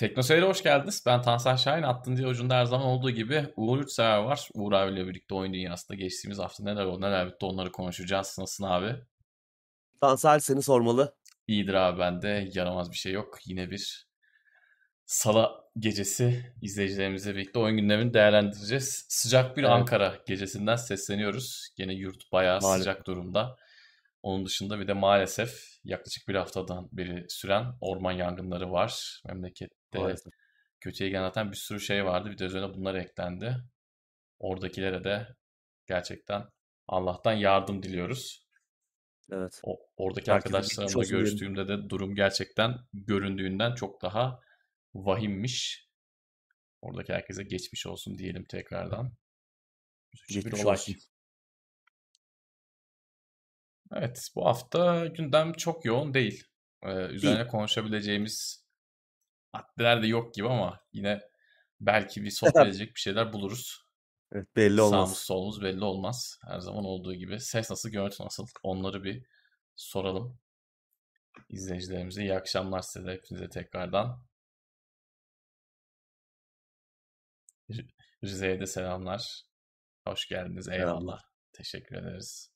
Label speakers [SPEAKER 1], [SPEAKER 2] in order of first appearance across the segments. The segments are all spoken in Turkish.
[SPEAKER 1] Tekno Seyir'e hoş geldiniz. Ben Tansel Şahin. Attın diye ucunda her zaman olduğu gibi Uğur Yurtsever var. Uğur abiyle birlikte oyun dünyasında geçtiğimiz hafta neler oldu neler bitti onları konuşacağız. Nasılsın abi?
[SPEAKER 2] Tansel seni sormalı.
[SPEAKER 1] İyidir abi bende. Yaramaz bir şey yok. Yine bir Salı gecesi izleyicilerimizle birlikte oyun gündemini değerlendireceğiz. Sıcak bir
[SPEAKER 2] Evet.
[SPEAKER 1] Ankara gecesinden sesleniyoruz. Gene yurt bayağı
[SPEAKER 2] Maalesef.
[SPEAKER 1] sıcak durumda. Onun dışında bir de maalesef yaklaşık bir haftadan beri süren orman yangınları var. Memlekette
[SPEAKER 2] Maalesef.
[SPEAKER 1] kötüye giden zaten bir sürü şey vardı. Bir de üzerine bunlar eklendi. Oradakilere de gerçekten Allah'tan yardım diliyoruz.
[SPEAKER 2] Evet.
[SPEAKER 1] O, oradaki
[SPEAKER 2] Herkese
[SPEAKER 1] arkadaşlarımla görüştüğümde de durum gerçekten göründüğünden çok daha vahimmiş. Oradaki herkese geçmiş olsun diyelim tekrardan. Üzücü bir olay.
[SPEAKER 2] olsun.
[SPEAKER 1] Evet, bu hafta gündem çok yoğun değil. Ee, üzerine konuşabileceğimiz maddeler de yok gibi ama yine belki bir sohbet edecek bir şeyler buluruz.
[SPEAKER 2] Evet, belli
[SPEAKER 1] Sağımız
[SPEAKER 2] olmaz.
[SPEAKER 1] solumuz belli olmaz. Her zaman olduğu gibi. Ses nasıl, görüntü nasıl? Onları bir soralım. İzleyicilerimize iyi akşamlar size de hepinize tekrardan. Rize'ye de selamlar. Hoş geldiniz. Eyvallah.
[SPEAKER 2] Selamlar.
[SPEAKER 1] Teşekkür ederiz.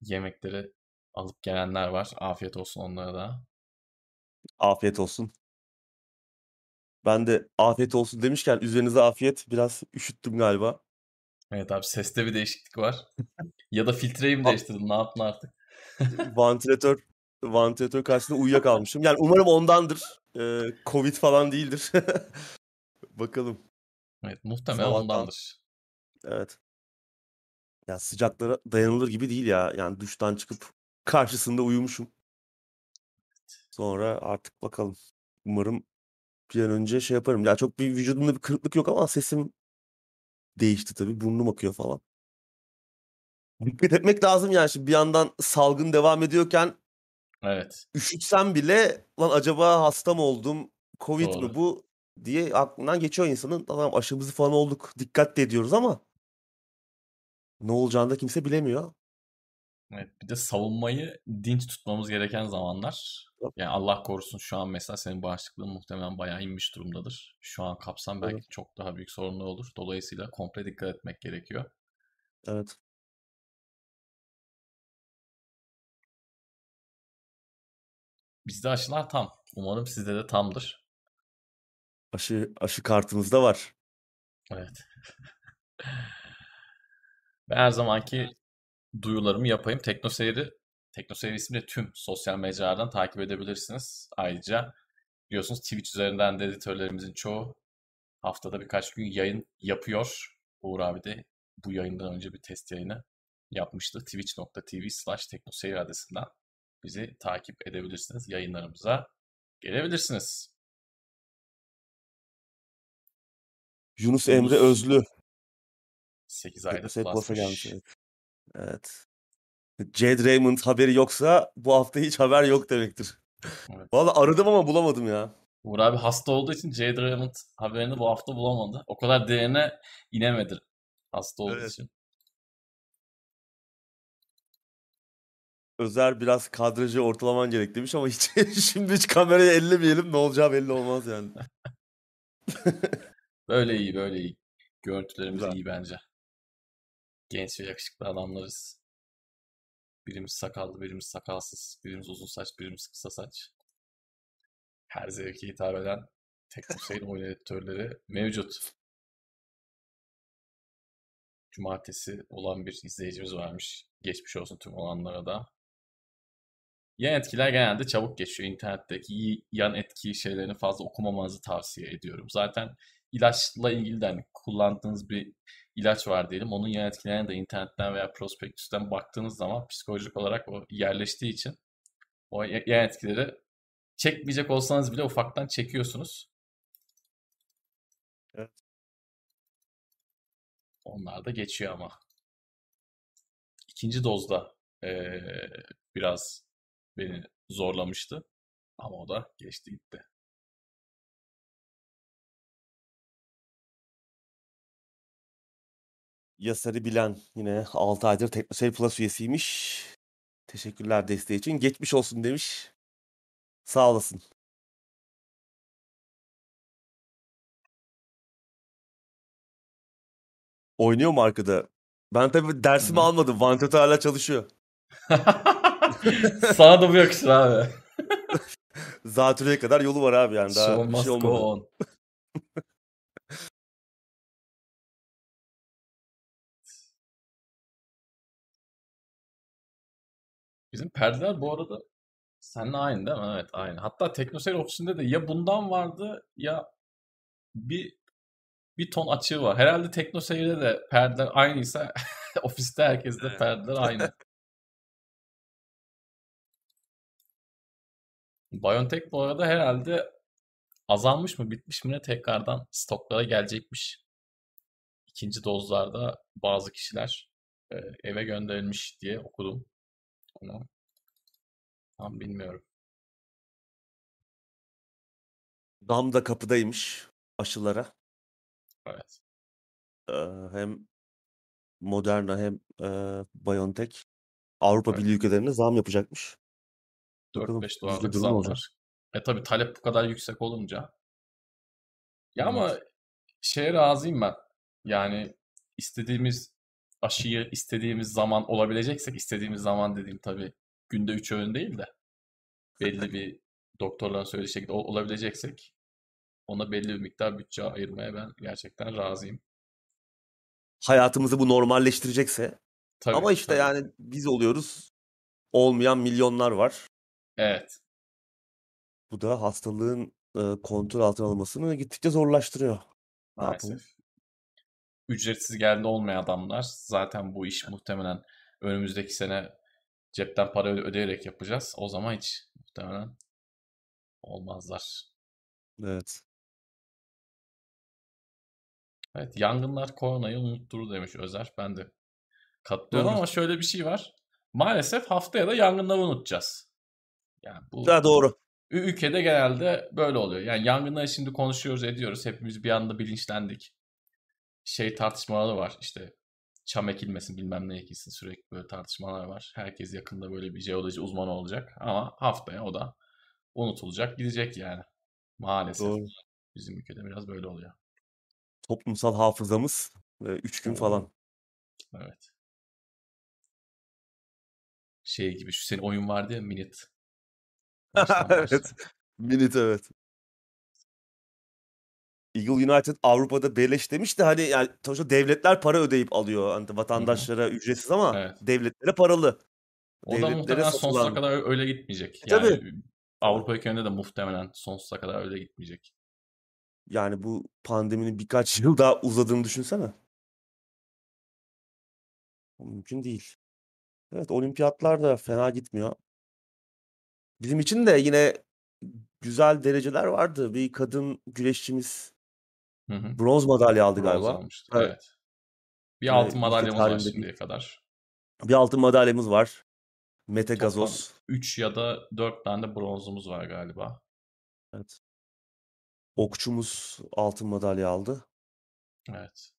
[SPEAKER 1] Yemekleri alıp gelenler var. Afiyet olsun onlara da.
[SPEAKER 2] Afiyet olsun. Ben de afiyet olsun demişken üzerinize afiyet. Biraz üşüttüm galiba.
[SPEAKER 1] Evet abi seste bir değişiklik var. Ya da filtreyi mi değiştirdin? Ne yaptın artık?
[SPEAKER 2] Vantilatör vantilatör karşısında uyuyakalmışım. Yani umarım ondandır. Ee, Covid falan değildir. Bakalım.
[SPEAKER 1] Evet muhtemelen
[SPEAKER 2] Sabahtan.
[SPEAKER 1] ondandır.
[SPEAKER 2] Evet. Ya sıcaklara dayanılır gibi değil ya. Yani duştan çıkıp karşısında uyumuşum. Sonra artık bakalım. Umarım bir an önce şey yaparım. Ya çok bir vücudumda bir kırıklık yok ama sesim değişti tabii. Burnum akıyor falan. Dikkat etmek lazım yani. Şimdi bir yandan salgın devam ediyorken
[SPEAKER 1] Evet.
[SPEAKER 2] üşütsem bile lan acaba hasta mı oldum? Covid
[SPEAKER 1] Doğru.
[SPEAKER 2] mi bu diye aklından geçiyor insanın. Tamam aşımızı falan olduk. Dikkat de ediyoruz ama ne olacağını da kimse bilemiyor.
[SPEAKER 1] Evet, bir de savunmayı dinç tutmamız gereken zamanlar. Yani Allah korusun şu an mesela senin bağışıklığın muhtemelen bayağı inmiş durumdadır. Şu an kapsam belki
[SPEAKER 2] Evet.
[SPEAKER 1] çok daha büyük sorunlar olur. Dolayısıyla komple dikkat etmek gerekiyor.
[SPEAKER 2] Evet.
[SPEAKER 1] Bizde aşılar tam. Umarım sizde de tamdır.
[SPEAKER 2] Aşı aşı kartımız da var.
[SPEAKER 1] Evet. Ben her zamanki duyularımı yapayım. TeknoSeyir'i TeknoSeyir isimli tüm sosyal mecralardan takip edebilirsiniz. Ayrıca biliyorsunuz Twitch üzerinden de editörlerimizin çoğu haftada birkaç gün yayın yapıyor. Uğur abi de bu yayından önce bir test yayını yapmıştı. Twitch.tv slash teknoseyir adresinden bizi takip edebilirsiniz. Yayınlarımıza gelebilirsiniz.
[SPEAKER 2] Yunus Emre Özlü.
[SPEAKER 1] 8 ayda
[SPEAKER 2] Teknoseyir Plus'a gelmiş. Evet. Evet. Jade Raymond haberi yoksa bu hafta hiç haber yok demektir.
[SPEAKER 1] Evet.
[SPEAKER 2] Vallahi aradım ama bulamadım ya.
[SPEAKER 1] Uğur abi hasta olduğu için Jade Raymond haberini bu hafta bulamadı. O kadar derine inemedi hasta olduğu
[SPEAKER 2] Evet.
[SPEAKER 1] için.
[SPEAKER 2] Özer biraz kadrajı ortalaman gerek demiş ama hiç şimdi hiç kamerayı ellemeyelim ne olacağı belli olmaz yani.
[SPEAKER 1] Böyle iyi böyle iyi. Görüntülerimiz
[SPEAKER 2] Güzel.
[SPEAKER 1] iyi bence. Genç ve yakışıklı adamlarız. Birimiz sakallı, birimiz sakalsız, birimiz uzun saç, birimiz kısa saç. Her zevke hitap eden TeknoSeyir oyun editörleri mevcut. Cumartesi olan bir izleyicimiz varmış. Geçmiş olsun tüm olanlara da. Yan etkiler genelde çabuk geçiyor. İnternetteki yan etki şeylerini fazla okumamanızı tavsiye ediyorum. Zaten ilaçla ilgili de hani kullandığınız bir ilaç var diyelim. Onun yan etkilerine de internetten veya prospektüsten baktığınız zaman psikolojik olarak o yerleştiği için o ya- yan etkileri çekmeyecek olsanız bile ufaktan çekiyorsunuz.
[SPEAKER 2] Evet.
[SPEAKER 1] Onlar da geçiyor ama. İkinci dozda eee, biraz beni zorlamıştı. Ama o da geçti gitti.
[SPEAKER 2] Yasar'ı bilen yine 6 aydır TeknoSeyir Plus üyesiymiş. Teşekkürler desteği için. Geçmiş olsun demiş. Sağ olasın. Oynuyor mu arkada? Ben tabii dersimi
[SPEAKER 1] Hı-hı.
[SPEAKER 2] almadım. Vantet'i hala çalışıyor.
[SPEAKER 1] Sana da bu yakışır abi.
[SPEAKER 2] Zatürre'ye kadar yolu var abi yani. Daha
[SPEAKER 1] so
[SPEAKER 2] şey,
[SPEAKER 1] şey
[SPEAKER 2] olmadı.
[SPEAKER 1] Bizim perdeler bu arada seninle aynı değil mi? Evet aynı. Hatta TeknoSeyir ofisinde de ya bundan vardı ya bir bir ton açığı var. Herhalde TeknoSeyir'de de perdeler aynıysa ofiste herkeste
[SPEAKER 2] Evet.
[SPEAKER 1] perdeler aynı. BioNTech bu arada herhalde azalmış mı bitmiş mi ne tekrardan stoklara gelecekmiş. İkinci dozlarda bazı kişiler eve gönderilmiş diye okudum. Ama tam bilmiyorum.
[SPEAKER 2] Dam da kapıdaymış aşılara.
[SPEAKER 1] Evet.
[SPEAKER 2] Ee, hem Moderna hem e, BioNTech Avrupa
[SPEAKER 1] Evet.
[SPEAKER 2] Birliği ülkelerine zam yapacakmış. Bakalım
[SPEAKER 1] 4-5
[SPEAKER 2] bizde
[SPEAKER 1] dolarlık
[SPEAKER 2] ne olacak?
[SPEAKER 1] zamlar. E tabi talep bu kadar yüksek olunca. Ya
[SPEAKER 2] Evet.
[SPEAKER 1] ama şeye razıyım ben. Yani istediğimiz aşıyı istediğimiz zaman olabileceksek istediğimiz zaman dediğim tabii günde 3 öğün değil de belli bir doktorların söylediği şekilde ol- olabileceksek ona belli bir miktar bütçe ayırmaya ben gerçekten razıyım.
[SPEAKER 2] Hayatımızı bu normalleştirecekse.
[SPEAKER 1] Tabii
[SPEAKER 2] Ama işte
[SPEAKER 1] tabii.
[SPEAKER 2] yani biz oluyoruz. Olmayan milyonlar var.
[SPEAKER 1] Evet.
[SPEAKER 2] Bu da hastalığın e, kontrol altına alınmasını gittikçe zorlaştırıyor. Ne yapalım?
[SPEAKER 1] Ücretsiz geldi olmayan adamlar zaten bu iş muhtemelen önümüzdeki sene cepten para öde- ödeyerek yapacağız. O zaman hiç muhtemelen olmazlar.
[SPEAKER 2] Evet.
[SPEAKER 1] Evet, yangınlar koronayı unutturur demiş Özer. Ben de katılıyorum
[SPEAKER 2] Doğru.
[SPEAKER 1] ama şöyle bir şey var. Maalesef haftaya da yangınları unutacağız. Yani bu
[SPEAKER 2] Ha, doğru.
[SPEAKER 1] ülkede genelde böyle oluyor. Yani yangınları şimdi konuşuyoruz, ediyoruz. Hepimiz bir anda bilinçlendik. Şey tartışmaları var. İşte çam ekilmesin bilmem ne ekilsin sürekli böyle tartışmalar var. Herkes yakında böyle bir jeoloji uzmanı olacak. Ama haftaya o da unutulacak, gidecek yani. Maalesef
[SPEAKER 2] Doğru.
[SPEAKER 1] bizim ülkede biraz böyle oluyor.
[SPEAKER 2] Toplumsal hafızamız 3 gün falan.
[SPEAKER 1] Evet. Şey gibi şu senin oyun vardı ya başla.
[SPEAKER 2] evet. Minute evet. Eagle United Avrupa'da beleş demiş de hani yani sonuçta devletler para ödeyip alıyor. Hani vatandaşlara ücretsiz ama
[SPEAKER 1] Evet.
[SPEAKER 2] devletlere paralı.
[SPEAKER 1] O da muhtemelen sonsuza kadar öyle gitmeyecek.
[SPEAKER 2] E,
[SPEAKER 1] Yani
[SPEAKER 2] tabii.
[SPEAKER 1] Avrupa ülkelerinde de muhtemelen sonsuza kadar öyle gitmeyecek.
[SPEAKER 2] Yani bu pandeminin birkaç yıl daha uzadığını düşünsene. O Mümkün değil. Evet olimpiyatlar da fena gitmiyor. Bizim için de yine güzel dereceler vardı. Bir kadın güreşçimiz
[SPEAKER 1] Hı hı.
[SPEAKER 2] bronz madalya aldı
[SPEAKER 1] Bronz
[SPEAKER 2] galiba.
[SPEAKER 1] almıştı.
[SPEAKER 2] Evet.
[SPEAKER 1] Evet. Bir
[SPEAKER 2] Yine
[SPEAKER 1] altın madalyamız var şimdiye
[SPEAKER 2] bir,
[SPEAKER 1] kadar.
[SPEAKER 2] bir altın madalyamız var. Mete
[SPEAKER 1] Toplam
[SPEAKER 2] Gazoz.
[SPEAKER 1] 3 ya da 4 tane de bronzumuz var galiba.
[SPEAKER 2] Evet. Okçumuz altın madalya aldı.
[SPEAKER 1] Evet.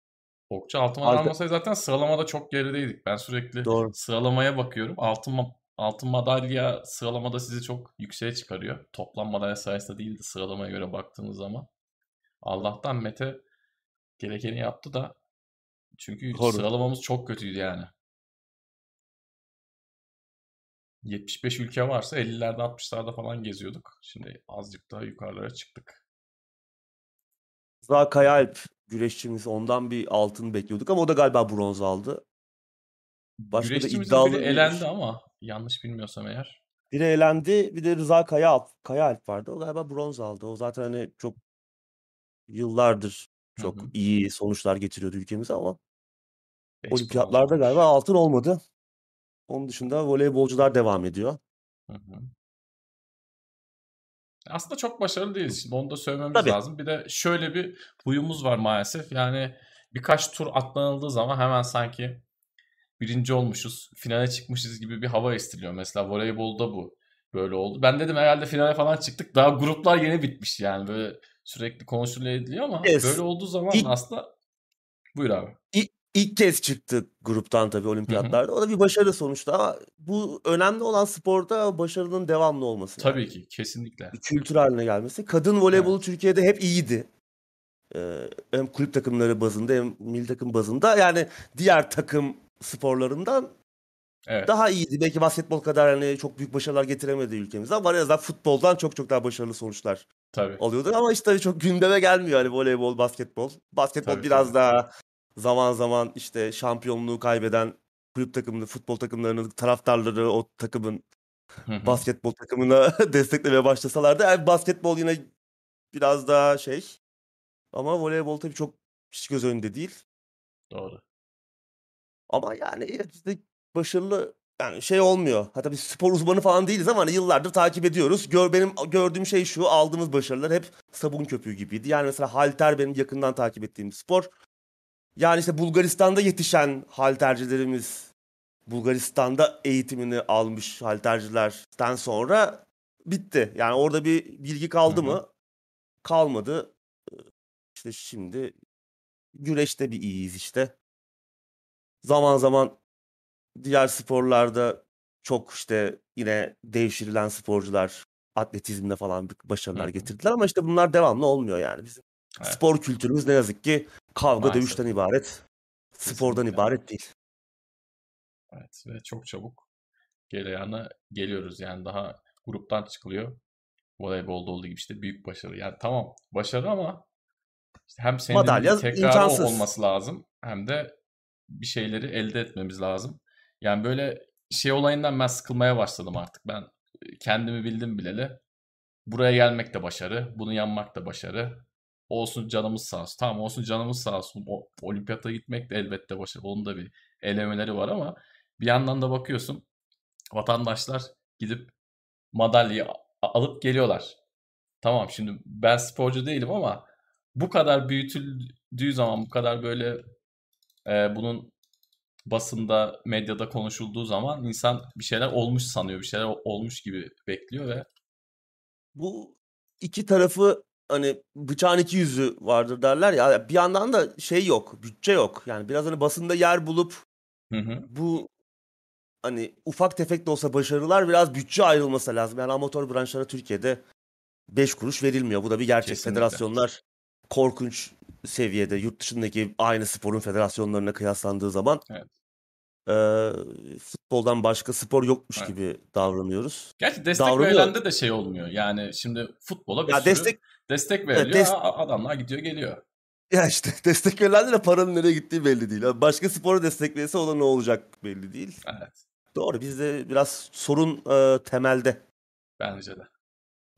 [SPEAKER 1] Okçu altın madalya
[SPEAKER 2] Arka...
[SPEAKER 1] almasaydı zaten sıralamada çok gerideydik. Ben sürekli
[SPEAKER 2] Doğru.
[SPEAKER 1] sıralamaya bakıyorum. Altın altın madalya sıralamada sizi çok yükseğe çıkarıyor. Toplam madalya sayısında değil de sıralamaya göre baktığınız zaman. Allah'tan Mete gerekeni yaptı da çünkü
[SPEAKER 2] Doğru.
[SPEAKER 1] sıralamamız çok kötüydü yani. 75 ülke varsa 50'lerde 60'larda falan geziyorduk. Şimdi azıcık daha yukarılara çıktık.
[SPEAKER 2] Rıza Kayaalp güreşçimiz ondan bir altın bekliyorduk ama o da galiba bronz aldı. Başka da iddialı
[SPEAKER 1] biri
[SPEAKER 2] bir
[SPEAKER 1] elendi ama yanlış bilmiyorsam eğer.
[SPEAKER 2] biri elendi. Bir de Rıza Kayaalp, Kayaalp vardı. O galiba bronz aldı. O zaten hani çok yıllardır
[SPEAKER 1] Hı
[SPEAKER 2] çok
[SPEAKER 1] hı.
[SPEAKER 2] iyi sonuçlar getiriyordu ülkemize ama
[SPEAKER 1] 5 bronz
[SPEAKER 2] olimpiyatlarda galiba altın olmadı. Onun dışında voleybolcular devam ediyor.
[SPEAKER 1] Hı hı. Aslında çok başarılı değiliz. Şimdi onu da söylememiz
[SPEAKER 2] Tabii.
[SPEAKER 1] lazım. Bir de şöyle bir huyumuz var maalesef. Yani birkaç tur atlanıldığı zaman hemen sanki birinci olmuşuz, finale çıkmışız gibi bir hava estiriliyor. Mesela voleybolda bu böyle oldu. Ben dedim herhalde finale falan çıktık. Daha gruplar yeni bitmiş yani. Böyle sürekli konuşuluyor ediliyor ama
[SPEAKER 2] Yes.
[SPEAKER 1] böyle olduğu zaman
[SPEAKER 2] İlk,
[SPEAKER 1] aslında buyur abi.
[SPEAKER 2] ilk, ilk kez çıktı gruptan tabii olimpiyatlarda. O da bir başarı sonuçta ama bu önemli olan sporda başarının devamlı olması yani.
[SPEAKER 1] Tabii ki kesinlikle.
[SPEAKER 2] Bir kültür haline gelmesi. Kadın voleybolu
[SPEAKER 1] Evet.
[SPEAKER 2] Türkiye'de hep iyiydi. Ee, hem kulüp takımları bazında hem milli takım bazında yani diğer takım sporlarından
[SPEAKER 1] Evet.
[SPEAKER 2] daha iyiydi. Belki basketbol kadar hani çok büyük başarılar getiremedi ülkemize ama en azından futboldan çok çok daha başarılı sonuçlar
[SPEAKER 1] Tabii.
[SPEAKER 2] oluyordu. Ama işte çok gündeme gelmiyor hani voleybol, basketbol. Basketbol
[SPEAKER 1] Tabii,
[SPEAKER 2] biraz
[SPEAKER 1] tabii.
[SPEAKER 2] daha zaman zaman işte şampiyonluğu kaybeden kulüp takımını, futbol takımlarının taraftarları o takımın basketbol takımına desteklemeye başlasalardı. Yani basketbol yine biraz daha şey ama voleybol tabii çok hiç göz önünde değil.
[SPEAKER 1] Doğru.
[SPEAKER 2] Ama yani işte başarılı yani şey olmuyor. Hatta biz spor uzmanı falan değiliz ama hani yıllardır takip ediyoruz. Gör, benim gördüğüm şey şu aldığımız başarılar hep sabun köpüğü gibiydi. Yani mesela halter benim yakından takip ettiğim spor. Yani işte Bulgaristan'da yetişen haltercilerimiz Bulgaristan'da eğitimini almış haltercilerden sonra bitti. Yani orada bir bilgi kaldı
[SPEAKER 1] Hı hı.
[SPEAKER 2] mı? Kalmadı. İşte şimdi güreşte bir iyiyiz işte. Zaman zaman diğer sporlarda çok işte yine devşirilen sporcular atletizmde falan başarılar
[SPEAKER 1] Hı
[SPEAKER 2] getirdiler ama işte bunlar devamlı olmuyor yani. Bizim
[SPEAKER 1] Evet.
[SPEAKER 2] spor kültürümüz ne yazık ki kavga
[SPEAKER 1] Maalesef.
[SPEAKER 2] dövüşten ibaret. Spordan
[SPEAKER 1] Kesinlikle.
[SPEAKER 2] ibaret değil.
[SPEAKER 1] Evet ve çok çabuk geleyana geliyoruz. Yani daha gruptan çıkılıyor. Voleybolda olduğu gibi işte büyük başarı. Yani tamam başarı ama işte hem senin
[SPEAKER 2] Madalya
[SPEAKER 1] tekrarı
[SPEAKER 2] imkansız.
[SPEAKER 1] olması lazım hem de bir şeyleri elde etmemiz lazım. Yani böyle şey olayından ben sıkılmaya başladım artık. Ben kendimi bildim bileli. Buraya gelmek de başarı, bunu yanmak da başarı. Olsun canımız sağ olsun. Tamam olsun canımız sağ olsun. O, olimpiyata gitmek de elbette başarı. Onun da bir elemeleri var ama bir yandan da bakıyorsun vatandaşlar gidip madalyayı alıp geliyorlar. Tamam şimdi ben sporcu değilim ama bu kadar büyütüldüğü zaman bu kadar böyle e, bunun basında, medyada konuşulduğu zaman insan bir şeyler olmuş sanıyor. Bir şeyler olmuş gibi bekliyor ve
[SPEAKER 2] Bu iki tarafı hani bıçağın iki yüzü vardır derler ya. Bir yandan da şey yok, bütçe yok. Yani biraz hani basında yer bulup
[SPEAKER 1] hı hı,
[SPEAKER 2] bu hani ufak tefek de olsa başarılar biraz bütçe ayrılması lazım. Yani amatör branşlara Türkiye'de 5 kuruş verilmiyor. Bu da bir gerçek.
[SPEAKER 1] Kesinlikle.
[SPEAKER 2] Federasyonlar korkunç seviyede yurt dışındaki aynı sporun federasyonlarına kıyaslandığı zaman
[SPEAKER 1] Evet.
[SPEAKER 2] eee, futboldan başka spor yokmuş
[SPEAKER 1] Evet.
[SPEAKER 2] gibi davranıyoruz.
[SPEAKER 1] Gerçi destek
[SPEAKER 2] Davranıyor.
[SPEAKER 1] verilende de şey olmuyor. Yani şimdi futbola bir
[SPEAKER 2] Ya
[SPEAKER 1] sürü destek,
[SPEAKER 2] destek
[SPEAKER 1] veriliyor.
[SPEAKER 2] des-
[SPEAKER 1] A- Adamlar gidiyor geliyor.
[SPEAKER 2] ya işte destek verilen de paranın nereye gittiği belli değil. Başka spora destek verirse o da ne olacak belli değil.
[SPEAKER 1] Evet.
[SPEAKER 2] Doğru bizde biraz sorun eee, temelde.
[SPEAKER 1] Bence de.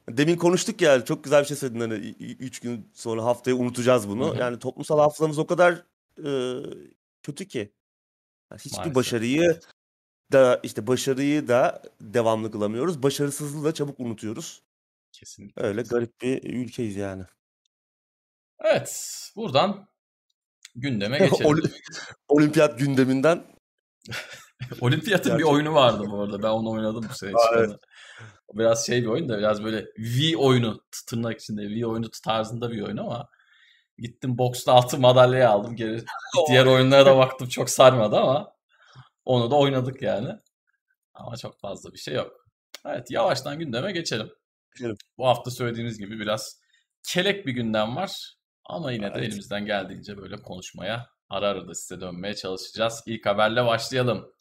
[SPEAKER 2] Demin konuştuk ya çok güzel bir şey söyledin hani 3 gün sonra haftaya unutacağız bunu.
[SPEAKER 1] Hı hı.
[SPEAKER 2] Yani toplumsal hafızamız o kadar e, kötü ki. Yani hiçbir
[SPEAKER 1] Maalesef.
[SPEAKER 2] başarıyı da işte başarıyı da devamlı kılamıyoruz. Başarısızlığı da çabuk unutuyoruz.
[SPEAKER 1] Kesinlikle.
[SPEAKER 2] Öyle garip bir ülkeyiz yani.
[SPEAKER 1] Evet. Buradan gündeme geçelim.
[SPEAKER 2] Oli- Olimpiyat gündeminden
[SPEAKER 1] Olimpiyatın bir
[SPEAKER 2] Gerçekten.
[SPEAKER 1] oyunu vardı bu arada. Ben onu oynadım bu sene.
[SPEAKER 2] Evet.
[SPEAKER 1] Biraz şey bir oyun da biraz böyle V oyunu tırnak içinde V oyunu tarzında bir oyun ama gittim boksta altın madalyayı aldım. Geri diğer oyunlara da baktım çok sarmadı ama onu da oynadık yani. Ama çok fazla bir şey yok. Evet yavaştan gündeme geçelim.
[SPEAKER 2] Geçelim.
[SPEAKER 1] Bu hafta söylediğimiz gibi biraz kelek bir gündem var. Ama yine de
[SPEAKER 2] Evet.
[SPEAKER 1] elimizden geldiğince böyle konuşmaya ara ara da size dönmeye çalışacağız. İlk haberle başlayalım.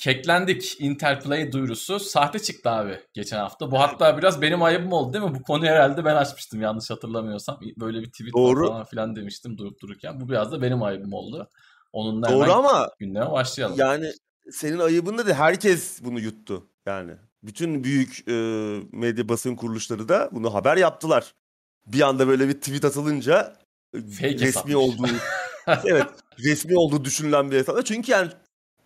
[SPEAKER 1] Keklendik Interplay duyurusu sahte çıktı abi geçen hafta. Bu hatta biraz benim ayıbım oldu değil mi? Bu konuyu herhalde ben açmıştım yanlış hatırlamıyorsam. Böyle bir tweet
[SPEAKER 2] Doğru.
[SPEAKER 1] falan filan demiştim durup dururken. Bu biraz da benim ayıbım oldu. Onunla
[SPEAKER 2] doğru
[SPEAKER 1] hemen
[SPEAKER 2] ama
[SPEAKER 1] gündeme başlayalım.
[SPEAKER 2] yani senin ayıbında da herkes bunu yuttu. Yani bütün büyük e, medya basın kuruluşları da bunu haber yaptılar. Bir anda böyle bir tweet atılınca e,
[SPEAKER 1] Fake
[SPEAKER 2] resmi
[SPEAKER 1] hesapmış.
[SPEAKER 2] olduğu evet resmi olduğu düşünülen bir hesap. Çünkü yani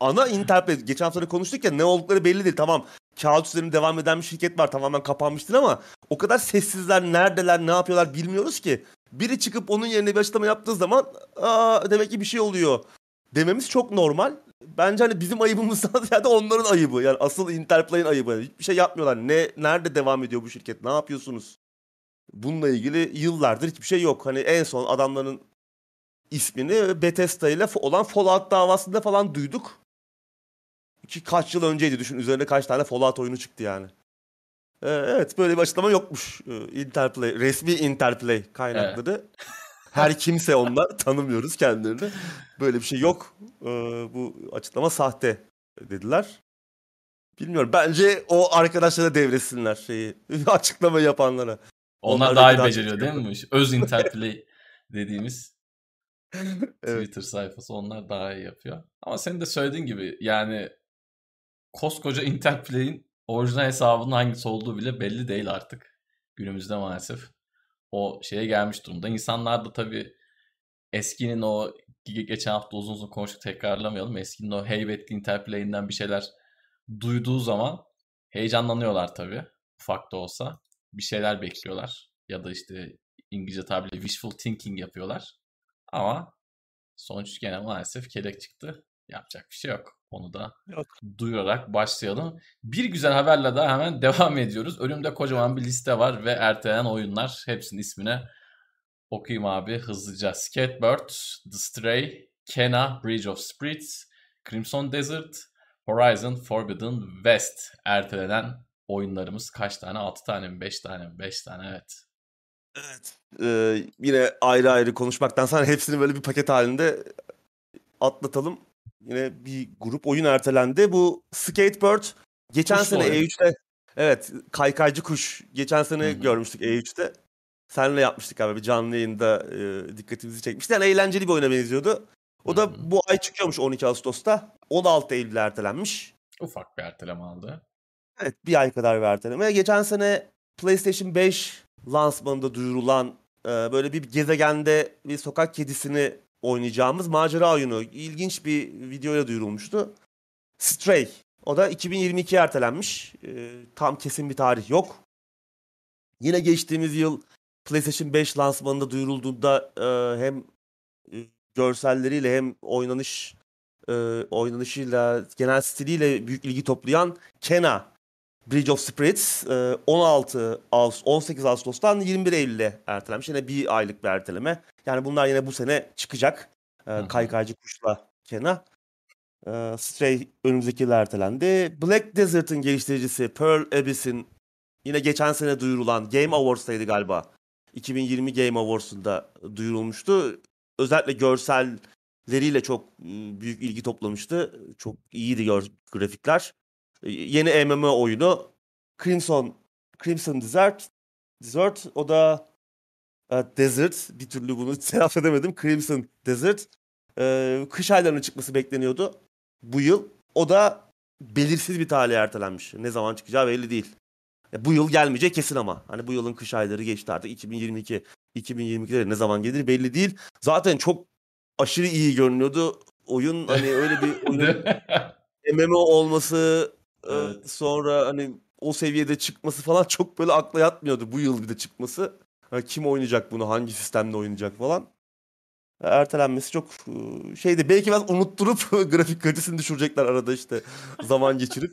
[SPEAKER 2] ana Interplay geçen hafta konuştuk ya ne oldukları belli değil. Tamam kağıt üzerinde devam eden bir şirket var tamamen kapanmıştır ama o kadar sessizler neredeler ne yapıyorlar bilmiyoruz ki. Biri çıkıp onun yerine bir açıklama yaptığı zaman Aa, demek ki bir şey oluyor dememiz çok normal. Bence hani bizim ayıbımızdan ziyade onların ayıbı. Yani asıl Interplay'in ayıbı. Hiçbir şey yapmıyorlar. Ne nerede devam ediyor bu şirket? Ne yapıyorsunuz? Bununla ilgili yıllardır hiçbir şey yok. Hani en son adamların ismini Bethesda ile olan Fallout davasında falan duyduk. Ki kaç yıl önceydi düşün. Üzerine kaç tane Fallout oyunu çıktı yani. Ee, evet böyle bir açıklama yokmuş. Ee, Interplay, resmi Interplay kaynakları. Her kimse onlar tanımıyoruz kendilerini. Böyle bir şey yok. Ee, bu açıklama sahte dediler. Bilmiyorum. Bence o arkadaşlara devretsinler şeyi. açıklama yapanlara.
[SPEAKER 1] Onlar,
[SPEAKER 2] Onlar
[SPEAKER 1] daha iyi beceriyor değil mi? Öz Interplay dediğimiz
[SPEAKER 2] Evet.
[SPEAKER 1] Twitter sayfası onlar daha iyi yapıyor. Ama senin de söylediğin gibi yani koskoca Interplay'in orijinal hesabının hangisi olduğu bile belli değil artık. Günümüzde maalesef. O şeye gelmiş durumda. İnsanlar da tabii eskinin o ge- geçen hafta uzun uzun konuştuk tekrarlamayalım. Eskinin o heybetli Interplay'inden bir şeyler duyduğu zaman heyecanlanıyorlar tabii. Ufak da olsa. Bir şeyler bekliyorlar. Ya da işte İngilizce tabiriyle wishful thinking yapıyorlar. Ama sonuç gene maalesef kelek çıktı. Yapacak bir şey yok. Onu da
[SPEAKER 2] Yok.
[SPEAKER 1] duyurarak başlayalım. Bir güzel haberle daha hemen devam ediyoruz. Önümde kocaman bir liste var ve ertelenen oyunlar. Hepsinin ismini okuyayım abi hızlıca. Skatebird, The Stray, Kena, Bridge of Spirits, Crimson Desert, Horizon Forbidden West ertelenen oyunlarımız kaç tane? 6 tane mi? 5 tane mi? 5 tane evet.
[SPEAKER 2] Evet. Ee, yine ayrı ayrı konuşmaktan sonra hepsini böyle bir paket halinde atlatalım. Yine bir grup oyun ertelendi. Bu Skatebird geçen
[SPEAKER 1] Kuşlu
[SPEAKER 2] sene
[SPEAKER 1] oyun.
[SPEAKER 2] E3'te evet kaykaycı kuş geçen sene
[SPEAKER 1] Hı hı.
[SPEAKER 2] görmüştük E3'te. Seninle yapmıştık abi bir canlı yayında e, dikkatimizi çekmişti. Yani eğlenceli bir oyuna benziyordu. O da
[SPEAKER 1] Hı hı.
[SPEAKER 2] bu ay çıkıyormuş 12 Ağustos'ta. 16 Eylül'e ertelenmiş.
[SPEAKER 1] Ufak bir erteleme aldı.
[SPEAKER 2] Evet bir ay kadar bir erteleme. Geçen sene PlayStation 5 lansmanında duyurulan e, böyle bir gezegende bir sokak kedisini oynayacağımız macera oyunu. İlginç bir videoya duyurulmuştu. Stray. O da 2022'ye ertelenmiş. E, tam kesin bir tarih yok. Yine geçtiğimiz yıl PlayStation 5 lansmanında duyurulduğunda e, hem e, görselleriyle hem oynanış e, oynanışıyla genel stiliyle büyük ilgi toplayan Kena Bridge of Spirits e, 16 Ağustos 18 Ağustos'tan 21 Eylül'e ertelenmiş. Yine bir aylık bir erteleme. Yani bunlar yine bu sene çıkacak. E. Kaykaycı Kuş'la Kena. E, Stray önümüzdeki yıl ertelendi. Black Desert'ın geliştiricisi Pearl Abyss'in yine geçen sene duyurulan Game Awards'taydı galiba. 2020 Game Awards'unda duyurulmuştu. Özellikle görselleriyle çok e, büyük ilgi toplamıştı. Çok iyiydi grafikler. E, Yeni MMO oyunu Crimson Crimson Desert Desert o da Desert bir türlü bunu telaffuz edemedim. Crimson Desert E, kış aylarına çıkması bekleniyordu bu yıl. O da belirsiz bir tarihe ertelenmiş. Ne zaman çıkacağı belli değil. Ya bu yıl gelmeyecek kesin ama. Hani bu yılın kış ayları geçti artık 2022 2022'de ne zaman gelir belli değil. Zaten çok aşırı iyi görünüyordu. Oyun hani öyle bir oyun? MMO olması e, sonra hani o seviyede çıkması falan çok böyle akla yatmıyordu bu yıl bir de çıkması. Kim oynayacak bunu hangi sistemde oynayacak falan. Ertelenmesi çok e, şeydi. Belki biraz unutturup grafik kalitesini düşürecekler arada işte zaman geçirip.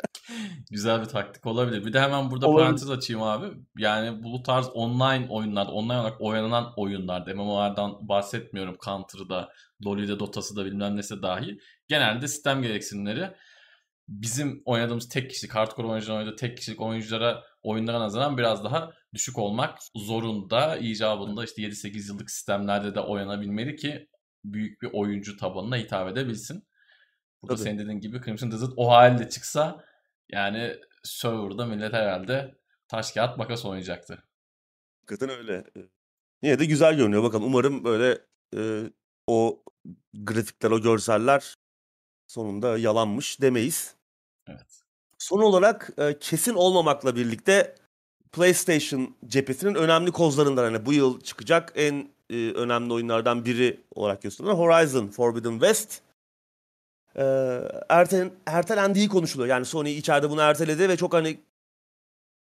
[SPEAKER 1] Güzel bir taktik olabilir. Bir de hemen burada
[SPEAKER 2] Olabilir.
[SPEAKER 1] parantez açayım abi. Yani bu tarz online oyunlar, online olarak oynanan oyunlarda, MMO'lardan bahsetmiyorum. Counter'da, LoL'de, Dota'sı da bilmem nesi dahil. Genelde sistem gereksinimleri bizim oynadığımız tek kişilik, hardcore oyuncuların oynadığı tek kişilik oyunculara oyunlara nazaran biraz daha düşük olmak zorunda. İcabında işte 7-8 yıllık sistemlerde de oynanabilmeli ki büyük bir oyuncu tabanına hitap edebilsin. Burada
[SPEAKER 2] Tabii.
[SPEAKER 1] senin dediğin gibi Crimson Desert o halde çıksa yani serverda millet herhalde taş kağıt makas oynayacaktı.
[SPEAKER 2] Hakikaten öyle. E, Yine de güzel görünüyor. Bakalım umarım böyle e, o grafikler, o görseller sonunda yalanmış demeyiz.
[SPEAKER 1] Evet.
[SPEAKER 2] Son olarak e, kesin olmamakla birlikte PlayStation cephesinin önemli kozlarından hani bu yıl çıkacak en e, önemli oyunlardan biri olarak gösterilen Horizon Forbidden West. E, ertelen, ertelendiği konuşuluyor. Yani Sony içeride bunu erteledi ve çok hani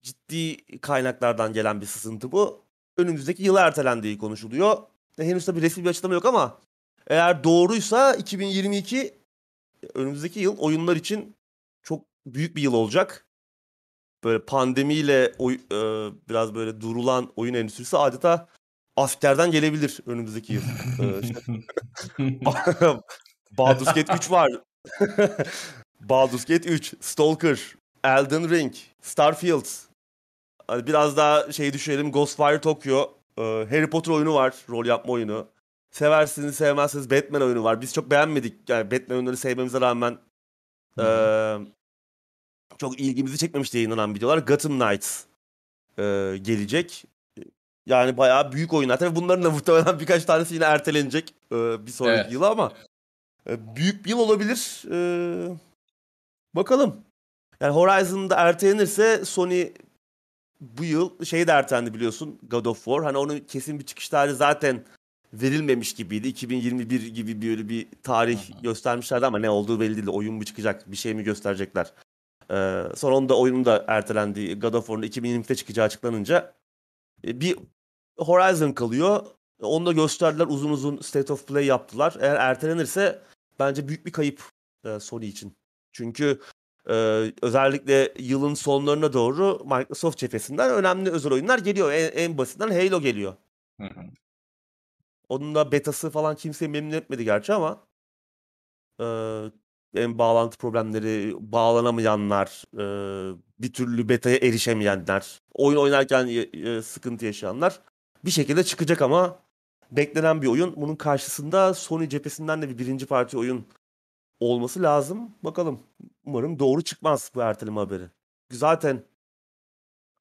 [SPEAKER 2] ciddi kaynaklardan gelen bir sızıntı bu. Önümüzdeki yıla ertelendiği konuşuluyor. E, henüz tabii resmi bir açıklama yok ama eğer doğruysa 2022 önümüzdeki yıl oyunlar için büyük bir yıl olacak. Böyle pandemiyle oy, e, biraz böyle durulan oyun endüstrisi adeta askerden gelebilir önümüzdeki yıl. E, Baldur's Gate 3 var. Baldur's Gate 3, Stalker, Elden Ring, Starfield. Hani biraz daha şey düşünelim Ghostwire Tokyo, Ee, Harry Potter oyunu var. Rol yapma oyunu. Seversiniz sevmezsiniz Batman oyunu var. Biz çok beğenmedik. Yani Batman oyunları sevmemize rağmen ee, çok ilgimizi çekmemişti yayınlanan videolar. Gotham Knights ee, gelecek. Yani bayağı büyük oyunlar. Tabii bunların da muhtemelen birkaç tanesi yine ertelenecek ee, bir sonraki
[SPEAKER 1] Evet.
[SPEAKER 2] yıla ama e, büyük bir yıl olabilir. Ee, bakalım. Yani Horizon'da ertelenirse Sony bu yıl şey de ertelendi biliyorsun God of War. Hani onun kesin bir çıkış tarihi zaten verilmemiş gibiydi. 2021 gibi böyle bir tarih göstermişlerdi ama ne olduğu belli değildi. Oyun mu çıkacak, bir şey mi gösterecekler. Ee, sonra onun da oyunun da ertelendiği God of War'un 2020'de çıkacağı açıklanınca e, bir Horizon kalıyor. Onu da gösterdiler. Uzun uzun State of Play yaptılar. Eğer ertelenirse bence büyük bir kayıp e, Sony için. Çünkü e, özellikle yılın sonlarına doğru Microsoft cephesinden önemli özel oyunlar geliyor. En, en basitinden Halo geliyor.
[SPEAKER 1] Hı hı.
[SPEAKER 2] Onun da betası falan kimseyi memnun etmedi gerçi ama e, en bağlantı problemleri, bağlanamayanlar, e, bir türlü betaya erişemeyenler, oyun oynarken e, e, sıkıntı yaşayanlar bir şekilde çıkacak ama beklenen bir oyun. Bunun karşısında Sony cephesinden de bir birinci parti oyun olması lazım. Bakalım. Umarım doğru çıkmaz bu erteleme haberi. Zaten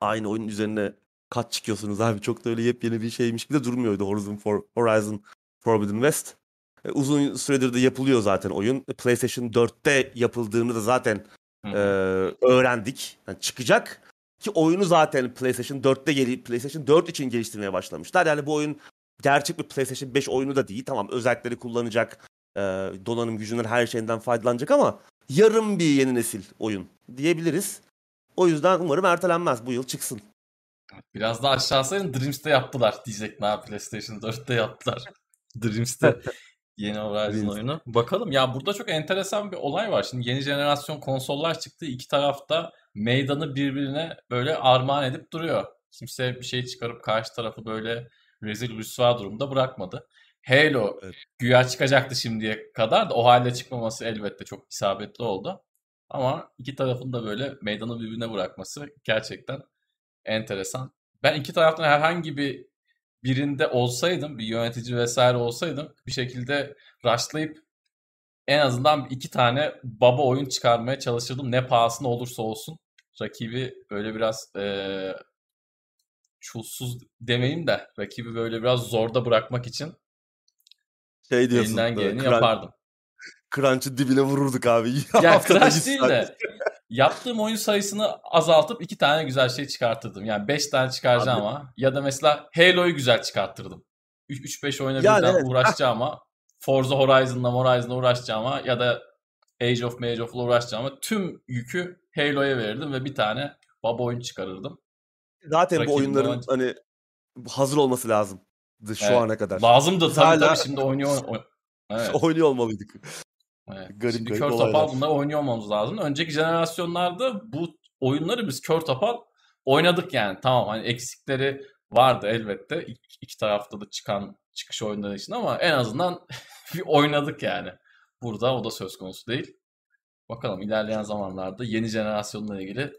[SPEAKER 2] aynı oyunun üzerine kat çıkıyorsunuz abi. Çok da öyle yepyeni bir şeymiş gibi de durmuyordu Horizon, For- Horizon Forbidden West. E, uzun süredir de yapılıyor zaten oyun. E, PlayStation 4'te yapıldığını da zaten e, öğrendik. Yani çıkacak ki oyunu zaten PlayStation 4'te geri PlayStation 4 için geliştirmeye başlamışlar. Yani bu oyun gerçek bir PlayStation 5 oyunu da değil. Tamam özellikleri kullanacak, e, donanım gücünden her şeyinden faydalanacak ama yarım bir yeni nesil oyun diyebiliriz. O yüzden umarım ertelenmez. Bu yıl çıksın.
[SPEAKER 1] Biraz daha aşağısaydın Dreams'te yaptılar diyecek ne PlayStation 4'te yaptılar. Dreams'te yeni Horizon
[SPEAKER 2] Dreams.
[SPEAKER 1] oyunu. Bakalım ya burada çok enteresan bir olay var. Şimdi yeni jenerasyon konsollar çıktı. İki tarafta meydanı birbirine böyle armağan edip duruyor. Kimse bir şey çıkarıp karşı tarafı böyle rezil rüsva durumda bırakmadı. Halo
[SPEAKER 2] Evet.
[SPEAKER 1] güya çıkacaktı şimdiye kadar da o halde çıkmaması elbette çok isabetli oldu. Ama iki tarafın da böyle meydanı birbirine bırakması gerçekten enteresan. Ben iki taraftan herhangi bir birinde olsaydım, bir yönetici vesaire olsaydım bir şekilde rushlayıp en azından iki tane baba oyun çıkarmaya çalışırdım. Ne pahasına olursa olsun. Rakibi böyle biraz eee çulsuz demeyeyim de rakibi böyle biraz zorda bırakmak için
[SPEAKER 2] Şey diyorsun.
[SPEAKER 1] elinden
[SPEAKER 2] böyle
[SPEAKER 1] geleni
[SPEAKER 2] crunch-
[SPEAKER 1] yapardım.
[SPEAKER 2] Crunch'ın dibine vururduk abi.
[SPEAKER 1] Ya Crash
[SPEAKER 2] yüz
[SPEAKER 1] değil de yaptığım oyun sayısını azaltıp iki tane güzel şey çıkartırdım. Yani beş tane çıkaracağım
[SPEAKER 2] Abi-
[SPEAKER 1] ama ya da mesela Halo'yu güzel çıkarttırdım. 3-5 oyuna
[SPEAKER 2] Yani
[SPEAKER 1] birden
[SPEAKER 2] evet.
[SPEAKER 1] uğraşacağım ama Forza Horizon'la Horizon'la uğraşacağım ama ya da Age of Mage of'la uğraşacağım ama tüm yükü Halo'ya verirdim ve bir tane baba oyun çıkarırdım.
[SPEAKER 2] Zaten bu
[SPEAKER 1] Rakibin
[SPEAKER 2] oyunların
[SPEAKER 1] daha-
[SPEAKER 2] hani hazır olması lazımdı şu
[SPEAKER 1] Evet.
[SPEAKER 2] ana kadar.
[SPEAKER 1] Lazımdı tabii
[SPEAKER 2] Hala-
[SPEAKER 1] tabii şimdi oynuyor. oy- Evet.
[SPEAKER 2] Oynuyor olmalıydık.
[SPEAKER 1] Evet.
[SPEAKER 2] Garip
[SPEAKER 1] Şimdi
[SPEAKER 2] garip
[SPEAKER 1] kör
[SPEAKER 2] olaylar.
[SPEAKER 1] topal bunları oynuyor olmamız lazım. Önceki jenerasyonlarda bu oyunları biz kör topal oynadık yani. Tamam hani eksikleri vardı elbette. İki, iki tarafta da çıkan çıkış oyunları için ama en azından bir oynadık yani. Burada o da söz konusu değil. Bakalım ilerleyen zamanlarda yeni jenerasyonla ilgili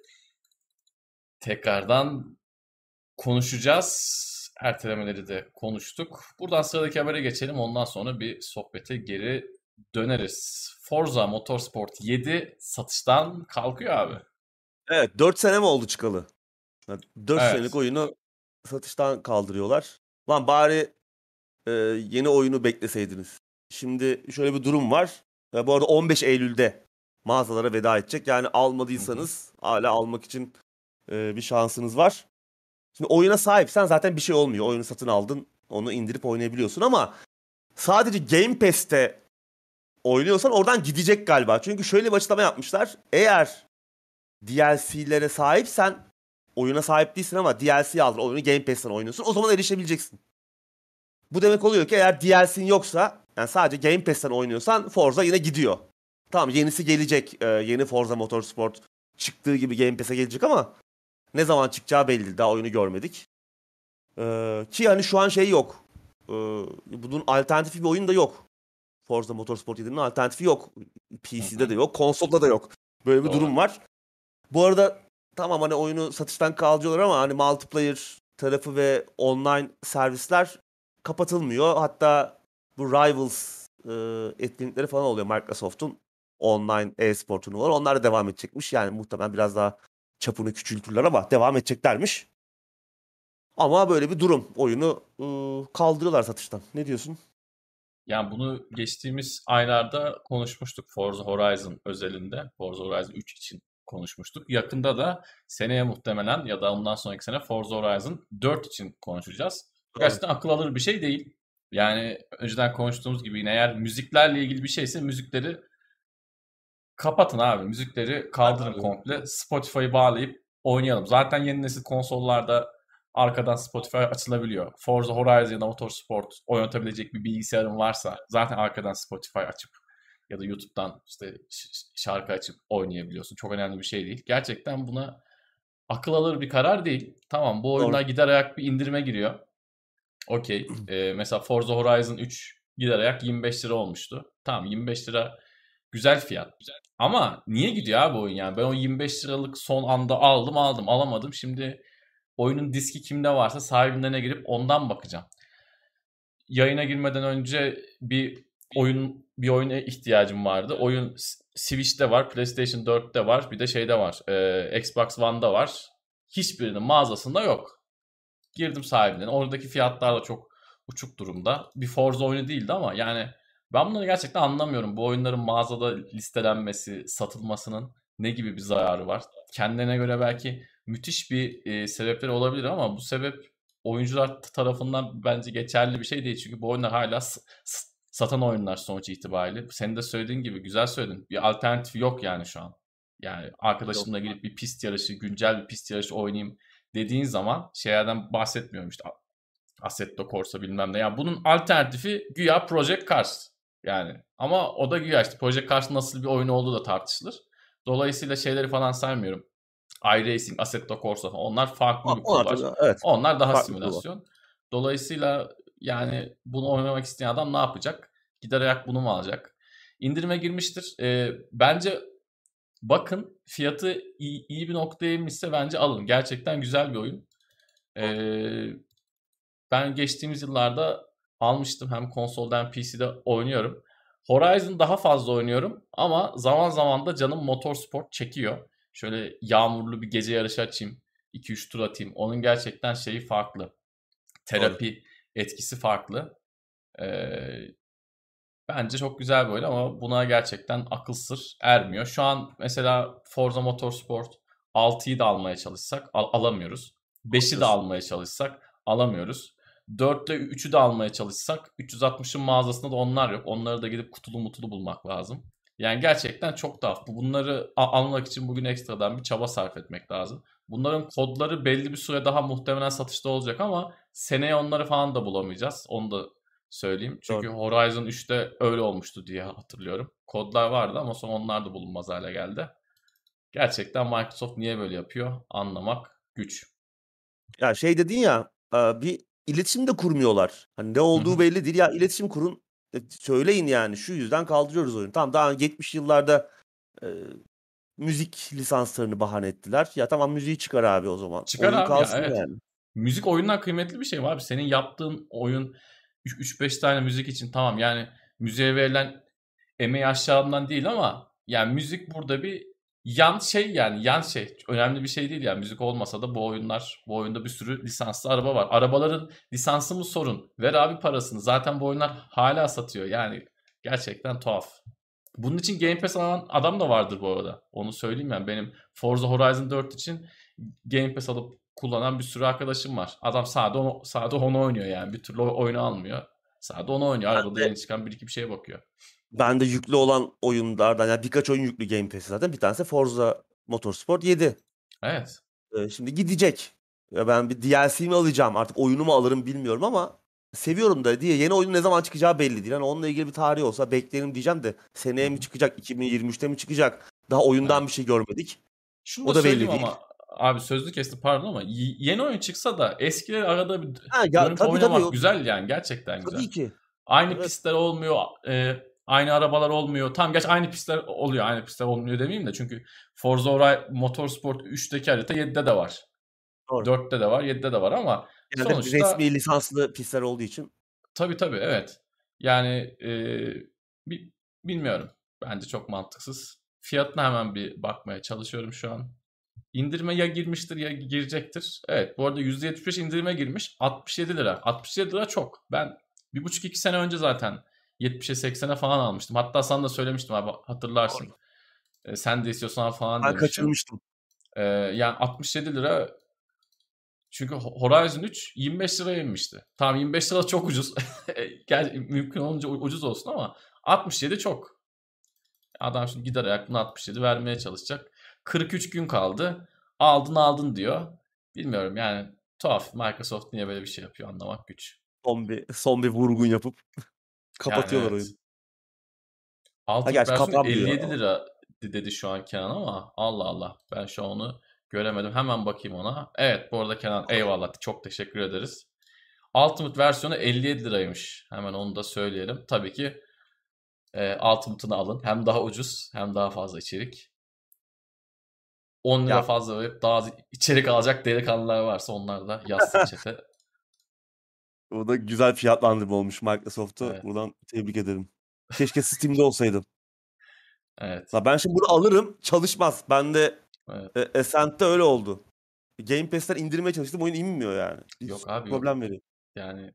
[SPEAKER 1] tekrardan konuşacağız. Ertelemeleri de konuştuk. Buradan sıradaki habere geçelim. Ondan sonra bir sohbete geri döneriz. Forza Motorsport 7 satıştan kalkıyor abi.
[SPEAKER 2] Evet 4 sene mi oldu çıkalı? 4
[SPEAKER 1] Evet.
[SPEAKER 2] senelik oyunu satıştan kaldırıyorlar. Lan bari e, yeni oyunu bekleseydiniz. Şimdi şöyle bir durum var. E, bu arada 15 Eylül'de mağazalara veda edecek. Yani almadıysanız hala almak için e, bir şansınız var. Şimdi oyuna sahipsen zaten bir şey olmuyor. Oyunu satın aldın. Onu indirip oynayabiliyorsun ama sadece Game Pass'te oynuyorsan oradan gidecek galiba. Çünkü şöyle bir açıklama yapmışlar. Eğer DLC'lere sahipsen oyuna sahip değilsin ama DLC aldın. Oyunu Game Pass'ten oynuyorsun. O zaman erişebileceksin. Bu demek oluyor ki eğer DLC'in yoksa yani sadece Game Pass'ten oynuyorsan Forza yine gidiyor. Tamam yenisi gelecek. Ee, yeni Forza Motorsport çıktığı gibi Game Pass'e gelecek ama ne zaman çıkacağı belli değil. Daha oyunu görmedik. Ee, ki hani şu an şey yok. Ee, bunun alternatifi bir oyun da yok. Forza Motorsport 7'nin alternatifi yok. PC'de de yok, konsolda da yok. Böyle bir
[SPEAKER 1] Doğru.
[SPEAKER 2] durum var. Bu arada tamam hani oyunu satıştan kaldırıyorlar ama hani multiplayer tarafı ve online servisler kapatılmıyor. Hatta bu Rivals e, etkinlikleri falan oluyor Microsoft'un online e-spor turnuvaları. Onlar da devam edecekmiş. Yani muhtemelen biraz daha çapını küçültürler ama devam edeceklermiş. Ama böyle bir durum. Oyunu e, kaldırıyorlar satıştan. Ne diyorsun?
[SPEAKER 1] Yani bunu geçtiğimiz aylarda konuşmuştuk Forza Horizon özelinde. Forza Horizon 3 için konuşmuştuk. Yakında da seneye muhtemelen ya da ondan sonraki sene Forza Horizon 4 için konuşacağız. Gerçekten akıl alır bir şey değil. Yani önceden konuştuğumuz gibi yine eğer müziklerle ilgili bir şeyse müzikleri kapatın abi. Müzikleri kaldırın komple. Spotify'ı bağlayıp oynayalım. Zaten yeni nesil konsollarda arkadan Spotify açılabiliyor. Forza Horizon ya da Motorsport oynatabilecek bir bilgisayarın varsa zaten arkadan Spotify açıp ya da YouTube'dan işte şarkı açıp oynayabiliyorsun. Çok önemli bir şey değil. Gerçekten buna akıl alır bir karar değil. Tamam bu oyunlar gider ayak bir indirime giriyor. Okey. Ee, mesela Forza Horizon 3 gider ayak 25 lira olmuştu. Tamam 25 lira güzel fiyat. Ama niye gidiyor abi oyun yani? Ben o 25 liralık son anda aldım aldım alamadım. Şimdi oyunun diski kimde varsa sahibinden girip ondan bakacağım. Yayına girmeden önce bir oyun bir oyuna ihtiyacım vardı. Oyun Switch'te var, PlayStation 4'te var, bir de şeyde var. e, Xbox One'da var. Hiçbirinin mağazasında yok. Girdim sahibinden. Oradaki fiyatlar da çok uçuk durumda. Bir Forza oyunu değildi ama yani ben bunları gerçekten anlamıyorum. Bu oyunların mağazada listelenmesi, satılmasının ne gibi bir zararı var? Kendine göre belki müthiş bir e, sebepleri olabilir ama bu sebep oyuncular tarafından bence geçerli bir şey değil. Çünkü bu oyunlar hala satan oyunlar sonuç itibariyle. Senin de söylediğin gibi güzel söyledin. Bir alternatif yok yani şu an. Yani arkadaşımla gidip bir pist yarışı, güncel bir pist yarışı oynayayım dediğin zaman şeylerden bahsetmiyorum işte Assetto Corsa bilmem ne. Yani bunun alternatifi güya Project Cars. Yani ama o da güya işte Project Cars nasıl bir oyun olduğu da tartışılır. Dolayısıyla şeyleri falan saymıyorum. iRacing, Assetto Corsa falan. Onlar farklı bir
[SPEAKER 2] Onlar tabii, evet.
[SPEAKER 1] Onlar daha
[SPEAKER 2] Farklı
[SPEAKER 1] simülasyon. Dolayısıyla yani bunu oynamak isteyen adam ne yapacak? Gider ayak bunu mu alacak? İndirime girmiştir. Ee, bence bakın fiyatı iyi, iyi bir noktaya inmişse bence alın. Gerçekten güzel bir oyun. Ee, ben geçtiğimiz yıllarda almıştım. Hem konsolda hem PC'de oynuyorum. Horizon daha fazla oynuyorum ama zaman zaman da canım motorsport çekiyor. Şöyle yağmurlu bir gece yarışı açayım. 2-3 tur atayım. Onun gerçekten şeyi farklı. Terapi etkisi farklı. Ee, bence çok güzel oyun ama buna gerçekten akıl sır ermiyor. Şu an mesela Forza Motorsport 6'yı da almaya çalışsak al- alamıyoruz. 5'i de almaya çalışsak alamıyoruz. 4'te 3'ü de almaya çalışsak 360'ın mağazasında da onlar yok. Onları da gidip kutulu mutulu bulmak lazım. Yani gerçekten çok tuhaf. Bu- Bunları almak için bugün ekstradan bir çaba sarf etmek lazım. Bunların kodları belli bir süre daha muhtemelen satışta olacak ama seneye onları falan da bulamayacağız. Onu da söyleyeyim. Çünkü Horizon 3'te öyle olmuştu diye hatırlıyorum. Kodlar vardı ama sonra onlar da bulunmaz hale geldi. Gerçekten Microsoft niye böyle yapıyor anlamak güç.
[SPEAKER 2] Ya şey dedin ya bir iletişim de kurmuyorlar. Hani ne olduğu
[SPEAKER 1] hı.
[SPEAKER 2] belli değil. Ya iletişim kurun. E, Söyleyin yani şu yüzden kaldırıyoruz oyunu. Tamam daha 70 yıllarda e, müzik lisanslarını bahane ettiler. Ya tamam müziği çıkar abi o zaman.
[SPEAKER 1] Çıkar
[SPEAKER 2] Oyun
[SPEAKER 1] abi ya,
[SPEAKER 2] kalsın
[SPEAKER 1] evet.
[SPEAKER 2] yani.
[SPEAKER 1] Müzik oyundan kıymetli bir şey mi abi? Senin yaptığın oyun 3-5 tane müzik için tamam yani müziğe verilen emeği aşağıdan değil ama yani müzik burada bir yan şey yani yan şey. Önemli bir şey değil yani müzik olmasa da bu oyunlar bu oyunda bir sürü lisanslı araba var. Arabaların lisansı mı sorun? Ver abi parasını. Zaten bu oyunlar hala satıyor. Yani gerçekten tuhaf. Bunun için Game Pass alan adam da vardır bu arada. Onu söyleyeyim yani benim Forza Horizon 4 için Game Pass alıp kullanan bir sürü arkadaşım var. Adam sade onu, sade onu oynuyor yani. Bir türlü oyunu almıyor. Sade onu oynuyor. Arabada yeni çıkan bir iki bir şeye bakıyor.
[SPEAKER 2] Ben de yüklü olan oyunlardan yani birkaç oyun yüklü Game Pass'e zaten. Bir tanesi Forza Motorsport 7.
[SPEAKER 1] Evet.
[SPEAKER 2] Ee, şimdi gidecek. Ya ben bir DLC mi alacağım artık oyunu mu alırım bilmiyorum ama seviyorum da diye yeni oyun ne zaman çıkacağı belli değil. Hani onunla ilgili bir tarih olsa bekleyelim diyeceğim de seneye mi çıkacak 2023'te mi çıkacak? Daha oyundan bir şey görmedik.
[SPEAKER 1] Şunu
[SPEAKER 2] O
[SPEAKER 1] da,
[SPEAKER 2] da belli değil.
[SPEAKER 1] ama abi sözlü kestim pardon ama yeni oyun çıksa da eskileri arada bir
[SPEAKER 2] Ha, ya,
[SPEAKER 1] dönüp
[SPEAKER 2] tabii,
[SPEAKER 1] oynamak
[SPEAKER 2] tabii.
[SPEAKER 1] güzel yani gerçekten güzel.
[SPEAKER 2] Tabii ki.
[SPEAKER 1] Aynı
[SPEAKER 2] Evet.
[SPEAKER 1] pistler olmuyor, e, aynı arabalar olmuyor. Tam geç aynı pistler oluyor, aynı pistler olmuyor demeyeyim de çünkü Forza Horizon Motorsport 3'teki harita 7'de de var.
[SPEAKER 2] Doğru.
[SPEAKER 1] 4'te de var, 7'de de var ama
[SPEAKER 2] Genelde
[SPEAKER 1] sonuçta
[SPEAKER 2] resmi lisanslı pistler olduğu için.
[SPEAKER 1] tabii tabii evet. Yani e, bi- bilmiyorum. Bence çok mantıksız. Fiyatına hemen bir bakmaya çalışıyorum şu an. İndirime ya girmiştir ya girecektir. Evet bu arada %75 indirime girmiş. 67 lira. 67 lira çok. Ben bir buçuk iki sene önce zaten 70'e 80'e falan almıştım. Hatta sana da söylemiştim abi hatırlarsın. E, sen de istiyorsan falan
[SPEAKER 2] Ben
[SPEAKER 1] demiştim.
[SPEAKER 2] kaçırmıştım.
[SPEAKER 1] Ee, yani 67 lira çünkü Ho- Horizon 3 25 liraya inmişti. Tamam 25 lira çok ucuz. Gel mümkün olunca ucuz olsun ama 67 çok. Adam şimdi gider aklına 67 vermeye çalışacak. 43 gün kaldı. Aldın aldın diyor. Bilmiyorum yani tuhaf. Microsoft niye böyle bir şey yapıyor anlamak güç.
[SPEAKER 2] Son bir, son bir vurgun yapıp
[SPEAKER 1] Yani
[SPEAKER 2] kapatıyorlar
[SPEAKER 1] evet.
[SPEAKER 2] oyunu.
[SPEAKER 1] Ultimate
[SPEAKER 2] Ha gerçi
[SPEAKER 1] versiyonu
[SPEAKER 2] kapanmıyor.
[SPEAKER 1] 57 lira de- dedi şu an Kenan ama Allah Allah ben şu an onu göremedim. Hemen bakayım ona. Evet bu arada Kenan eyvallah çok teşekkür ederiz. Ultimate versiyonu 57 liraymış. Hemen onu da söyleyelim. Tabii ki e, Ultimate'ını alın. Hem daha ucuz hem daha fazla içerik. 10 lira
[SPEAKER 2] Ya
[SPEAKER 1] fazla verip daha içerik alacak delikanlılar varsa onlar da yazsın chat'e.
[SPEAKER 2] O da güzel fiyatlandırma olmuş Microsoft'a.
[SPEAKER 1] Evet.
[SPEAKER 2] Buradan tebrik ederim. Keşke Steam'de olsaydım.
[SPEAKER 1] Evet.
[SPEAKER 2] La ben şimdi bunu alırım çalışmaz. Ben de
[SPEAKER 1] Evet.
[SPEAKER 2] e, Ascent'te öyle oldu. Game Pass'ten indirmeye çalıştım oyun inmiyor yani. Hiç
[SPEAKER 1] Yok abi yok.
[SPEAKER 2] problem veriyor.
[SPEAKER 1] Yani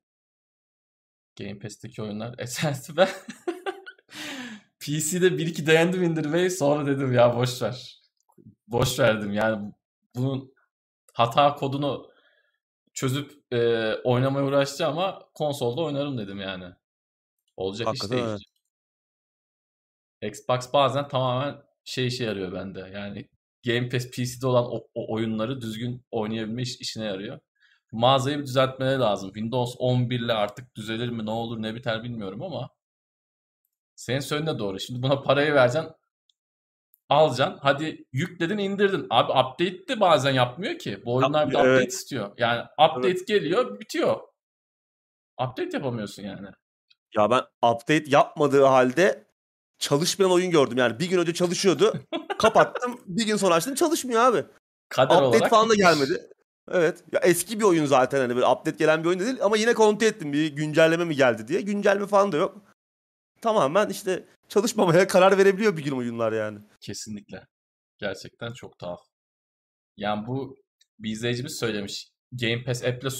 [SPEAKER 1] Game Pass'teki oyunlar esensi ben PC'de bir iki denedim indirmeyi sonra dedim ya boş ver. Boş verdim yani bunun hata kodunu çözüp e, oynamaya uğraşacağım ama konsolda oynarım dedim yani. Olacak iş
[SPEAKER 2] Hakikaten
[SPEAKER 1] değil.
[SPEAKER 2] öyle.
[SPEAKER 1] Xbox bazen tamamen şey işe yarıyor bende. Yani Game Pass PC'de olan o, o oyunları düzgün oynayabilme iş, işine yarıyor. Mağazayı bir düzeltmeleri lazım. Windows 11 ile artık düzelir mi ne olur ne biter bilmiyorum ama senin söylediğin de doğru. Şimdi buna parayı vereceksin alacaksın. Hadi yükledin indirdin. Abi update de bazen yapmıyor ki. Bu oyunlar bir
[SPEAKER 2] Yapmıyor,
[SPEAKER 1] update
[SPEAKER 2] evet.
[SPEAKER 1] istiyor. Yani update
[SPEAKER 2] Evet.
[SPEAKER 1] geliyor bitiyor. Update yapamıyorsun yani.
[SPEAKER 2] Ya ben update yapmadığı halde çalışmayan oyun gördüm. Yani bir gün önce çalışıyordu. kapattım. Bir gün sonra açtım çalışmıyor abi.
[SPEAKER 1] Kader
[SPEAKER 2] Update
[SPEAKER 1] olarak
[SPEAKER 2] falan da gelmedi. Evet. Ya eski bir oyun zaten hani böyle update gelen bir oyun değil ama yine kontrol ettim bir güncelleme mi geldi diye. Güncelleme falan da yok. Tamamen işte çalışmamaya karar verebiliyor bir gün oyunlar yani.
[SPEAKER 1] Kesinlikle. Gerçekten çok tuhaf. Yani bu bir izleyicimiz söylemiş. Game Pass app'le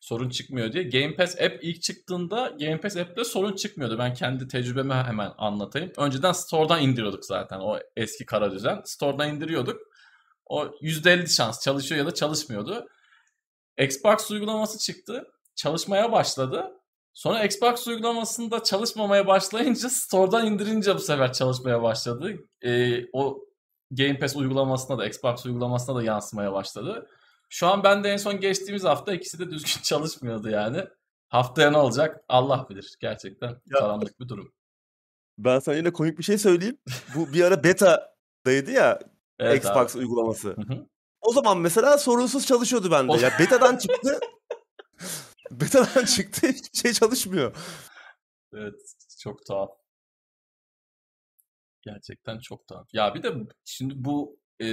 [SPEAKER 1] sorun çıkmıyor diye. Game Pass app ilk çıktığında Game Pass app'le sorun çıkmıyordu. Ben kendi tecrübemi hemen anlatayım. Önceden store'dan indiriyorduk zaten o eski kara düzen. Store'dan indiriyorduk. O %50 şans çalışıyor ya da çalışmıyordu. Xbox uygulaması çıktı. Çalışmaya başladı. Sonra Xbox uygulamasında çalışmamaya başlayınca store'dan indirince bu sefer çalışmaya başladı. Ee, o Game Pass uygulamasına da Xbox uygulamasına da yansımaya başladı. Şu an ben de en son geçtiğimiz hafta ikisi de düzgün çalışmıyordu yani. Haftaya ne olacak Allah bilir. Gerçekten karanlık bir durum.
[SPEAKER 2] Ben sana yine komik bir şey söyleyeyim. Bu bir ara beta'daydı ya
[SPEAKER 1] Evet abi.
[SPEAKER 2] Xbox uygulaması.
[SPEAKER 1] Hı hı.
[SPEAKER 2] O zaman mesela sorunsuz çalışıyordu bende.
[SPEAKER 1] O-
[SPEAKER 2] Ya beta'dan çıktı. beta'dan çıktı hiçbir şey çalışmıyor.
[SPEAKER 1] Evet çok tuhaf. Gerçekten çok tuhaf. Ya bir de şimdi bu e,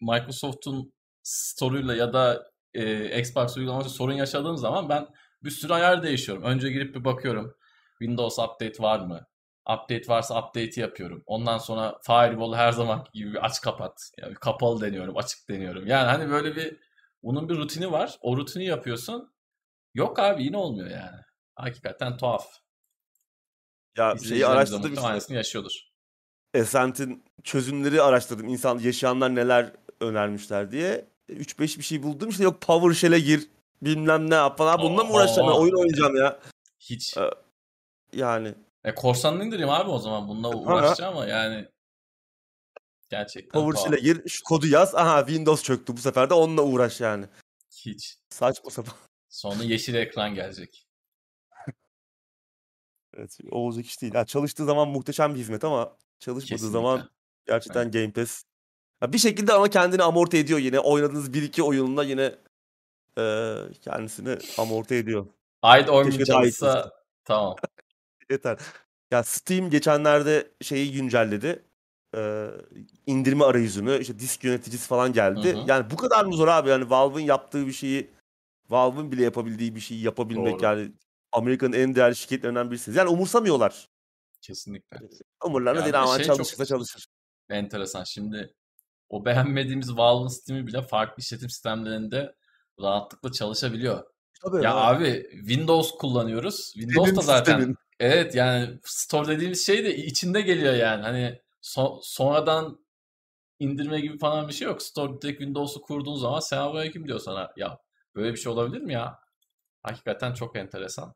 [SPEAKER 1] Microsoft'un store'uyla ya da e, Xbox uygulaması sorun yaşadığım zaman ben bir sürü ayar değişiyorum. Önce girip bir bakıyorum. Windows update var mı? Update varsa update'i yapıyorum. Ondan sonra firewall her zaman gibi aç kapat. Yani kapalı deniyorum, açık deniyorum. Yani hani böyle bir bunun bir rutini var. O rutini yapıyorsun. Yok abi yine olmuyor yani. Hakikaten tuhaf.
[SPEAKER 2] Ya şeyi araştırdım işte.
[SPEAKER 1] aynısını yaşıyordur.
[SPEAKER 2] Ascent'in çözümleri araştırdım. İnsan yaşayanlar neler önermişler diye. 3-5 bir şey buldum. İşte yok PowerShell'e gir bilmem ne yap falan. Bununla mı uğraşacağım ya?
[SPEAKER 1] Oha.
[SPEAKER 2] Oyun oynayacağım ya.
[SPEAKER 1] Hiç.
[SPEAKER 2] Ee, Yani
[SPEAKER 1] E korsanını indireyim abi o zaman. Bununla uğraşacağım ama yani gerçekten
[SPEAKER 2] PowerShell'e gir şu kodu yaz. Aha Windows çöktü bu sefer de onunla uğraş yani.
[SPEAKER 1] Hiç.
[SPEAKER 2] Saçma sapan.
[SPEAKER 1] Sonra yeşil ekran gelecek.
[SPEAKER 2] Evet, olacak iş değil. Ya çalıştığı zaman muhteşem bir hizmet ama çalışmadığı
[SPEAKER 1] Kesinlikle.
[SPEAKER 2] zaman gerçekten Game Pass. Ya bir şekilde ama kendini amorti ediyor yine. Oynadığınız bir iki oyunla yine eee, kendisini amorti ediyor.
[SPEAKER 1] Ayda 10 gün
[SPEAKER 2] Keşke daha iyi
[SPEAKER 1] çalışsa tamam.
[SPEAKER 2] Yeter. Ya Steam geçenlerde şeyi güncelledi. eee, indirme arayüzünü, işte disk yöneticisi falan
[SPEAKER 1] Hı
[SPEAKER 2] geldi.
[SPEAKER 1] hı.
[SPEAKER 2] Yani bu kadar mı zor abi? Yani Valve'ın yaptığı bir şeyi, Valve'ın bile yapabildiği bir şeyi yapabilmek
[SPEAKER 1] Doğru.
[SPEAKER 2] yani Amerika'nın en değerli şirketlerinden birisi. Yani umursamıyorlar.
[SPEAKER 1] Kesinlikle.
[SPEAKER 2] Umurlarına
[SPEAKER 1] Ya
[SPEAKER 2] değil ama
[SPEAKER 1] şey çok
[SPEAKER 2] çalışırsa çalışır.
[SPEAKER 1] enteresan. Şimdi o beğenmediğimiz Valve'ın Steam'i bile farklı işletim sistemlerinde rahatlıkla çalışabiliyor.
[SPEAKER 2] Tabii
[SPEAKER 1] Ya
[SPEAKER 2] ha.
[SPEAKER 1] abi Windows kullanıyoruz. Windows da zaten
[SPEAKER 2] sistemin.
[SPEAKER 1] evet yani Store dediğimiz şey de içinde geliyor yani. Hani so- sonradan indirme gibi falan bir şey yok. Store direkt Windows'u kurduğun zaman selamünaleyküm diyor sana. Ya böyle bir şey olabilir mi ya? Hakikaten çok enteresan.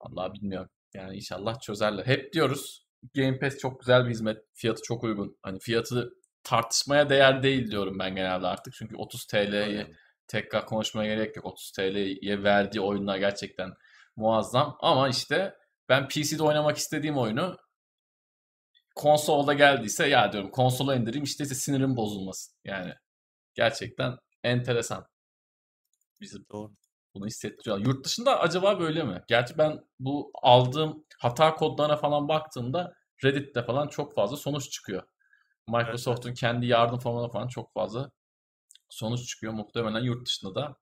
[SPEAKER 1] Vallahi bilmiyorum. Yani inşallah çözerler. Hep diyoruz Game Pass çok güzel bir hizmet. Fiyatı çok uygun. Hani fiyatı tartışmaya değer değil diyorum ben genelde artık. Çünkü 30 TL'yi
[SPEAKER 2] Aynen.
[SPEAKER 1] tekrar konuşmaya gerek yok. 30 TL'ye verdiği oyunlar gerçekten muazzam. Ama işte ben PC'de oynamak istediğim oyunu konsolda geldiyse ya diyorum konsola indireyim işte sinirim bozulmasın. Yani gerçekten enteresan. Bizim
[SPEAKER 2] Doğru.
[SPEAKER 1] bunu hissettiriyor. Yurt dışında acaba böyle mi? Gerçi ben bu aldığım hata kodlarına falan baktığımda Reddit'te falan çok fazla sonuç çıkıyor.
[SPEAKER 2] Evet,
[SPEAKER 1] Microsoft'un kendi yardım formuna falan çok fazla sonuç çıkıyor. Muhtemelen yurt dışında da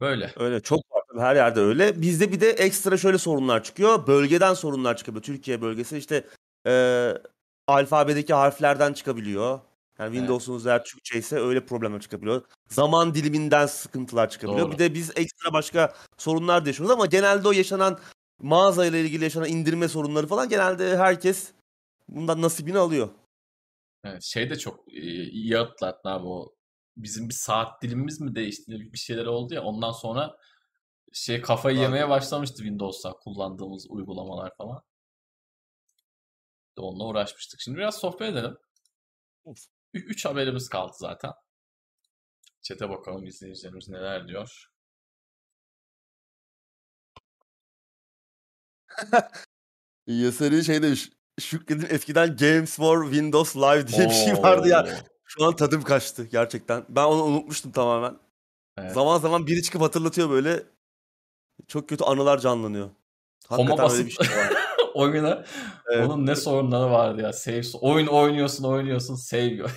[SPEAKER 1] böyle.
[SPEAKER 2] Öyle çok her yerde öyle. Bizde bir de ekstra şöyle sorunlar çıkıyor. Bölgeden sorunlar çıkabiliyor. Türkiye bölgesi işte eee, alfabedeki harflerden çıkabiliyor. Yani
[SPEAKER 1] Evet.
[SPEAKER 2] Windows'unuz eğer Türkçe ise öyle problemler çıkabiliyor. Zaman diliminden sıkıntılar çıkabiliyor. Bir
[SPEAKER 1] Doğru.
[SPEAKER 2] de biz ekstra başka sorunlar da yaşıyoruz ama genelde o yaşanan mağazayla ilgili yaşanan indirme sorunları falan genelde herkes bundan nasibini alıyor.
[SPEAKER 1] Evet, şey de çok e, iyi atlattı abi o. Bizim bir saat dilimimiz mi değişti bir şeyler oldu ya ondan sonra şey kafayı
[SPEAKER 2] Var.
[SPEAKER 1] yemeye başlamıştı Windows'ta kullandığımız uygulamalar falan. Onunla uğraşmıştık. Şimdi biraz sohbet edelim. 3 haberimiz kaldı zaten. Çete bakalım izleyicilerimiz neler diyor.
[SPEAKER 2] Yasari şey demiş. Şükredin eskiden Games for Windows Live diye bir şey vardı ya. Şu an tadım kaçtı gerçekten. Ben onu unutmuştum tamamen.
[SPEAKER 1] Evet.
[SPEAKER 2] Zaman zaman biri çıkıp hatırlatıyor böyle. Çok kötü anılar canlanıyor.
[SPEAKER 1] Homa
[SPEAKER 2] Hakikaten bir
[SPEAKER 1] basıp
[SPEAKER 2] şey.
[SPEAKER 1] oyuna
[SPEAKER 2] Evet.
[SPEAKER 1] onun ne sorunları vardı ya. Save oyun oynuyorsun oynuyorsun save yok.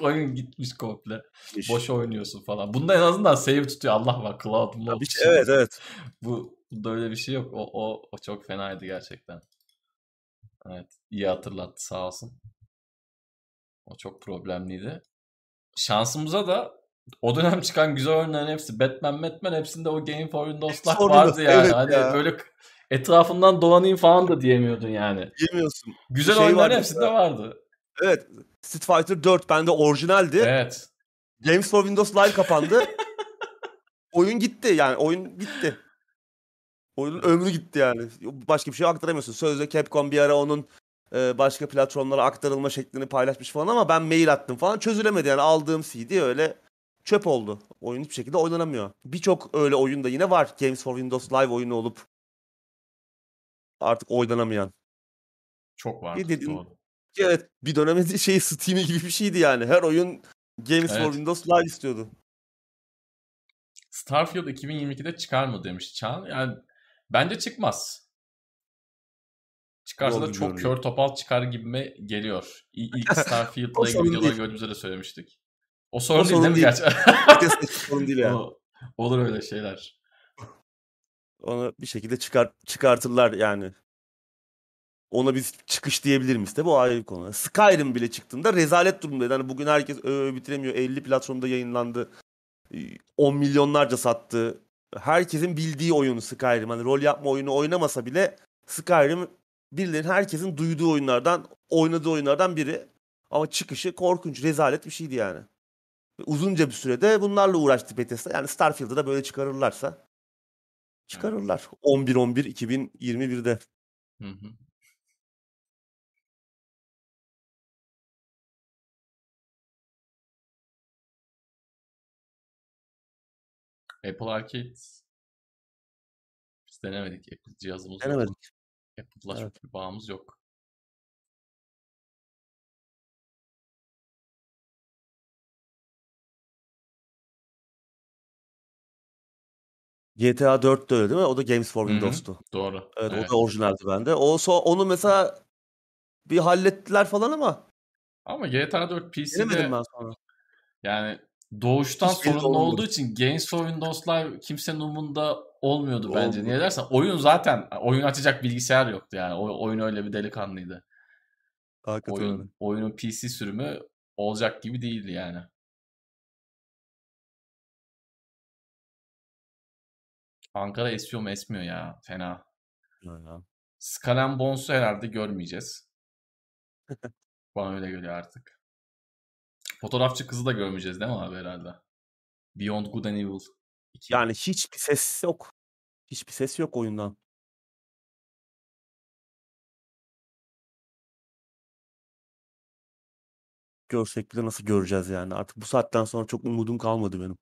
[SPEAKER 1] Oyun gitmiş komple. Boş oynuyorsun falan. Bunda en azından save tutuyor. Allah var cloud'un
[SPEAKER 2] şey, evet evet.
[SPEAKER 1] Bu bunda öyle bir şey yok. O, o, o çok fenaydı gerçekten. Evet. iyi hatırlattı sağ olsun. O çok problemliydi. Şansımıza da o dönem çıkan güzel oyunların hepsi Batman, Batman hepsinde o Game for Windows Live
[SPEAKER 2] Sorunu,
[SPEAKER 1] vardı yani.
[SPEAKER 2] evet
[SPEAKER 1] hani
[SPEAKER 2] ya.
[SPEAKER 1] böyle etrafından dolanayım falan da diyemiyordun yani.
[SPEAKER 2] Yemiyorsun.
[SPEAKER 1] Güzel
[SPEAKER 2] Şey
[SPEAKER 1] oyunların
[SPEAKER 2] vardı
[SPEAKER 1] hepsinde vardı.
[SPEAKER 2] Evet. Street Fighter 4 bende orijinaldi.
[SPEAKER 1] Evet.
[SPEAKER 2] Games for Windows Live kapandı. oyun gitti yani oyun gitti. Oyunun ömrü gitti yani. Başka bir şey aktaramıyorsun. Sözde Capcom bir ara onun e, başka platformlara aktarılma şeklini paylaşmış falan ama ben mail attım falan çözülemedi yani aldığım CD öyle çöp oldu. Oyun hiçbir şekilde oynanamıyor. Birçok öyle oyun da yine var. Games for Windows Live oyunu olup artık oynanamayan.
[SPEAKER 1] Çok Doğru.
[SPEAKER 2] Evet bir dönemde şey Steam gibi bir şeydi yani. Her oyun Games for
[SPEAKER 1] Evet.
[SPEAKER 2] Windows Live istiyordu.
[SPEAKER 1] Starfield 2022'de çıkar mı demiş Çağan. Yani bence çıkmaz. Çıkarsa da çok kör topal çıkar gibime geliyor. İlk Starfield'la ilgili videoları gördüğümüzde de söylemiştik. O sorun
[SPEAKER 2] O sorun
[SPEAKER 1] değil mi
[SPEAKER 2] değil. Vites seçimi sorun değil yani.
[SPEAKER 1] Olur öyle şeyler.
[SPEAKER 2] Onu bir şekilde çıkar çıkartırlar yani. Ona biz çıkış diyebilir miyiz? Tabii o ayrı bir konu. Skyrim bile çıktığında rezalet durumdaydı. Hani bugün herkes öö bitiremiyor. 50 platformda yayınlandı. Ee, 10 milyonlarca sattı. Herkesin bildiği oyunu Skyrim. Hani rol yapma oyunu oynamasa bile Skyrim birilerinin herkesin duyduğu oyunlardan, oynadığı oyunlardan biri. Ama çıkışı korkunç, rezalet bir şeydi yani. Uzunca bir sürede bunlarla uğraştı Bethesda. Yani Starfield'ı da böyle çıkarırlarsa çıkarırlar. 11-11 2021'de.
[SPEAKER 1] Hı hı. Apple Arcade biz denemedik. Apple cihazımız yok.
[SPEAKER 2] Denemedik.
[SPEAKER 1] Apple'la
[SPEAKER 2] Evet.
[SPEAKER 1] çok bir bağımız yok.
[SPEAKER 2] GTA 4 de öyle değil mi? O da Games for. Windows'tu.
[SPEAKER 1] Doğru.
[SPEAKER 2] Evet,
[SPEAKER 1] Evet.
[SPEAKER 2] o da orijinaldi bende. O so- onu mesela bir hallettiler falan ama
[SPEAKER 1] Ama GTA 4
[SPEAKER 2] denemedim
[SPEAKER 1] PC'de
[SPEAKER 2] ben sonra.
[SPEAKER 1] yani doğuştan
[SPEAKER 2] Hiç
[SPEAKER 1] sorunlu
[SPEAKER 2] olmadı.
[SPEAKER 1] olduğu için Games for Windows'lar kimsenin umurunda olmuyordu bence. Niye
[SPEAKER 2] Olmadı.
[SPEAKER 1] dersen oyun zaten oyun açacak bilgisayar yoktu yani. O, oyun öyle bir delikanlıydı.
[SPEAKER 2] Hakikaten öyle.
[SPEAKER 1] Oyun oyunun PC sürümü olacak gibi değildi yani. Ankara esiyor mu esmiyor ya. Fena. And Bones'u herhalde görmeyeceğiz. Bana öyle geliyor artık. Fotoğrafçı kızı da görmeyeceğiz değil mi abi herhalde? Beyond Good and Evil 2.
[SPEAKER 2] Yani hiçbir ses yok. Hiçbir ses yok oyundan. Görsek bile nasıl göreceğiz yani. Artık bu saatten sonra çok umudum kalmadı benim.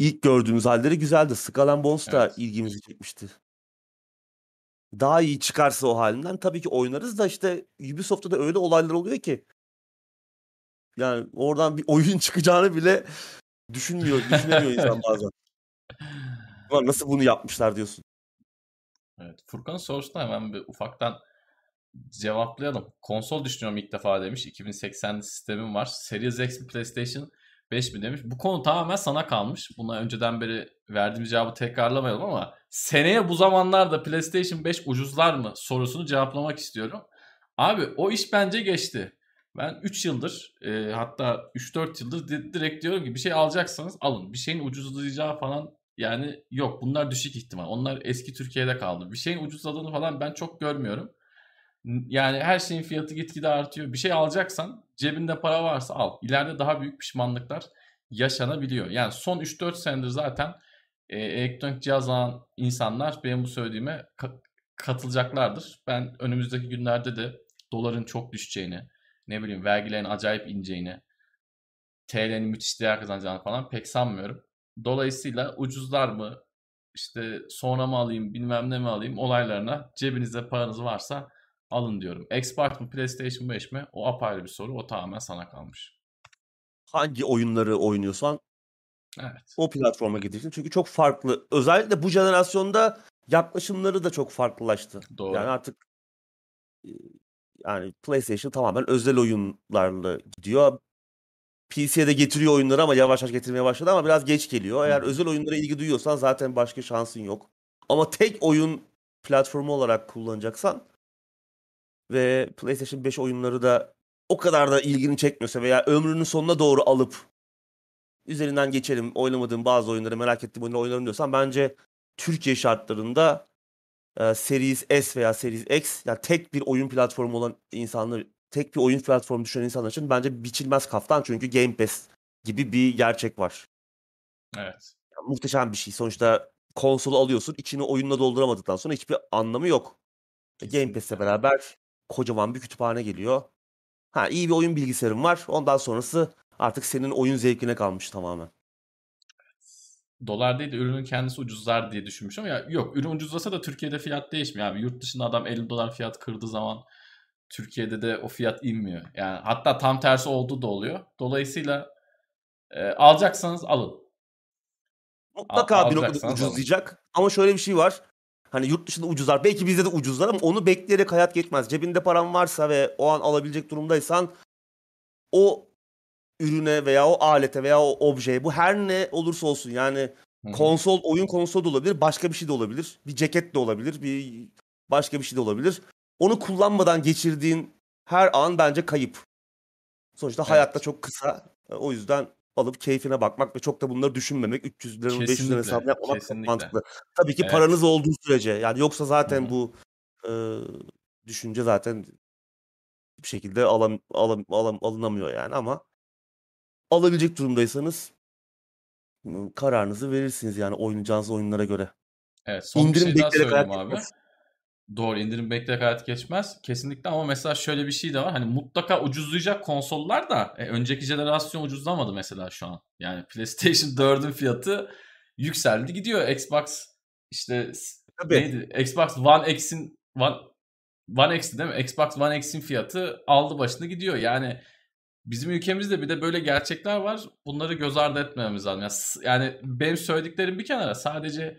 [SPEAKER 2] İlk gördüğümüz halleri güzeldi. Skull and Bones da
[SPEAKER 1] Evet.
[SPEAKER 2] ilgimizi çekmişti. Daha iyi çıkarsa o halinden tabii ki oynarız da işte Ubisoft'ta da öyle olaylar oluyor ki. Yani oradan bir oyun çıkacağını bile düşünmüyor, düşünemiyor insan bazen. Ulan nasıl bunu yapmışlar diyorsun.
[SPEAKER 1] Evet. Furkan sorusuna hemen bir ufaktan cevaplayalım. Konsol düşünüyorum ilk defa demiş. 2080'li sistemim var. Series X mi PlayStation 5 mi demiş. Bu konu tamamen sana kalmış. Buna önceden beri verdiğimiz cevabı tekrarlamayalım ama seneye bu zamanlarda PlayStation 5 ucuzlar mı sorusunu cevaplamak istiyorum. Abi o iş bence geçti. Ben 3 yıldır e, hatta 3-4 yıldır di- direkt diyorum ki bir şey alacaksanız alın. Bir şeyin ucuzlayacağı falan yani yok. Bunlar düşük ihtimal. Onlar eski Türkiye'de kaldı. Bir şeyin ucuzladığını falan ben çok görmüyorum. Yani her şeyin fiyatı gitgide artıyor. Bir şey alacaksan cebinde para varsa al. İleride daha büyük pişmanlıklar yaşanabiliyor. Yani son 3-4 senedir zaten e, elektronik cihaz alan insanlar benim bu söylediğime ka- katılacaklardır. Ben önümüzdeki günlerde de doların çok düşeceğini, ne bileyim vergilerin acayip ineceğini, TL'nin müthiş değer kazanacağını falan pek sanmıyorum. Dolayısıyla ucuzlar mı, işte sonra mı alayım, bilmem ne mi alayım olaylarına cebinizde paranız varsa alın diyorum. Xbox mı, PlayStation 5 mi? O apayrı bir soru. O tamamen sana kalmış.
[SPEAKER 2] Hangi oyunları oynuyorsan
[SPEAKER 1] Evet.
[SPEAKER 2] o platforma gideceksin. Çünkü çok farklı. Özellikle bu jenerasyonda yaklaşımları da çok farklılaştı.
[SPEAKER 1] Doğru.
[SPEAKER 2] Yani artık yani PlayStation tamamen özel oyunlarla gidiyor. PC'ye de getiriyor oyunları ama yavaş yavaş getirmeye başladı ama biraz geç geliyor. Eğer
[SPEAKER 1] Hı.
[SPEAKER 2] özel oyunlara ilgi duyuyorsan zaten başka şansın yok. Ama tek oyun platformu olarak kullanacaksan ve PlayStation 5 oyunları da o kadar da ilgini çekmiyorsa veya ömrünün sonuna doğru alıp üzerinden geçelim oynamadığım bazı oyunları merak ettiğim oyunları oynarım diyorsan bence Türkiye şartlarında e, Series S veya Series X yani tek bir oyun platformu olan insanlar tek bir oyun platformu düşünen insanlar için bence biçilmez kaftan çünkü Game Pass gibi bir gerçek var.
[SPEAKER 1] Evet.
[SPEAKER 2] Yani muhteşem bir şey. Sonuçta konsolu alıyorsun, içini oyunla dolduramadıktan sonra hiçbir anlamı yok. E, Game
[SPEAKER 1] Kesinlikle.
[SPEAKER 2] Pass'le beraber kocaman bir kütüphane geliyor. Ha iyi bir oyun bilgisayarın var. Ondan sonrası artık senin oyun zevkine kalmış tamamen.
[SPEAKER 1] Dolar değil de ürünün kendisi ucuzlar diye düşünmüş ama ya yok ürün ucuzlasa da Türkiye'de fiyat değişmiyor abi. Yurt dışında adam 50 dolar fiyat kırdığı zaman Türkiye'de de o fiyat inmiyor. Yani hatta tam tersi olduğu da oluyor. Dolayısıyla e, alacaksanız alın.
[SPEAKER 2] Mutlaka
[SPEAKER 1] Al-
[SPEAKER 2] bir noktada ucuzlayacak. Ama şöyle bir şey var. Hani yurt dışında ucuzlar. Belki bizde de ucuzlar ama onu bekleyerek hayat geçmez. Cebinde paran varsa ve o an alabilecek durumdaysan o ürüne veya o alete veya o objeye bu her ne olursa olsun yani
[SPEAKER 1] Hı hı.
[SPEAKER 2] konsol oyun konsol da olabilir başka bir şey de olabilir bir ceket de olabilir bir başka bir şey de olabilir onu kullanmadan geçirdiğin her an bence kayıp sonuçta
[SPEAKER 1] Evet.
[SPEAKER 2] hayatta çok kısa o yüzden alıp keyfine bakmak ve çok da bunları düşünmemek 300 liranın 500 liranın hesabını yapmamak çok mantıklı tabii ki
[SPEAKER 1] Evet.
[SPEAKER 2] paranız olduğu sürece yani yoksa zaten
[SPEAKER 1] Hı
[SPEAKER 2] bu e, düşünce zaten bir şekilde alam, alam, alam, alınamıyor yani ama alabilecek durumdaysanız kararınızı verirsiniz yani oynayacağınız oyunlara göre.
[SPEAKER 1] Evet son bir
[SPEAKER 2] İndirim
[SPEAKER 1] şey daha söyleyeyim abi.
[SPEAKER 2] geçmez.
[SPEAKER 1] Doğru indirim bekleyerek hayat geçmez. Kesinlikle ama mesela şöyle bir şey de var. Hani mutlaka ucuzlayacak konsollar da e, önceki jenerasyon ucuzlamadı mesela şu an. Yani PlayStation 4'ün fiyatı yükseldi gidiyor. Xbox işte
[SPEAKER 2] Tabii.
[SPEAKER 1] neydi? Xbox One X'in One, One X'ti değil mi? Xbox One X'in fiyatı aldı başını gidiyor. Yani bizim ülkemizde bir de böyle gerçekler var. Bunları göz ardı etmememiz lazım. Yani, yani benim söylediklerim bir kenara sadece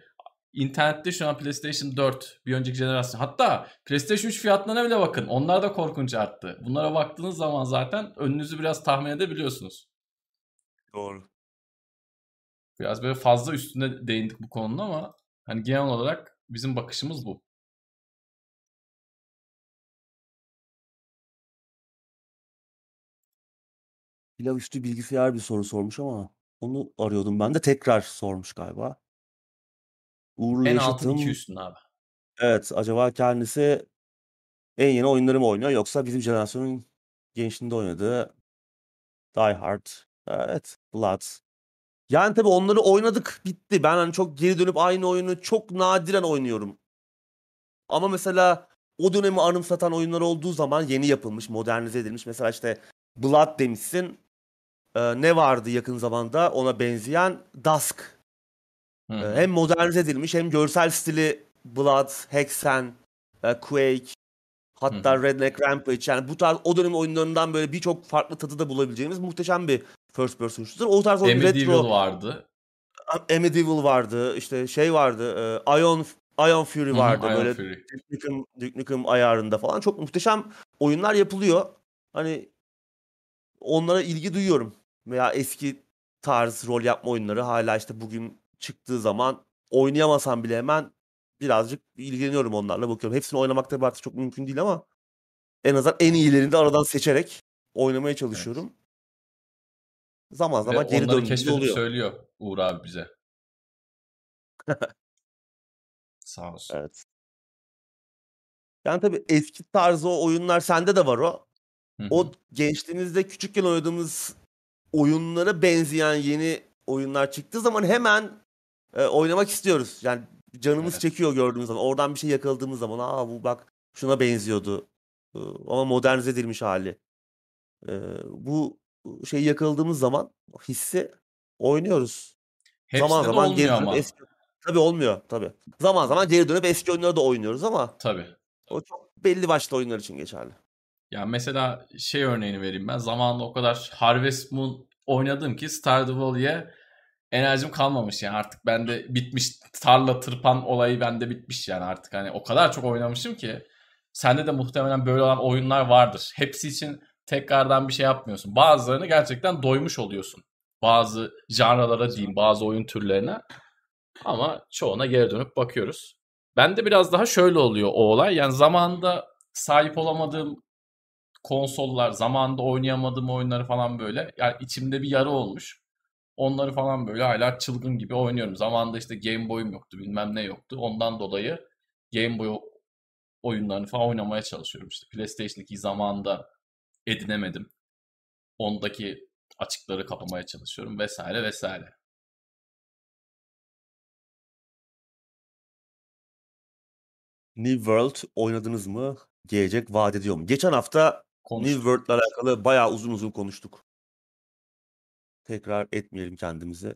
[SPEAKER 1] internette şu an PlayStation 4 bir önceki jenerasyon. Hatta PlayStation 3 fiyatlarına bile bakın. Onlar da korkunç arttı. Bunlara baktığınız zaman zaten önünüzü biraz tahmin edebiliyorsunuz.
[SPEAKER 2] Doğru.
[SPEAKER 1] Biraz böyle fazla üstüne değindik bu konunun ama hani genel olarak bizim bakışımız bu.
[SPEAKER 2] Pilav üstü bilgisayar bir soru sormuş ama onu arıyordum ben de tekrar sormuş galiba. Uğur'la
[SPEAKER 1] En altın
[SPEAKER 2] yaşıtım.
[SPEAKER 1] üstün abi.
[SPEAKER 2] Evet, acaba kendisi en yeni oyunları mı oynuyor yoksa bizim jenerasyonun gençliğinde oynadığı Die Hard, evet, Blood. Yani tabii onları oynadık, bitti. Ben hani çok geri dönüp aynı oyunu çok nadiren oynuyorum. Ama mesela o dönemi anımsatan oyunlar olduğu zaman yeni yapılmış, modernize edilmiş. Mesela işte Blood demişsin. Ee, ne vardı yakın zamanda ona benzeyen? Dusk.
[SPEAKER 1] Hı hı.
[SPEAKER 2] hem modernize edilmiş hem görsel stili Blood, Hexen, e, Quake, hatta
[SPEAKER 1] hı.
[SPEAKER 2] Redneck Rampage yani bu tarz o dönemin oyunlarından böyle birçok farklı tadı da bulabileceğimiz muhteşem bir first person shooter. O tarz oyun
[SPEAKER 1] Medieval
[SPEAKER 2] retro
[SPEAKER 1] vardı.
[SPEAKER 2] Medieval vardı, işte şey vardı, e, Ion Ion Fury
[SPEAKER 1] Hı hı,
[SPEAKER 2] vardı
[SPEAKER 1] Iron
[SPEAKER 2] böyle
[SPEAKER 1] Fury.
[SPEAKER 2] Duke Nukem, Duke Nukem ayarında falan çok muhteşem oyunlar yapılıyor. Hani onlara ilgi duyuyorum. Veya eski tarz rol yapma oyunları hala işte bugün çıktığı zaman oynayamasam bile hemen birazcık ilgileniyorum onlarla bakıyorum. Hepsini oynamak tabii artık çok mümkün değil ama en azından en iyilerini de aradan seçerek oynamaya
[SPEAKER 1] Evet.
[SPEAKER 2] çalışıyorum. Zaman
[SPEAKER 1] Ve
[SPEAKER 2] zaman geri
[SPEAKER 1] keşfedip
[SPEAKER 2] oluyor.
[SPEAKER 1] söylüyor Uğur abi bize. Sağ olsun.
[SPEAKER 2] Evet. Yani tabii eski tarzı o oyunlar sende de var o.
[SPEAKER 1] Hı hı.
[SPEAKER 2] O gençliğimizde küçükken oynadığımız oyunlara benzeyen yeni oyunlar çıktığı zaman hemen e, oynamak istiyoruz. Yani canımız
[SPEAKER 1] Evet.
[SPEAKER 2] çekiyor gördüğümüz zaman. Oradan bir şey yakaladığımız zaman aa bu bak şuna benziyordu. Ee, ama modernize edilmiş hali. Ee, bu şeyi yakaladığımız zaman hissi oynuyoruz. Zaman
[SPEAKER 1] de
[SPEAKER 2] zaman
[SPEAKER 1] olmuyor
[SPEAKER 2] geri dönüp
[SPEAKER 1] ama.
[SPEAKER 2] eski tabii olmuyor tabii. Zaman zaman geri dönüp eski oyunları da oynuyoruz ama
[SPEAKER 1] Tabii.
[SPEAKER 2] o çok belli başlı oyunlar için geçerli.
[SPEAKER 1] Ya mesela şey örneğini vereyim ben. Zamanında o kadar Harvest Moon oynadım ki Stardew Valley'e enerjim kalmamış yani artık bende bitmiş tarla tırpan olayı bende bitmiş yani artık hani o kadar çok oynamışım ki sende de muhtemelen böyle olan oyunlar vardır. Hepsi için tekrardan bir şey yapmıyorsun. Bazılarını gerçekten doymuş oluyorsun. Bazı janralara diyeyim, bazı oyun türlerine. Ama çoğuna geri dönüp bakıyoruz. Bende biraz daha şöyle oluyor o olay. Yani zamanında sahip olamadığım konsollar, zamanında oynayamadığım oyunları falan böyle. Yani içimde bir yara olmuş. Onları falan böyle hala çılgın gibi oynuyorum. Zamanında işte Game Boy'um yoktu, bilmem ne yoktu. Ondan dolayı Game Boy oyunlarını falan oynamaya çalışıyorum. İşte PlayStation 2'yi zamanında edinemedim. Ondaki açıkları kapamaya çalışıyorum vesaire vesaire.
[SPEAKER 2] New World oynadınız mı? Gelecek vaat ediyor mu? Geçen hafta New
[SPEAKER 1] Konuştuk.
[SPEAKER 2] World'la alakalı bayağı uzun uzun konuştuk. Tekrar etmeyelim kendimizi.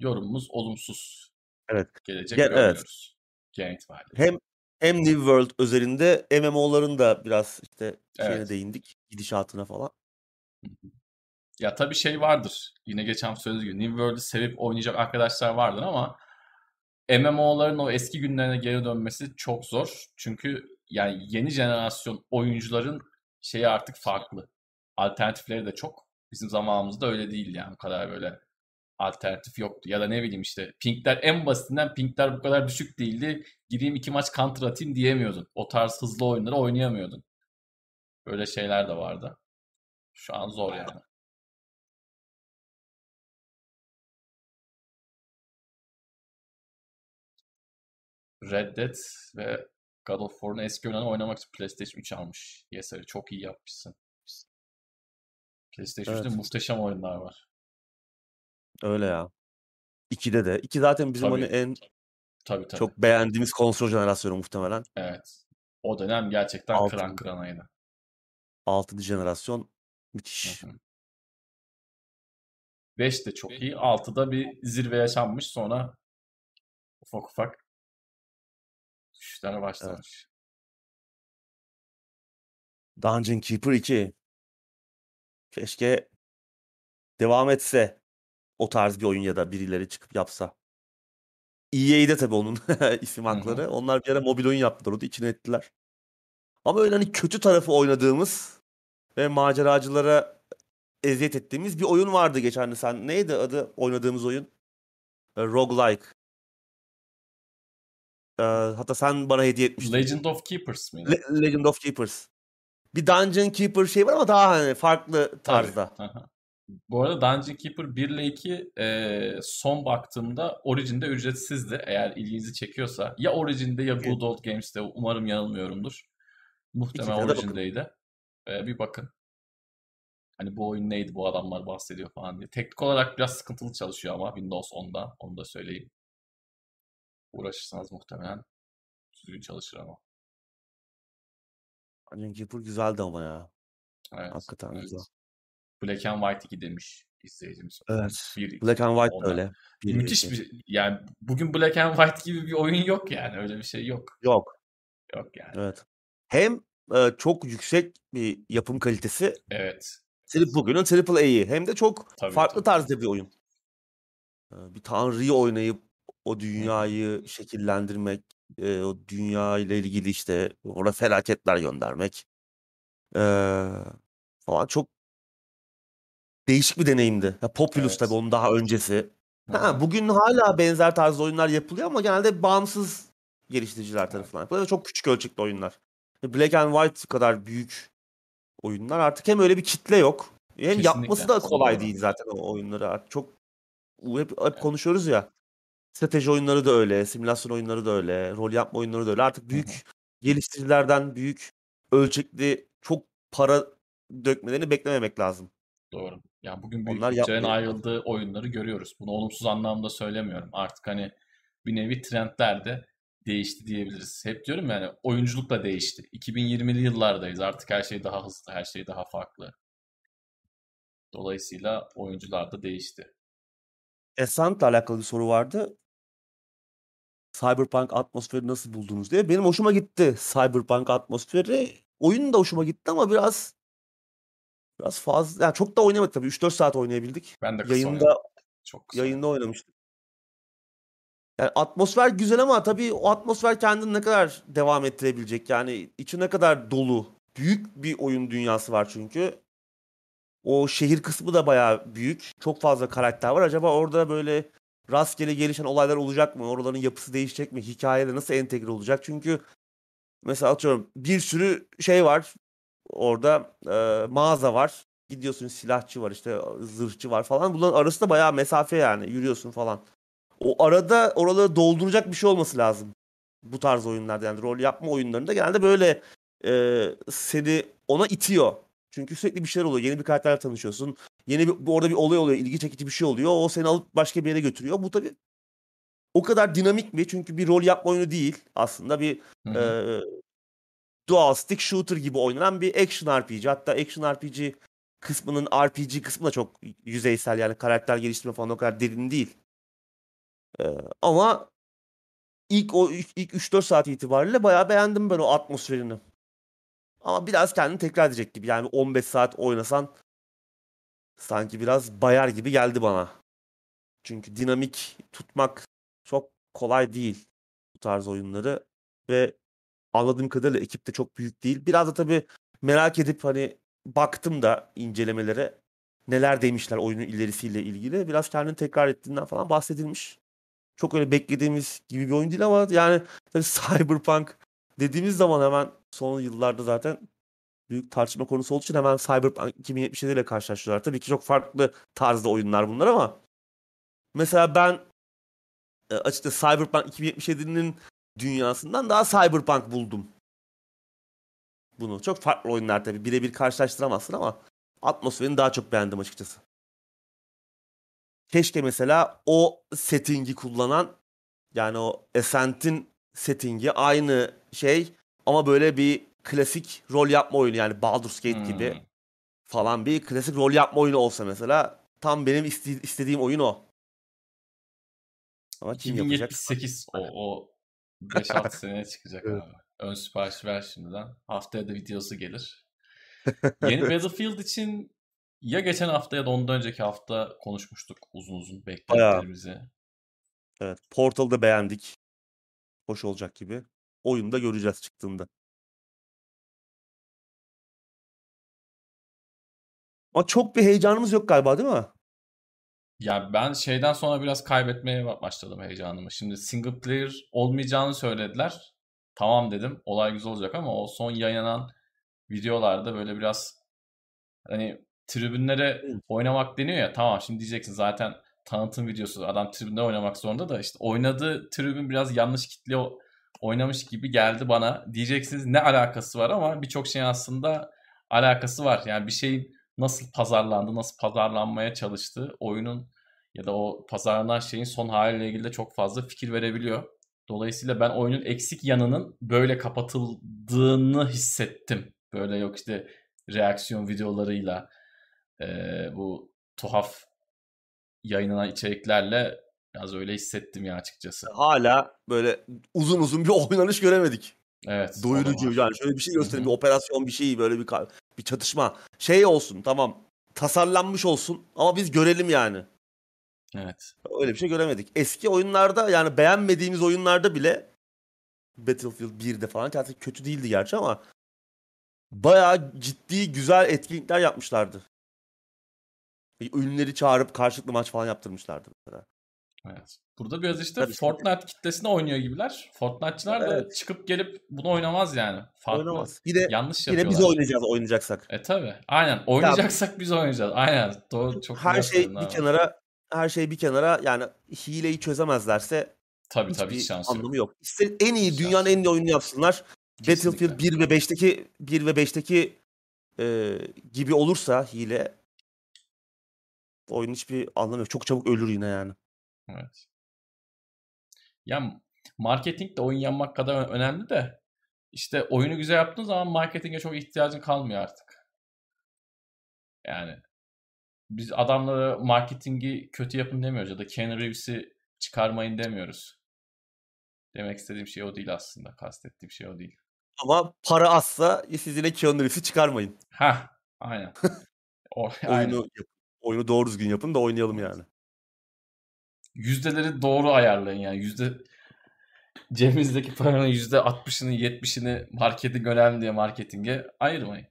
[SPEAKER 1] Yorumumuz olumsuz.
[SPEAKER 2] Evet.
[SPEAKER 1] Gelecek
[SPEAKER 2] Ge- evet.
[SPEAKER 1] Genel itibariyle.
[SPEAKER 2] Hem hem New World özelinde MMO'ların da biraz işte şeyine
[SPEAKER 1] Evet.
[SPEAKER 2] değindik. Gidişatına falan.
[SPEAKER 1] Ya tabii şey vardır. Yine geçen söylediğim gibi New World'ü sevip oynayacak arkadaşlar vardır ama MMO'ların o eski günlerine geri dönmesi çok zor. Çünkü yani yeni jenerasyon oyuncuların şeyi artık farklı. Alternatifleri de çok. Bizim zamanımızda öyle değil yani. Bu kadar böyle alternatif yoktu. Ya da ne bileyim işte pingler en basitinden pingler bu kadar düşük değildi. Gireyim iki maç counter atayım diyemiyordun. O tarz hızlı oyunları oynayamıyordun. Böyle şeyler de vardı. Şu an zor yani. Red Dead ve God of War'un eski oyunlarını oynamak için PlayStation 3 almış. Yesari çok iyi yapmışsın. PlayStation 3'te
[SPEAKER 2] Evet.
[SPEAKER 1] muhteşem oyunlar var.
[SPEAKER 2] Öyle ya. 2'de de. 2 zaten bizim hani
[SPEAKER 1] Tabii.
[SPEAKER 2] en
[SPEAKER 1] Tabii tabii.
[SPEAKER 2] çok beğendiğimiz konsol jenerasyonu muhtemelen.
[SPEAKER 1] Evet. O dönem gerçekten kıran kıranaydı.
[SPEAKER 2] 6. jenerasyon müthiş.
[SPEAKER 1] hı. 5 de çok iyi. 6'da bir zirve yaşanmış. Sonra ufak ufak düşüşler başlamış.
[SPEAKER 2] Dungeon Keeper 2. Keşke devam etse o tarz bir oyun ya da birileri çıkıp yapsa. EA'de tabii onun isim
[SPEAKER 1] Hı hı.
[SPEAKER 2] hakları. Onlar bir ara mobil oyun yaptılar. O da içine ettiler. Ama öyle hani kötü tarafı oynadığımız ve maceracılara eziyet ettiğimiz bir oyun vardı geçen sen. Neydi adı oynadığımız oyun? E, roguelike. E, hatta sen bana hediye etmiştin.
[SPEAKER 1] Legend of Keepers mıydı?
[SPEAKER 2] Le- Legend of Keepers. Bir Dungeon Keeper şey var ama daha hani farklı tarzda.
[SPEAKER 1] Bu arada Dungeon Keeper 1 ile 2 e, son baktığımda Origin'de ücretsizdi. Eğer ilginizi çekiyorsa. Ya Origin'de ya Good Old Games'te umarım yanılmıyorumdur. Muhtemelen. Origin'deydi. E, bir bakın. Hani bu oyun neydi bu adamlar bahsediyor falan diye. Teknik olarak biraz sıkıntılı çalışıyor ama Windows 10'da. Onu da söyleyeyim. Uğraşırsanız muhtemelen düzgün çalışır ama.
[SPEAKER 2] Dungeon Keeper güzeldi ama ya.
[SPEAKER 1] Evet.
[SPEAKER 2] Hakikaten
[SPEAKER 1] evet.
[SPEAKER 2] güzel.
[SPEAKER 1] Black and White 2 demiş izleyicimiz.
[SPEAKER 2] Evet.
[SPEAKER 1] Bir,
[SPEAKER 2] Black and White
[SPEAKER 1] ona.
[SPEAKER 2] öyle. Bir
[SPEAKER 1] Müthiş
[SPEAKER 2] iki.
[SPEAKER 1] bir yani bugün Black and White gibi bir oyun yok yani öyle bir şey yok.
[SPEAKER 2] Yok.
[SPEAKER 1] Yok yani.
[SPEAKER 2] Evet. Hem e, çok yüksek bir yapım kalitesi.
[SPEAKER 1] Evet.
[SPEAKER 2] Bugünün AAA'yi. Hem de çok
[SPEAKER 1] Tabii,
[SPEAKER 2] farklı
[SPEAKER 1] tabii.
[SPEAKER 2] tarzda bir oyun. E, Bir tanrıyı oynayıp o dünyayı şekillendirmek, e, o dünya ile ilgili işte orada felaketler göndermek e, falan çok değişik bir deneyimdi. Ya Populous
[SPEAKER 1] Evet.
[SPEAKER 2] tabii onun daha öncesi. Ha, bugün hala benzer tarzda oyunlar yapılıyor ama genelde bağımsız geliştiriciler tarafından yapılıyor. ve Çok küçük ölçekli oyunlar. Black and White kadar büyük oyunlar artık hem öyle bir kitle yok. Hem yapması
[SPEAKER 1] Kesinlikle.
[SPEAKER 2] da kolay değil zaten o oyunları artık. Çok hep, hep
[SPEAKER 1] Evet.
[SPEAKER 2] konuşuyoruz ya. Strateji oyunları da öyle, simülasyon oyunları da öyle, rol yapma oyunları da öyle. Artık
[SPEAKER 1] Hı hı.
[SPEAKER 2] büyük geliştiricilerden büyük ölçekli çok para dökmelerini beklememek lazım.
[SPEAKER 1] Doğru. Yani bugün büyük
[SPEAKER 2] Onlar
[SPEAKER 1] bütçelerin
[SPEAKER 2] yapmıyor.
[SPEAKER 1] ayrıldığı oyunları görüyoruz. Bunu olumsuz anlamda söylemiyorum. Artık hani bir nevi trendler de değişti diyebiliriz. Hep diyorum yani oyunculuk da değişti. 2020'li yıllardayız. Artık her şey daha hızlı, her şey daha farklı. Dolayısıyla oyuncular da değişti.
[SPEAKER 2] Ascent'la alakalı bir soru vardı. Cyberpunk atmosferi nasıl buldunuz diye. Benim hoşuma gitti Cyberpunk atmosferi. Oyun da hoşuma gitti ama biraz biraz fazla. Yani çok da oynamadık tabii. 3-4 saat oynayabildik.
[SPEAKER 1] Ben de kısa
[SPEAKER 2] Yayında
[SPEAKER 1] oynadım. Çok kısa
[SPEAKER 2] yayında
[SPEAKER 1] oynadım.
[SPEAKER 2] oynamıştık. Yani atmosfer güzel ama tabii o atmosfer kendini ne kadar devam ettirebilecek? Yani içi ne kadar dolu. Büyük bir oyun dünyası var çünkü. O şehir kısmı da bayağı büyük. Çok fazla karakter var. Acaba orada böyle rastgele gelişen olaylar olacak mı? Oraların yapısı değişecek mi? Hikayede nasıl entegre olacak? Çünkü mesela atıyorum bir sürü şey var. Orada e, mağaza var. Gidiyorsun silahçı var işte zırhçı var falan. Bunların arasında bayağı mesafe yani. Yürüyorsun falan. O arada oraları dolduracak bir şey olması lazım. Bu tarz oyunlarda yani rol yapma oyunlarında genelde böyle e, seni ona itiyor. Çünkü sürekli bir şeyler oluyor. Yeni bir karakterle tanışıyorsun. Yeni bir orada bir olay oluyor. ilgi çekici bir şey oluyor. O seni alıp başka bir yere götürüyor. Bu tabii o kadar dinamik mi? Çünkü bir rol yapma oyunu değil. Aslında bir e, dual stick shooter gibi oynanan bir action RPG. Hatta action RPG kısmının RPG kısmı da çok yüzeysel. Yani karakter geliştirme falan o kadar derin değil. E, ama ilk o ilk 3-4 saat itibariyle bayağı beğendim ben o atmosferini. Ama biraz kendini tekrar edecek gibi. Yani 15 saat oynasan sanki biraz bayar gibi geldi bana. Çünkü dinamik tutmak çok kolay değil bu tarz oyunları ve anladığım kadarıyla ekip de çok büyük değil. Biraz da tabii merak edip hani baktım da incelemelere neler demişler oyunun ilerisiyle ilgili. Biraz kendini tekrar ettiğinden falan bahsedilmiş. Çok öyle beklediğimiz gibi bir oyun değil ama yani tabii Cyberpunk dediğimiz zaman hemen son yıllarda zaten büyük tartışma konusu olduğu için hemen Cyberpunk 2077 ile karşılaştırıyorlar. Tabii ki çok farklı tarzda oyunlar bunlar ama mesela ben e, açıkçası Cyberpunk 2077'nin dünyasından daha Cyberpunk buldum. Bunu. Çok farklı oyunlar tabii. Birebir karşılaştıramazsın ama atmosferini daha çok beğendim açıkçası. Keşke mesela o settingi kullanan yani o Ascent'in settingi aynı şey ama böyle bir klasik rol yapma oyunu yani Baldur's Gate gibi
[SPEAKER 1] Hmm.
[SPEAKER 2] falan bir klasik rol yapma oyunu olsa mesela tam benim iste- istediğim oyun o. Ama kim yapacak?
[SPEAKER 1] 2078 o o 5-6 seneye çıkacak
[SPEAKER 2] Evet.
[SPEAKER 1] abi. Ön sipariş ver şimdiden. Haftaya da videosu gelir. Yeni Battlefield için ya geçen hafta ya da ondan önceki hafta konuşmuştuk uzun uzun beklentilerimizi.
[SPEAKER 2] Evet. Portal'da beğendik. Hoş olacak gibi. Oyunda göreceğiz çıktığında. Ama çok bir heyecanımız yok galiba değil mi?
[SPEAKER 1] Ya ben şeyden sonra biraz kaybetmeye başladım heyecanımı. Şimdi single player olmayacağını söylediler. Tamam dedim. Olay güzel olacak ama o son yayınlanan videolarda böyle biraz hani tribünlere oynamak deniyor ya. Tamam şimdi diyeceksin zaten tanıtım videosu adam tribünde oynamak zorunda da işte oynadığı tribün biraz yanlış kitle oynamış gibi geldi bana. Diyeceksiniz ne alakası var ama birçok şeyin aslında alakası var. Yani bir şeyin nasıl pazarlandı, nasıl pazarlanmaya çalıştı, oyunun ya da o pazarlanan şeyin son haliyle ilgili de çok fazla fikir verebiliyor. Dolayısıyla ben oyunun eksik yanının böyle kapatıldığını hissettim. Böyle yok işte reaksiyon videolarıyla e, bu tuhaf yayınlanan içeriklerle biraz öyle hissettim ya açıkçası.
[SPEAKER 2] Hala böyle uzun uzun bir oynanış göremedik.
[SPEAKER 1] Evet.
[SPEAKER 2] Doyurucu yani şöyle bir şey gösterin bir operasyon bir şey böyle bir bir çatışma şey olsun tamam tasarlanmış olsun ama biz görelim yani.
[SPEAKER 1] Evet.
[SPEAKER 2] Öyle bir şey göremedik. Eski oyunlarda yani beğenmediğimiz oyunlarda bile Battlefield 1'de falan kendisi kötü değildi gerçi ama bayağı ciddi güzel etkinlikler yapmışlardı. Ünlüleri çağırıp karşılıklı maç falan yaptırmışlardı mesela.
[SPEAKER 1] Evet. Burada biraz işte Tabii Fortnite işte. kitlesine oynuyor gibiler. Fortnite'çılar evet. da çıkıp gelip bunu oynamaz yani. Farklı. Oynamaz.
[SPEAKER 2] Yine, yanlış yine biz oynayacağız oynayacaksak.
[SPEAKER 1] E tabi. Aynen. Oynayacaksak ya, biz oynayacağız. Aynen. Doğru. Çok
[SPEAKER 2] her şey bir abi. kenara her şey bir kenara yani hileyi çözemezlerse
[SPEAKER 1] tabii tabii hiç şansı
[SPEAKER 2] anlamı yok. yok. İster en iyi dünyanın en iyi oyununu yapsınlar. Kesinlikle. Battlefield 1 ve 5'teki 1 ve 5'teki e, gibi olursa hile oyun hiçbir anlamı yok. Çok çabuk ölür yine yani.
[SPEAKER 1] Evet. Ya marketing de oyun yapmak kadar önemli de işte oyunu güzel yaptığın zaman marketinge çok ihtiyacın kalmıyor artık. Yani biz adamlara marketingi kötü yapın demiyoruz ya da Keanu Reeves'i çıkarmayın demiyoruz. Demek istediğim şey o değil aslında. Kastettiğim şey o değil.
[SPEAKER 2] Ama para azsa siz yine Keanu Reeves'i çıkarmayın.
[SPEAKER 1] Ha, aynen.
[SPEAKER 2] o, aynen. Oyunu, oyunu doğru düzgün yapın da oynayalım yani
[SPEAKER 1] yüzdeleri doğru ayarlayın yani. Yüzde cebinizdeki paranın yüzde 60'ını 70'ini marketing önemli diye marketinge ayırmayın.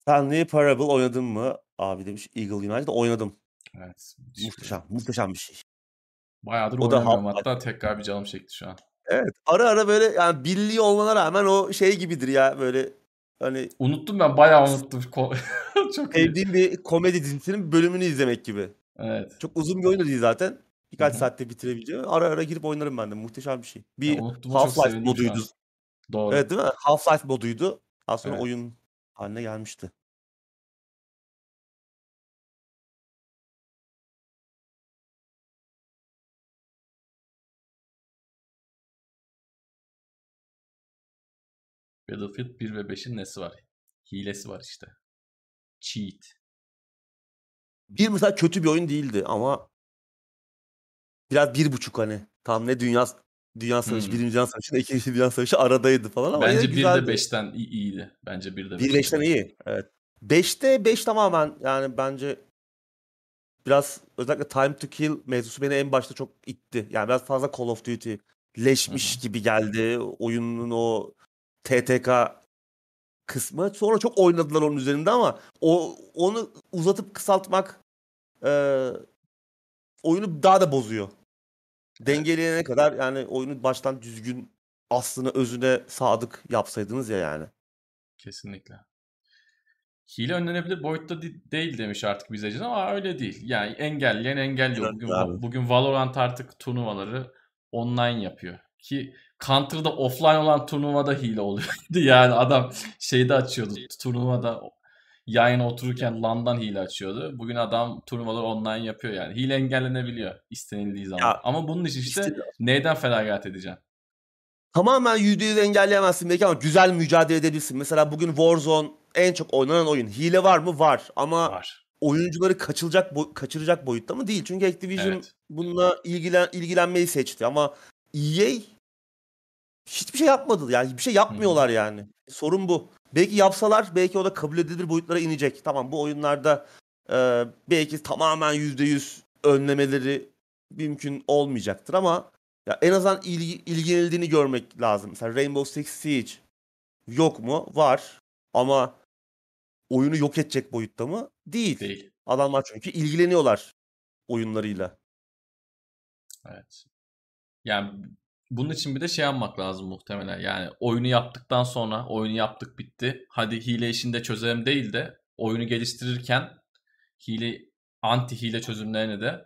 [SPEAKER 2] Stanley Parable oynadın mı? Abi demiş Eagle United oynadım.
[SPEAKER 1] Evet.
[SPEAKER 2] Muhteşem, muhteşem bir şey.
[SPEAKER 1] Bayağıdır o oynamıyorum da hatta tekrar bir canım çekti şu an.
[SPEAKER 2] Evet. Ara ara böyle yani birliği olmana rağmen o şey gibidir ya böyle hani
[SPEAKER 1] unuttum ben bayağı unuttum.
[SPEAKER 2] Çok sevdiğim bir komedi dizisinin bölümünü izlemek gibi.
[SPEAKER 1] Evet.
[SPEAKER 2] Çok uzun bir oyun da değil zaten. Birkaç Hı-hı. saatte bitirebileceğim. Ara ara girip oynarım ben de. Muhteşem bir şey. Bir Half-Life moduydu.
[SPEAKER 1] Doğru.
[SPEAKER 2] Evet değil mi? Half-Life moduydu. Sonra evet. oyun haline gelmişti.
[SPEAKER 1] Battlefield 1 ve 5'in nesi var? Hilesi var işte. Cheat.
[SPEAKER 2] Bir mesela kötü bir oyun değildi ama biraz bir buçuk hani tam ne dünya Dünya Savaşı, hmm. Birinci Dünya Savaşı, İkinci Dünya Savaşı aradaydı falan ama
[SPEAKER 1] Bence bir de beşten iyiydi. Bence bir de
[SPEAKER 2] Bir beşten iyi. Evet. Beşte beş tamamen yani bence biraz özellikle Time to Kill mevzusu beni en başta çok itti. Yani biraz fazla Call of Duty leşmiş Hı-hı. gibi geldi. Oyunun o TTK kısmı. Sonra çok oynadılar onun üzerinde ama o onu uzatıp kısaltmak e, oyunu daha da bozuyor. Dengeleyene kadar yani oyunu baştan düzgün aslına özüne sadık yapsaydınız ya yani.
[SPEAKER 1] Kesinlikle. Hile önlenebilir boyutta değil demiş artık bize ama öyle değil. Yani engelleyen engelliyor. Evet, bugün, bugün Valorant artık turnuvaları online yapıyor. Ki Counter'da offline olan turnuvada hile oluyordu. yani adam şeyde açıyordu turnuvada yayına otururken LAN'dan hile açıyordu. Bugün adam turnuvaları online yapıyor yani. Hile engellenebiliyor istenildiği zaman. Ya, ama bunun için işte, işte neyden feragat edeceksin?
[SPEAKER 2] Tamamen %100 engelleyemezsin belki ama güzel mücadele edebilirsin. Mesela bugün Warzone en çok oynanan oyun. Hile var mı? Var. Ama var. oyuncuları kaçılacak bo- kaçıracak boyutta mı? Değil. Çünkü Activision evet. bununla ilgilen ilgilenmeyi seçti ama EA hiçbir şey yapmadı. Yani bir şey yapmıyorlar hmm. yani. Sorun bu. Belki yapsalar belki o da kabul edilir boyutlara inecek. Tamam bu oyunlarda e, belki tamamen %100 önlemeleri mümkün olmayacaktır ama ya en azından ilgi, ilgilenildiğini görmek lazım. Mesela Rainbow Six Siege yok mu? Var. Ama oyunu yok edecek boyutta mı? Değil.
[SPEAKER 1] Değil.
[SPEAKER 2] Adamlar çünkü ilgileniyorlar oyunlarıyla.
[SPEAKER 1] Evet. Yani bunun için bir de şey yapmak lazım muhtemelen. Yani oyunu yaptıktan sonra oyunu yaptık bitti. Hadi hile işini de çözelim değil de oyunu geliştirirken hile anti hile çözümlerini de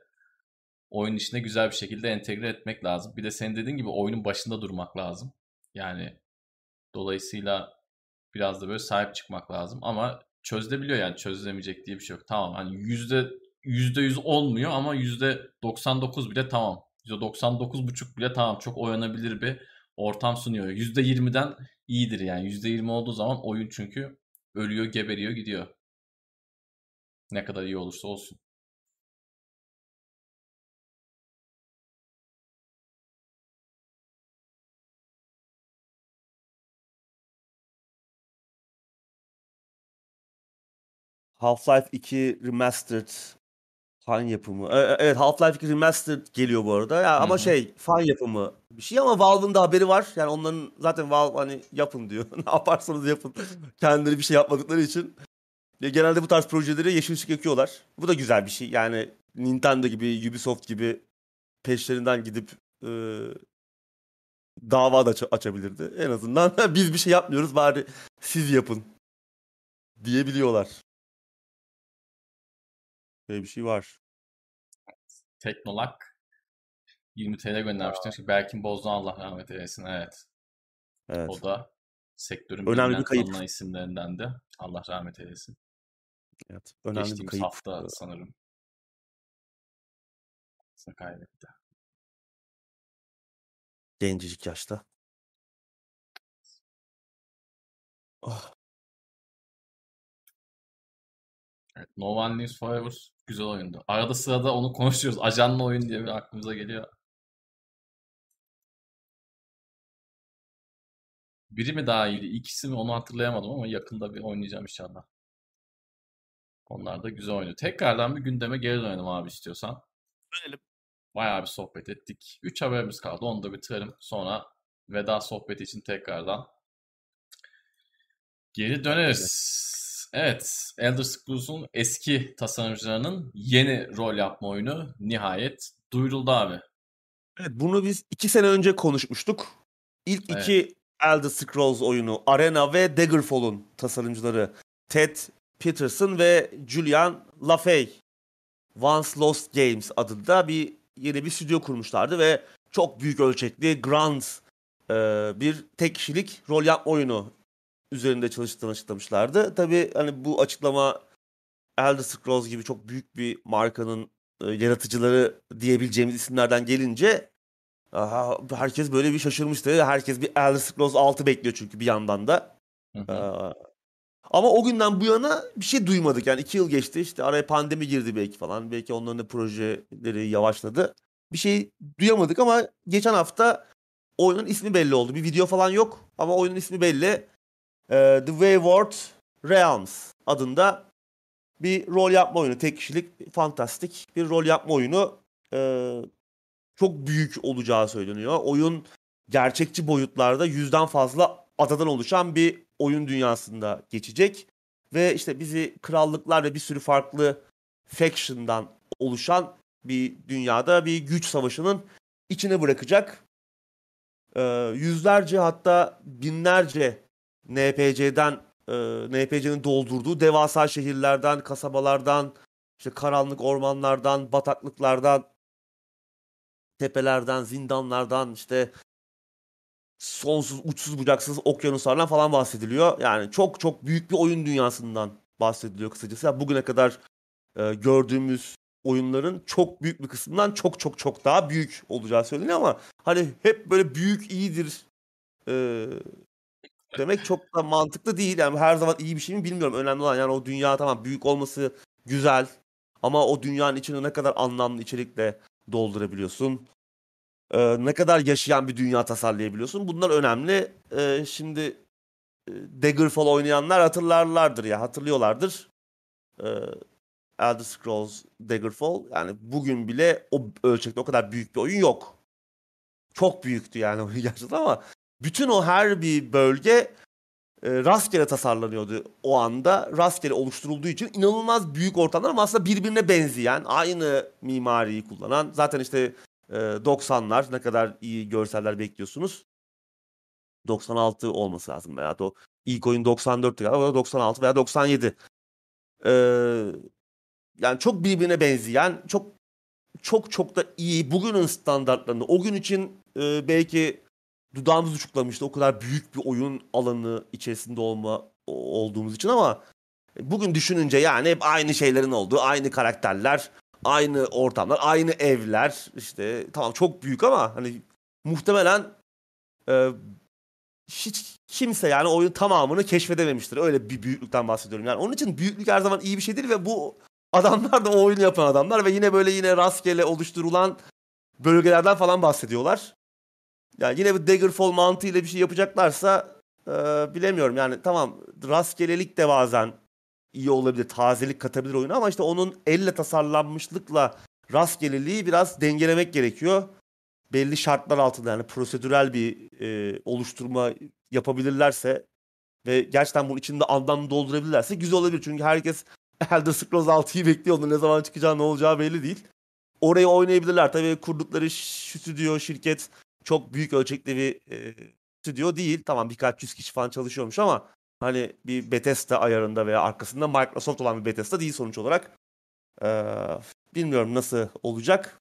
[SPEAKER 1] oyun içine güzel bir şekilde entegre etmek lazım. Bir de senin dediğin gibi oyunun başında durmak lazım. Yani dolayısıyla biraz da böyle sahip çıkmak lazım ama çözülebiliyor yani çözülemeyecek diye bir şey yok. Tamam hani yüzde yüzde yüz olmuyor ama yüzde 99 bile tamam. Yüzde 99 buçuk bile tamam çok oynanabilir bir ortam sunuyor. Yüzde 20'den iyidir yani. Yüzde 20 olduğu zaman oyun çünkü ölüyor, geberiyor, gidiyor. Ne kadar iyi olursa olsun.
[SPEAKER 2] Half-Life 2 Remastered fan yapımı. E- e- Evet Half-Life 2 Remastered geliyor bu arada. Ya
[SPEAKER 1] Hı
[SPEAKER 2] ama şey fan yapımı bir şey ama Valve'ın da haberi var. Yani onların zaten Valve hani yapın diyor. ne yaparsanız yapın. Kendileri bir şey yapmadıkları için. Ya genelde bu tarz projeleri yeşil ışık yakıyorlar. Bu da güzel bir şey. Yani Nintendo gibi, Ubisoft gibi peşlerinden gidip e, dava da aç- açabilirdi. En azından biz bir şey yapmıyoruz bari siz yapın diyebiliyorlar. Böyle bir şey var.
[SPEAKER 1] Teknolak 20 TL göndermiş. Demiş ki Berkin Bozdoğan Allah rahmet eylesin. Evet.
[SPEAKER 2] Evet.
[SPEAKER 1] O da sektörün
[SPEAKER 2] Önemli bir kayıp.
[SPEAKER 1] isimlerinden de Allah rahmet eylesin.
[SPEAKER 2] Evet. Önemli bir
[SPEAKER 1] Geçtiğimiz
[SPEAKER 2] kayıp.
[SPEAKER 1] hafta sanırım. kaybetti.
[SPEAKER 2] Gencecik yaşta. Oh,
[SPEAKER 1] Evet, No One Lives Forever güzel oyundu. Arada sırada onu konuşuyoruz. Ajanlı oyun diye bir aklımıza geliyor. Biri mi daha iyiydi? İkisi mi? Onu hatırlayamadım ama yakında bir oynayacağım inşallah. Onlar da güzel oynuyor. Tekrardan bir gündeme geri dönelim abi istiyorsan.
[SPEAKER 2] Dönelim.
[SPEAKER 1] Bayağı bir sohbet ettik. 3 haberimiz kaldı. Onu da bitirelim. Sonra veda sohbeti için tekrardan geri döneriz. Evet, Elder Scrolls'un eski tasarımcılarının yeni rol yapma oyunu nihayet duyuruldu abi.
[SPEAKER 2] Evet, bunu biz iki sene önce konuşmuştuk. İlk
[SPEAKER 1] Evet.
[SPEAKER 2] iki Elder Scrolls oyunu Arena ve Daggerfall'un tasarımcıları Ted Peterson ve Julian LaFay Once Lost Games adında bir yeni bir stüdyo kurmuşlardı ve çok büyük ölçekli grand e, bir tek kişilik rol yapma oyunu üzerinde çalıştığını açıklamışlardı. Tabii hani bu açıklama Elder Scrolls gibi çok büyük bir markanın e, yaratıcıları diyebileceğimiz isimlerden gelince aha, herkes böyle bir şaşırmıştı. Herkes bir Elder Scrolls 6 bekliyor çünkü bir yandan da.
[SPEAKER 1] Hı hı.
[SPEAKER 2] Ee, ama o günden bu yana bir şey duymadık. Yani iki yıl geçti işte araya pandemi girdi belki falan. Belki onların da projeleri yavaşladı. Bir şey duyamadık ama geçen hafta oyunun ismi belli oldu. Bir video falan yok ama oyunun ismi belli. Ee, The Wayward Realms adında bir rol yapma oyunu. Tek kişilik fantastik bir rol yapma oyunu. Ee, çok büyük olacağı söyleniyor. Oyun gerçekçi boyutlarda yüzden fazla adadan oluşan bir oyun dünyasında geçecek. Ve işte bizi krallıklar ve bir sürü farklı faction'dan oluşan bir dünyada bir güç savaşının içine bırakacak. Ee, yüzlerce hatta binlerce NPC'den e, NPC'nin doldurduğu devasa şehirlerden, kasabalardan, işte karanlık ormanlardan, bataklıklardan, tepelerden, zindanlardan, işte sonsuz, uçsuz bucaksız okyanuslardan falan bahsediliyor. Yani çok çok büyük bir oyun dünyasından bahsediliyor kısacası. Yani bugüne kadar e, gördüğümüz oyunların çok büyük bir kısmından çok çok çok daha büyük olacağı söyleniyor ama hani hep böyle büyük iyidir e, demek çok da mantıklı değil. Yani her zaman iyi bir şey mi bilmiyorum. Önemli olan yani o dünya tamam büyük olması güzel ama o dünyanın içini ne kadar anlamlı içerikle doldurabiliyorsun. Ee, ne kadar yaşayan bir dünya tasarlayabiliyorsun. Bunlar önemli. Ee, şimdi Daggerfall oynayanlar hatırlarlardır ya hatırlıyorlardır. Ee, Elder Scrolls Daggerfall yani bugün bile o ölçekte o kadar büyük bir oyun yok. Çok büyüktü yani gerçekten ama bütün o her bir bölge e, rastgele tasarlanıyordu o anda. Rastgele oluşturulduğu için inanılmaz büyük ortamlar ama aslında birbirine benzeyen, aynı mimariyi kullanan. Zaten işte e, 90'lar ne kadar iyi görseller bekliyorsunuz. 96 olması lazım veya o ilk oyun 94'tü galiba. O da 96 veya 97. Ee, yani çok birbirine benzeyen, çok çok çok da iyi bugünün standartlarında o gün için e, belki dudağımız uçuklamıştı o kadar büyük bir oyun alanı içerisinde olma olduğumuz için ama bugün düşününce yani hep aynı şeylerin olduğu, aynı karakterler, aynı ortamlar, aynı evler işte tamam çok büyük ama hani muhtemelen e, hiç kimse yani oyun tamamını keşfedememiştir. Öyle bir büyüklükten bahsediyorum. Yani onun için büyüklük her zaman iyi bir şeydir ve bu adamlar da o oyunu yapan adamlar ve yine böyle yine rastgele oluşturulan bölgelerden falan bahsediyorlar. Yani yine bir Daggerfall mantığıyla bir şey yapacaklarsa e, bilemiyorum. Yani tamam rastgelelik de bazen iyi olabilir. Tazelik katabilir oyuna ama işte onun elle tasarlanmışlıkla rastgeleliği biraz dengelemek gerekiyor. Belli şartlar altında yani prosedürel bir e, oluşturma yapabilirlerse ve gerçekten bunun içinde anlam doldurabilirlerse güzel olabilir. Çünkü herkes Elder Scrolls 6'yı bekliyor. Onun ne zaman çıkacağı ne olacağı belli değil. Orayı oynayabilirler. Tabii kurdukları stüdyo, şirket çok büyük ölçekli bir e, stüdyo değil. Tamam birkaç yüz kişi falan çalışıyormuş ama hani bir Bethesda ayarında veya arkasında Microsoft olan bir Bethesda değil sonuç olarak. Ee, bilmiyorum nasıl olacak.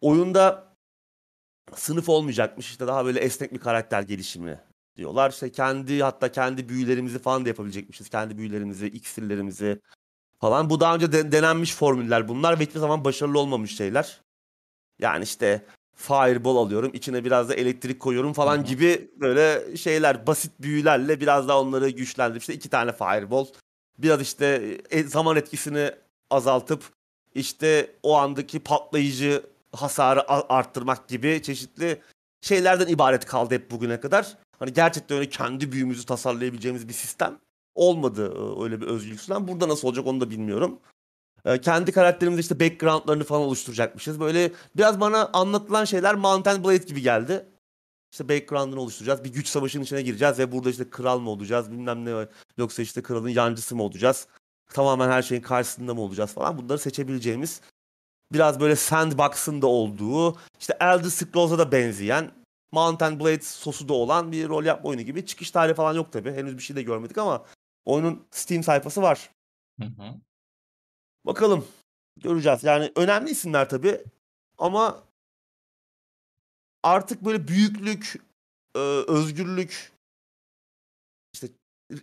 [SPEAKER 2] Oyunda sınıf olmayacakmış. İşte daha böyle esnek bir karakter gelişimi diyorlar. İşte kendi hatta kendi büyülerimizi falan da yapabilecekmişiz. Kendi büyülerimizi, iksirlerimizi falan. Bu daha önce de, denenmiş formüller bunlar ve hiçbir zaman başarılı olmamış şeyler. Yani işte fireball alıyorum, içine biraz da elektrik koyuyorum falan Hı-hı. gibi böyle şeyler, basit büyülerle biraz daha onları güçlendirip işte iki tane fireball, biraz işte e, zaman etkisini azaltıp işte o andaki patlayıcı hasarı arttırmak gibi çeşitli şeylerden ibaret kaldı hep bugüne kadar. Hani gerçekten öyle kendi büyümüzü tasarlayabileceğimiz bir sistem olmadı öyle bir özgürlük sunan. Burada nasıl olacak onu da bilmiyorum. E, kendi karakterimizi işte backgroundlarını falan oluşturacakmışız. Böyle biraz bana anlatılan şeyler Mountain Blade gibi geldi. İşte background'ını oluşturacağız. Bir güç savaşının içine gireceğiz ve burada işte kral mı olacağız bilmem ne yoksa işte kralın yancısı mı olacağız. Tamamen her şeyin karşısında mı olacağız falan. Bunları seçebileceğimiz biraz böyle sandbox'ın da olduğu işte Elder Scrolls'a da benzeyen Mountain Blade sosu da olan bir rol yapma oyunu gibi. Çıkış tarihi falan yok tabi. Henüz bir şey de görmedik ama oyunun Steam sayfası var. Hı hı. Bakalım. Göreceğiz. Yani önemli isimler tabi. Ama artık böyle büyüklük, özgürlük, işte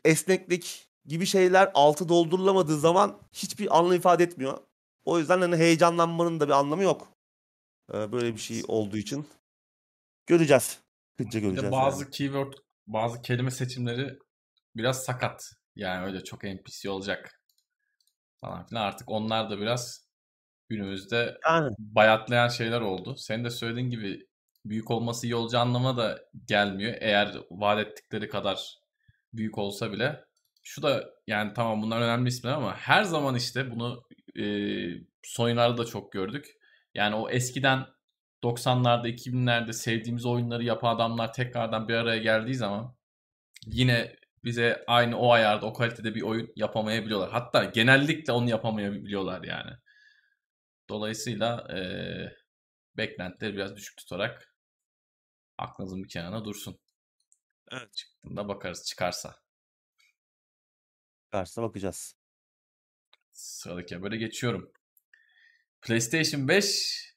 [SPEAKER 2] esneklik gibi şeyler altı doldurulamadığı zaman hiçbir anlam ifade etmiyor. O yüzden hani heyecanlanmanın da bir anlamı yok. Böyle bir şey olduğu için. Göreceğiz. Hızlıca göreceğiz.
[SPEAKER 1] bazı
[SPEAKER 2] yani.
[SPEAKER 1] keyword, bazı kelime seçimleri biraz sakat. Yani öyle çok NPC olacak falan filan. Artık onlar da biraz günümüzde yani. bayatlayan şeyler oldu. Senin de söylediğin gibi büyük olması iyi olacağı anlamına da gelmiyor. Eğer vaat ettikleri kadar büyük olsa bile. Şu da yani tamam bunlar önemli isimler ama her zaman işte bunu e, son yıllarda da çok gördük. Yani o eskiden 90'larda 2000'lerde sevdiğimiz oyunları yapan adamlar tekrardan bir araya geldiği zaman yine bize aynı o ayarda o kalitede bir oyun yapamayabiliyorlar. Hatta genellikle onu yapamayabiliyorlar yani. Dolayısıyla e, beklentileri biraz düşük tutarak aklınızın bir kenarına dursun. Evet. Çıktığında bakarız çıkarsa.
[SPEAKER 2] Çıkarsa bakacağız.
[SPEAKER 1] Sıradaki habere geçiyorum. PlayStation 5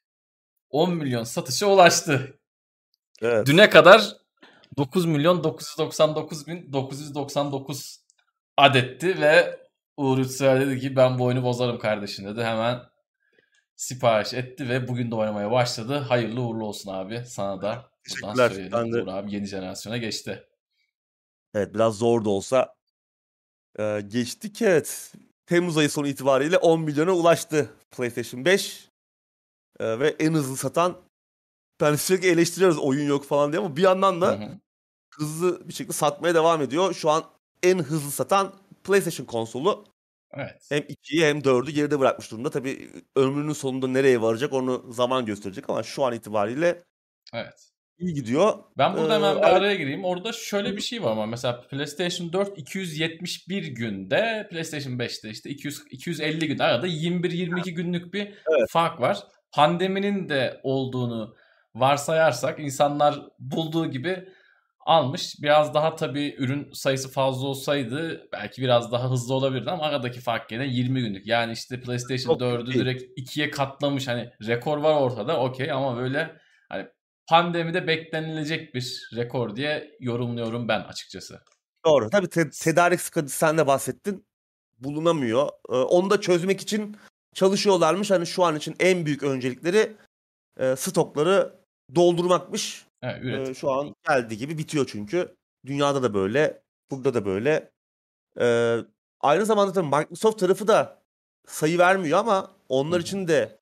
[SPEAKER 1] 10 milyon satışa ulaştı. Evet. Düne kadar 9 milyon 999 bin 999 adetti ve Uğur Ütsel dedi ki ben bu oyunu bozarım kardeşim dedi. Hemen sipariş etti ve bugün de oynamaya başladı. Hayırlı uğurlu olsun abi sana da. Buradan söyleyelim. Ben de... Uğur abi yeni jenerasyona geçti.
[SPEAKER 2] Evet biraz zor da olsa e, geçtik evet. Temmuz ayı sonu itibariyle 10 milyona ulaştı PlayStation 5. E, ve en hızlı satan ben sürekli eleştiriyoruz oyun yok falan diye ama bir yandan da hı hı. Hızlı bir şekilde satmaya devam ediyor. Şu an en hızlı satan PlayStation konsolu.
[SPEAKER 1] Evet.
[SPEAKER 2] Hem 2'yi hem 4'ü geride bırakmış durumda. Tabii ömrünün sonunda nereye varacak onu zaman gösterecek ama şu an itibariyle
[SPEAKER 1] Evet.
[SPEAKER 2] iyi gidiyor.
[SPEAKER 1] Ben burada
[SPEAKER 2] Ee,
[SPEAKER 1] hemen bir
[SPEAKER 2] evet.
[SPEAKER 1] araya gireyim. Orada şöyle bir şey var ama mesela PlayStation 4 271 günde, PlayStation 5'te işte 200 250 gün arada 21-22 günlük bir
[SPEAKER 2] Evet.
[SPEAKER 1] fark var. Pandeminin de olduğunu varsayarsak insanlar bulduğu gibi almış. Biraz daha tabii ürün sayısı fazla olsaydı belki biraz daha hızlı olabilirdi ama aradaki fark gene 20 günlük. Yani işte PlayStation
[SPEAKER 2] Çok
[SPEAKER 1] 4'ü
[SPEAKER 2] değil.
[SPEAKER 1] direkt ikiye katlamış. Hani rekor var ortada okey ama böyle hani pandemide beklenilecek bir rekor diye yorumluyorum ben açıkçası.
[SPEAKER 2] Doğru. Tabii te- tedarik sıkıntısı sen de bahsettin. Bulunamıyor. Ee, onu da çözmek için çalışıyorlarmış. Hani şu an için en büyük öncelikleri e, stokları doldurmakmış.
[SPEAKER 1] Evet, üretim.
[SPEAKER 2] şu an geldiği gibi bitiyor çünkü. Dünyada da böyle, burada da böyle. Ee, aynı zamanda tabii Microsoft tarafı da sayı vermiyor ama onlar için de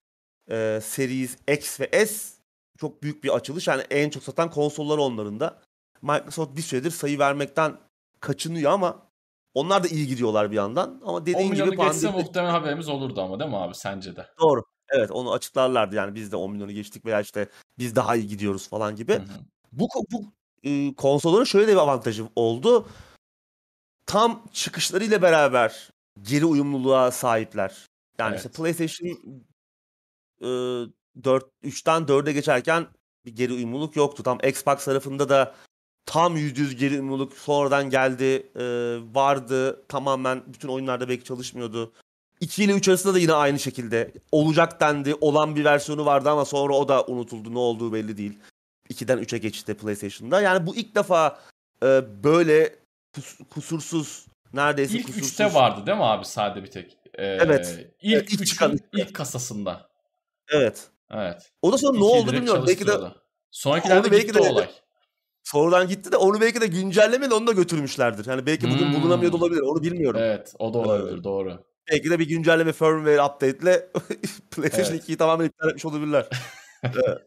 [SPEAKER 2] e, Series X ve S çok büyük bir açılış. Yani en çok satan konsolları onların da. Microsoft bir süredir sayı vermekten kaçınıyor ama onlar da iyi gidiyorlar bir yandan. Ama
[SPEAKER 1] 10
[SPEAKER 2] dediğin gibi
[SPEAKER 1] milyonu geçse
[SPEAKER 2] pandemi
[SPEAKER 1] muhtemelen haberimiz olurdu ama değil mi abi sence de?
[SPEAKER 2] doğru. Evet onu açıklarlardı yani biz de 10 milyonu geçtik veya işte biz daha iyi gidiyoruz falan gibi.
[SPEAKER 1] Hı hı.
[SPEAKER 2] Bu bu e, konsolların şöyle de bir avantajı oldu. Tam çıkışlarıyla beraber geri uyumluluğa sahipler. Yani işte
[SPEAKER 1] Evet.
[SPEAKER 2] PlayStation e, 4 3'ten 4'e geçerken bir geri uyumluluk yoktu. Tam Xbox tarafında da tam %100 geri uyumluluk sonradan geldi. e, vardı. Tamamen bütün oyunlarda belki çalışmıyordu. 2 ile 3 arasında da yine aynı şekilde olacak dendi. Olan bir versiyonu vardı ama sonra o da unutuldu. Ne olduğu belli değil. 2'den 3'e geçti PlayStation'da. Yani bu ilk defa e, böyle kus- kusursuz neredeyse
[SPEAKER 1] İlk
[SPEAKER 2] kusursuz.
[SPEAKER 1] 3'te vardı değil mi abi sade bir tek? Ee,
[SPEAKER 2] Evet.
[SPEAKER 1] İlk
[SPEAKER 2] Evet, ilk
[SPEAKER 1] 3'ün
[SPEAKER 2] çıkan üçte.
[SPEAKER 1] ilk kasasında.
[SPEAKER 2] Evet.
[SPEAKER 1] Evet.
[SPEAKER 2] O da sonra ne oldu bilmiyorum. Belki de.
[SPEAKER 1] Sonrakilerde
[SPEAKER 2] belki de-
[SPEAKER 1] olay.
[SPEAKER 2] sonradan gitti de onu belki de güncellemeyle onu da götürmüşlerdir. Yani belki bugün
[SPEAKER 1] Hmm.
[SPEAKER 2] bulunamıyor da olabilir. Onu bilmiyorum.
[SPEAKER 1] Evet o da olabilir doğru.
[SPEAKER 2] Belki de bir güncelleme firmware update'le PlayStation
[SPEAKER 1] Evet.
[SPEAKER 2] 2'yi tamamen iptal etmiş olabilirler. Evet.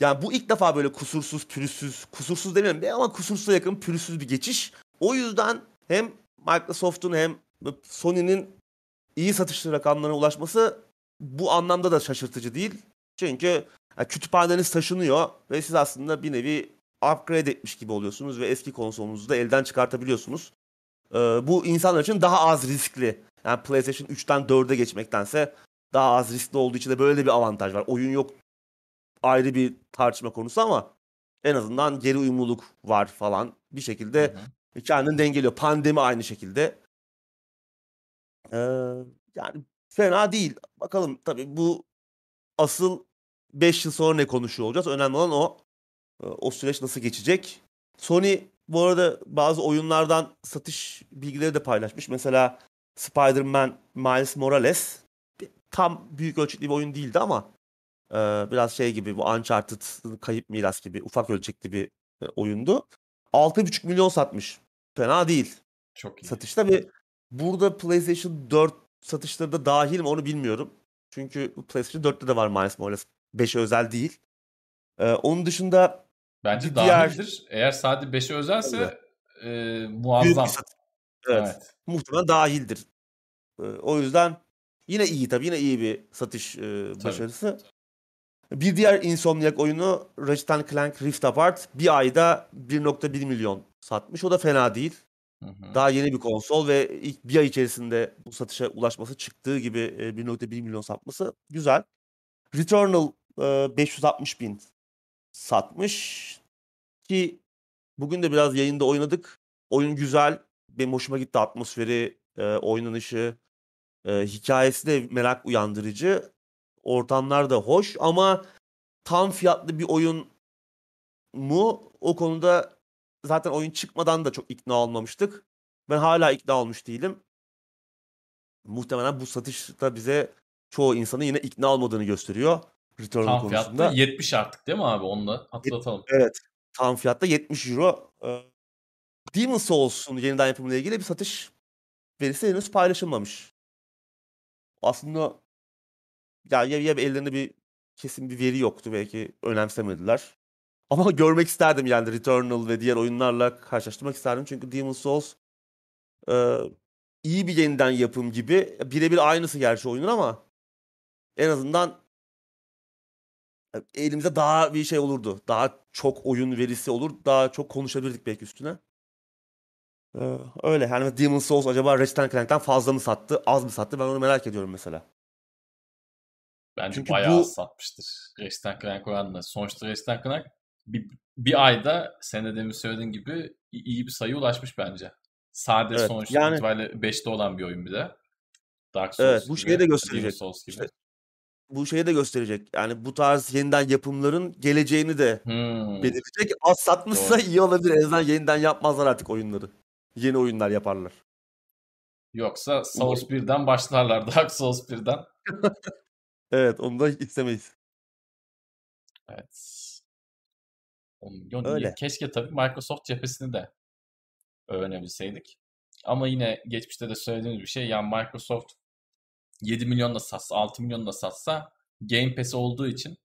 [SPEAKER 2] yani bu ilk defa böyle kusursuz, pürüzsüz, kusursuz demiyorum ama kusursuza yakın pürüzsüz bir geçiş. O yüzden hem Microsoft'un hem Sony'nin iyi satışlı rakamlarına ulaşması bu anlamda da şaşırtıcı değil. Çünkü yani kütüphaneniz taşınıyor ve siz aslında bir nevi upgrade etmiş gibi oluyorsunuz ve eski konsolunuzu da elden çıkartabiliyorsunuz. Ee, bu insanlar için daha az riskli. Yani PlayStation 3'ten 4'e geçmektense daha az riskli olduğu için de böyle de bir avantaj var. Oyun yok ayrı bir tartışma konusu ama en azından geri uyumluluk var falan. Bir şekilde
[SPEAKER 1] Hı hı.
[SPEAKER 2] kendini dengeliyor. Pandemi aynı şekilde. Ee, yani fena değil. Bakalım tabii bu asıl 5 yıl sonra ne konuşuyor olacağız. Önemli olan o. Ee, O süreç nasıl geçecek? Sony bu arada bazı oyunlardan satış bilgileri de paylaşmış. Mesela Spider-Man Miles Morales bir- tam büyük ölçekli bir oyun değildi ama e, biraz şey gibi bu Uncharted kayıp miras gibi ufak ölçekli bir e, oyundu. 6,5 milyon satmış. Fena değil
[SPEAKER 1] Çok iyi.
[SPEAKER 2] satışta ve burada PlayStation 4 satışları da dahil mi onu bilmiyorum. Çünkü PlayStation 4'te de var Miles Morales. 5'e özel değil. Ee, onun dışında
[SPEAKER 1] Bence
[SPEAKER 2] bir diğer-
[SPEAKER 1] dahildir. Eğer sadece 5'e özelse e,
[SPEAKER 2] büyük
[SPEAKER 1] muazzam.
[SPEAKER 2] bir satış. Evet,
[SPEAKER 1] Evet.
[SPEAKER 2] muhtemelen dahildir. Ee, o yüzden yine iyi tabii yine iyi bir satış e, başarısı. Bir diğer Insomniac oyunu Ratchet Clank Rift Apart bir ayda 1.1 milyon satmış. O da fena değil. Daha yeni bir konsol ve ilk bir ay içerisinde bu satışa ulaşması çıktığı gibi e, 1.1 milyon satması güzel. Returnal e, 560 bin satmış ki bugün de biraz yayında oynadık. Oyun güzel. Benim hoşuma gitti atmosferi, e, oynanışı, e, hikayesi de merak uyandırıcı. Ortamlar da hoş ama tam fiyatlı bir oyun mu? O konuda zaten oyun çıkmadan da çok ikna olmamıştık. Ben hala ikna olmuş değilim. Muhtemelen bu satışta bize çoğu insanın yine ikna olmadığını gösteriyor. Returnal
[SPEAKER 1] Tam fiyatta
[SPEAKER 2] konusunda.
[SPEAKER 1] 70 artık değil mi abi? Onu da hatırlatalım.
[SPEAKER 2] Evet. Tam fiyatta 70 euro. Ee, Demon Souls'un yeniden yapımıyla ilgili bir satış verisi henüz paylaşılmamış. Aslında ya, ya, ya ellerinde bir kesin bir veri yoktu belki önemsemediler. Ama görmek isterdim yani Returnal ve diğer oyunlarla karşılaştırmak isterdim. Çünkü Demon Souls e, iyi bir yeniden yapım gibi. Birebir aynısı gerçi oyunun ama en azından e, elimize daha bir şey olurdu. Daha çok oyun verisi olur. Daha çok konuşabilirdik belki üstüne. Ee, öyle. Yani Demon Souls acaba Ratchet Clank'ten fazla mı sattı, az mı sattı? Ben onu merak ediyorum mesela.
[SPEAKER 1] Bence
[SPEAKER 2] Çünkü
[SPEAKER 1] bayağı
[SPEAKER 2] bu-
[SPEAKER 1] satmıştır. Ratchet Clank oranla. Sonuçta Ratchet Clank bir, bir ayda sen de demin söylediğin gibi iyi bir sayı ulaşmış bence. Sade
[SPEAKER 2] Evet,
[SPEAKER 1] sonuç
[SPEAKER 2] yani-
[SPEAKER 1] itibariyle 5'te olan bir oyun bir de. Dark Souls
[SPEAKER 2] Evet, bu
[SPEAKER 1] gibi,
[SPEAKER 2] şeyi de
[SPEAKER 1] Demon
[SPEAKER 2] gösterecek.
[SPEAKER 1] Souls gibi.
[SPEAKER 2] İşte bu şeyi de gösterecek. Yani bu tarz yeniden yapımların geleceğini de
[SPEAKER 1] Hmm,
[SPEAKER 2] belirtecek. Az satmışsa
[SPEAKER 1] Doğru.
[SPEAKER 2] iyi olabilir. En azından yeniden yapmazlar artık oyunları. Yeni oyunlar yaparlar.
[SPEAKER 1] Yoksa Souls 1'den başlarlar. Dark Souls 1'den.
[SPEAKER 2] Evet, onu da istemeyiz.
[SPEAKER 1] Evet. 10 milyon
[SPEAKER 2] Öyle.
[SPEAKER 1] Keşke tabii Microsoft cephesini de öğrenebilseydik. Ama yine geçmişte de söylediğimiz bir şey. Yani Microsoft 7 milyon da satsa, 6 milyon da satsa Game Pass olduğu için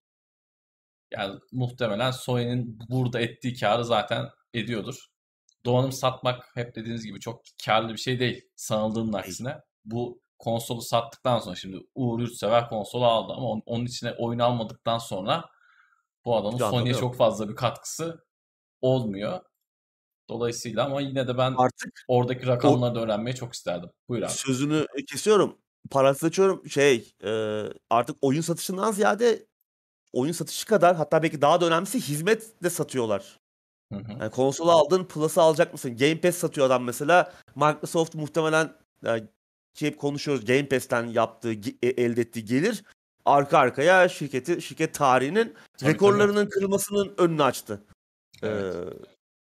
[SPEAKER 1] yani muhtemelen Sony'nin burada ettiği karı zaten ediyordur. Donanım satmak hep dediğiniz gibi çok karlı bir şey değil. Sanıldığının aksine. Bu konsolu sattıktan sonra şimdi Uğur Yurtsever konsolu aldı ama onun- onun içine oyun almadıktan sonra bu adamın Sony'ye çok fazla bir katkısı olmuyor. Dolayısıyla ama yine de ben
[SPEAKER 2] Artık
[SPEAKER 1] oradaki rakamları da öğrenmeyi çok isterdim. Buyur abi.
[SPEAKER 2] sözünü kesiyorum. Parası açıyorum. Şey, e, artık oyun satışından ziyade oyun satışı kadar hatta belki daha da önemlisi hizmet de satıyorlar.
[SPEAKER 1] Hı hı.
[SPEAKER 2] Yani konsolu aldın, Plus'ı alacak mısın? Game Pass satıyor adam mesela. Microsoft muhtemelen yani ki hep konuşuyoruz Game Pass'ten yaptığı, e- elde ettiği gelir arka arkaya şirketi, şirket tarihinin
[SPEAKER 1] Tabii,
[SPEAKER 2] rekorlarının kırılmasının önünü açtı.
[SPEAKER 1] Evet.
[SPEAKER 2] Ee,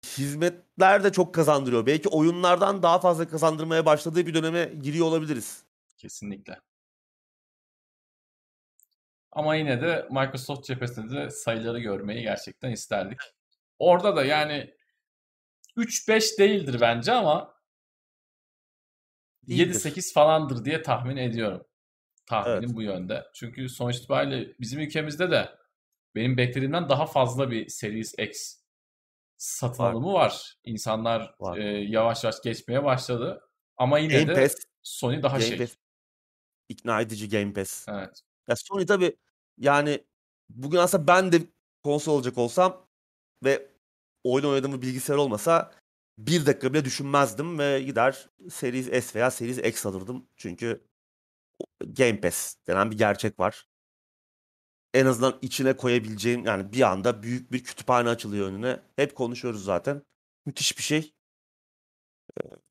[SPEAKER 2] hizmetler de çok kazandırıyor. Belki oyunlardan daha fazla kazandırmaya başladığı bir döneme giriyor olabiliriz.
[SPEAKER 1] Kesinlikle. Ama yine de Microsoft cephesinde de sayıları görmeyi gerçekten isterdik. Orada da yani 3-5 değildir bence ama
[SPEAKER 2] Değildir.
[SPEAKER 1] 7-8 falandır diye tahmin ediyorum. Tahminim
[SPEAKER 2] Evet.
[SPEAKER 1] bu yönde. Çünkü sonuç itibariyle bizim ülkemizde de benim beklediğimden daha fazla bir Series X satın
[SPEAKER 2] Var.
[SPEAKER 1] alımı var. İnsanlar
[SPEAKER 2] Var.
[SPEAKER 1] e, yavaş yavaş geçmeye başladı. Ama yine
[SPEAKER 2] Game
[SPEAKER 1] de
[SPEAKER 2] Pass,
[SPEAKER 1] Sony daha
[SPEAKER 2] Game
[SPEAKER 1] şey.
[SPEAKER 2] Pass ikna edici Game Pass.
[SPEAKER 1] Evet.
[SPEAKER 2] Ya Sony tabii yani bugün aslında ben de konsol alacak olsam ve oyun oynadığım bilgisayar olmasa bir dakika bile düşünmezdim ve gider Series S veya Series X alırdım. Çünkü Game Pass denen bir gerçek var. En azından içine koyabileceğin yani bir anda büyük bir kütüphane açılıyor önüne. Hep konuşuyoruz zaten. Müthiş bir şey. Ee,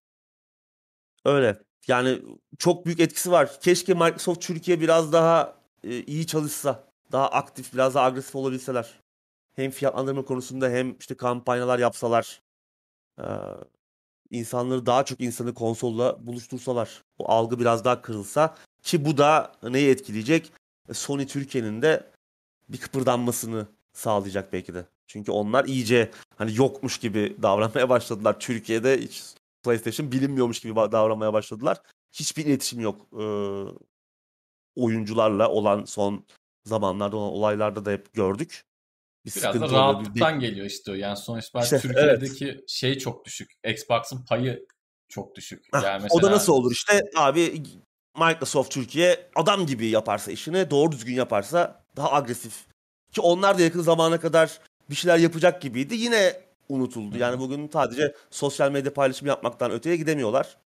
[SPEAKER 2] Öyle. Yani çok büyük etkisi var. Keşke Microsoft Türkiye biraz daha e, iyi çalışsa. Daha aktif, biraz daha agresif olabilseler. Hem fiyatlandırma konusunda hem işte kampanyalar yapsalar. Ee, insanları daha çok insanı konsolla buluştursalar. O algı biraz daha kırılsa. Ki bu da neyi etkileyecek? E, Sony Türkiye'nin de bir kıpırdanmasını sağlayacak belki de. Çünkü onlar iyice hani yokmuş gibi davranmaya başladılar. Türkiye'de hiç PlayStation bilinmiyormuş gibi davranmaya başladılar. Hiçbir iletişim yok e, oyuncularla olan son zamanlarda olan olaylarda da hep gördük. Bir
[SPEAKER 1] Biraz da
[SPEAKER 2] sıkıntı. Bir-
[SPEAKER 1] rahatlıktan geliyor işte o. Yani sonuç itibariyle
[SPEAKER 2] İşte,
[SPEAKER 1] Türkiye'deki şey çok düşük. Xbox'ın payı çok düşük. Yani
[SPEAKER 2] O da
[SPEAKER 1] mesela
[SPEAKER 2] nasıl olur işte abi Microsoft Türkiye adam gibi yaparsa işini doğru düzgün yaparsa daha agresif. Ki onlar da yakın zamana kadar bir şeyler yapacak gibiydi. Yine unutuldu. Yani bugün sadece sosyal medya paylaşımı yapmaktan öteye gidemiyorlar.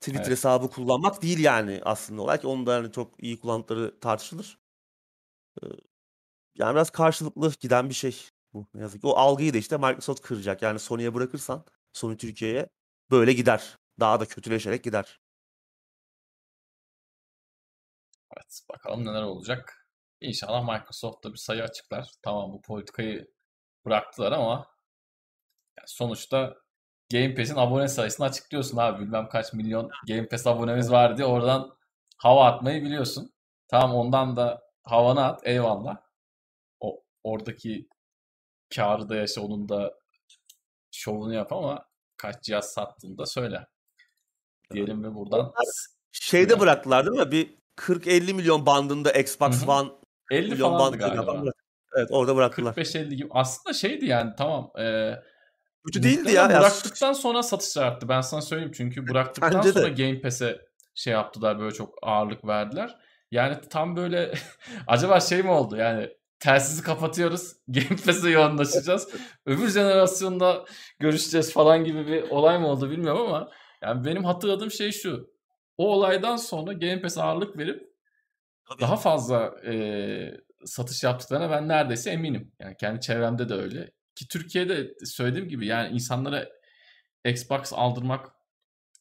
[SPEAKER 2] Twitter
[SPEAKER 1] Evet.
[SPEAKER 2] hesabı kullanmak değil yani aslında olay ki onu da hani çok iyi kullandıkları tartışılır. Yani biraz karşılıklı giden bir şey bu ne yazık ki. O algıyı da işte Microsoft kıracak. Yani Sony'ye bırakırsan Sony Türkiye'ye böyle gider. Daha da kötüleşerek gider.
[SPEAKER 1] Evet, bakalım neler olacak. İnşallah Microsoft da bir sayı açıklar. Tamam bu politikayı bıraktılar ama yani sonuçta Game Pass'in abone sayısını açıklıyorsun abi. Bilmem kaç milyon Game Pass abonemiz var diye oradan hava atmayı biliyorsun. Tamam ondan da havanı at eyvallah. Oradaki karı da yaşa onun da şovunu yap ama kaç cihaz sattığını da söyle. Diyelim ve buradan
[SPEAKER 2] Onlar Şeyde bıraktılar değil mi? Bir 40-50 milyon bandında Xbox
[SPEAKER 1] Hı hı.
[SPEAKER 2] One
[SPEAKER 1] 50
[SPEAKER 2] milyon bandında
[SPEAKER 1] galiba.
[SPEAKER 2] Evet orada bıraktılar.
[SPEAKER 1] 45-50 gibi. Aslında şeydi yani tamam. e,
[SPEAKER 2] Kötü değildi ya. Ya
[SPEAKER 1] bıraktıktan sonra satışlar arttı. Ben sana söyleyeyim çünkü bıraktıktan
[SPEAKER 2] Bence de.
[SPEAKER 1] sonra Game Pass'e şey yaptılar böyle çok ağırlık verdiler. Yani tam böyle acaba şey mi oldu yani telsizi kapatıyoruz Game Pass'e yoğunlaşacağız. Öbür jenerasyonda görüşeceğiz falan gibi bir olay mı oldu bilmiyorum ama yani benim hatırladığım şey şu. O olaydan sonra Game Pass'e ağırlık verip
[SPEAKER 2] Tabii.
[SPEAKER 1] daha fazla e, satış yaptıklarına ben neredeyse eminim. Yani kendi çevremde de öyle. Ki Türkiye'de söylediğim gibi yani insanlara Xbox aldırmak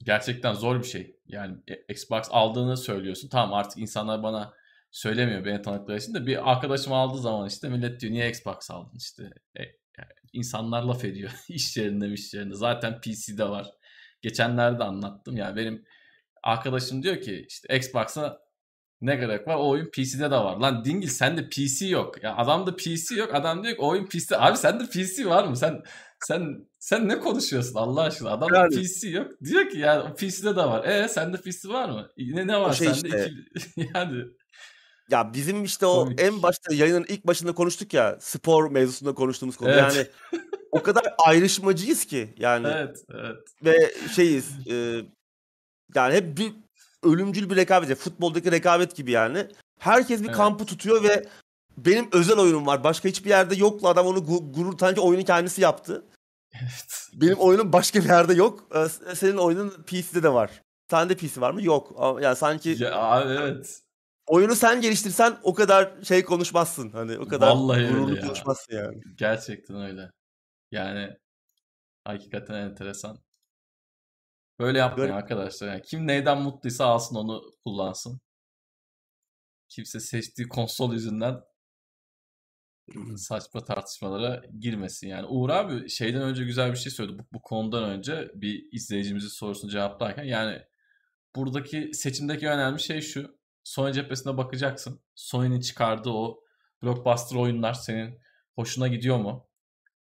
[SPEAKER 1] gerçekten zor bir şey. Yani e- Xbox aldığını söylüyorsun. Tamam artık insanlar bana söylemiyor beni tanıdıkları için de bir arkadaşım aldığı zaman işte millet diyor niye Xbox aldın işte. E, yani insanlar laf ediyor iş yerinde iş yerinde. Zaten PC'de var. Geçenlerde anlattım yani benim arkadaşım diyor ki işte Xbox'a ne gerek var? O oyun PC'de de var. Lan dingil sende PC yok. Ya adamda PC yok. Adam diyor ki o oyun PC. Abi sende PC var mı? Sen sen sen ne konuşuyorsun Allah aşkına? Adamda
[SPEAKER 2] Yani.
[SPEAKER 1] PC yok. Diyor ki ya o PC'de de var. E sende PC var mı? Ne ne var
[SPEAKER 2] şey
[SPEAKER 1] sende?
[SPEAKER 2] işte.
[SPEAKER 1] İki- yani
[SPEAKER 2] Ya bizim işte o
[SPEAKER 1] Komik.
[SPEAKER 2] en başta yayının ilk başında konuştuk ya spor mevzusunda konuştuğumuz konu.
[SPEAKER 1] Evet.
[SPEAKER 2] Yani o kadar ayrışmacıyız ki yani
[SPEAKER 1] evet evet.
[SPEAKER 2] ve şeyiz e, yani hep bir ölümcül bir rekabet. Futboldaki rekabet gibi yani. Herkes bir
[SPEAKER 1] Evet.
[SPEAKER 2] kampı tutuyor ve benim özel oyunum var. Başka hiçbir yerde yoktu. Adam onu gu- gurur tanıcı oyunu kendisi yaptı.
[SPEAKER 1] Evet.
[SPEAKER 2] Benim oyunum başka bir yerde yok. S- Senin oyunun PC'de de var. Sende PC var mı? Yok. Yani sanki
[SPEAKER 1] Ya evet.
[SPEAKER 2] Oyunu sen geliştirsen o kadar şey konuşmazsın. Hani o kadar
[SPEAKER 1] Vallahi
[SPEAKER 2] gururlu
[SPEAKER 1] ya.
[SPEAKER 2] konuşmazsın yani.
[SPEAKER 1] Gerçekten öyle. Yani hakikaten enteresan. Böyle yapmayın
[SPEAKER 2] Garip.
[SPEAKER 1] arkadaşlar. Yani kim neyden mutluysa alsın onu kullansın. Kimse seçtiği konsol yüzünden saçma tartışmalara girmesin. Yani Uğur abi şeyden önce güzel bir şey söyledi. Bu, bu konudan önce bir izleyicimizin sorusunu cevaplarken yani buradaki seçimdeki önemli şey şu. Sony cephesine bakacaksın. Sony'nin çıkardığı o blockbuster oyunlar senin hoşuna gidiyor mu?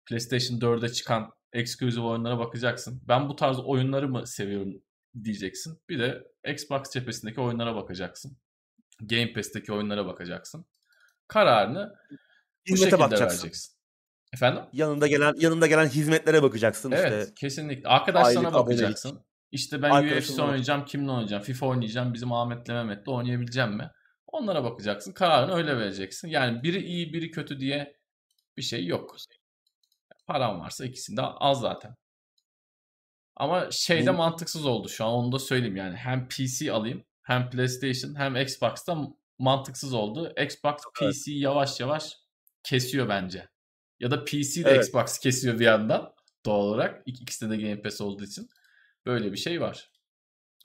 [SPEAKER 1] PlayStation 4'e çıkan exclusive oyunlara bakacaksın. Ben bu tarz oyunları mı seviyorum diyeceksin. Bir de Xbox cephesindeki oyunlara bakacaksın. Game Pass'teki oyunlara bakacaksın. Kararını bu
[SPEAKER 2] Hizmete
[SPEAKER 1] şekilde
[SPEAKER 2] bakacaksın.
[SPEAKER 1] vereceksin. Efendim?
[SPEAKER 2] Yanında gelen yanında gelen hizmetlere bakacaksın
[SPEAKER 1] Evet,
[SPEAKER 2] işte.
[SPEAKER 1] kesinlikle. Arkadaşlarına
[SPEAKER 2] aylık abonelik.
[SPEAKER 1] İşte ben
[SPEAKER 2] Arkadaşınla
[SPEAKER 1] UFC oynayacağım, kimle oynayacağım, FIFA oynayacağım, bizim Ahmet'le Mehmet'le oynayabileceğim mi? Onlara bakacaksın. Kararını öyle vereceksin. Yani biri iyi, biri kötü diye bir şey yok. Param varsa ikisini de al zaten. Ama şey de
[SPEAKER 2] Nin-
[SPEAKER 1] mantıksız oldu şu an onu da söyleyeyim yani. Hem PC alayım hem PlayStation hem Xbox'ta mantıksız oldu. Xbox PC yavaş yavaş kesiyor bence. Ya da PC de
[SPEAKER 2] Evet.
[SPEAKER 1] Xbox kesiyor bir yandan doğal olarak. İk- İkisinde de Game Pass olduğu için. Böyle bir şey var.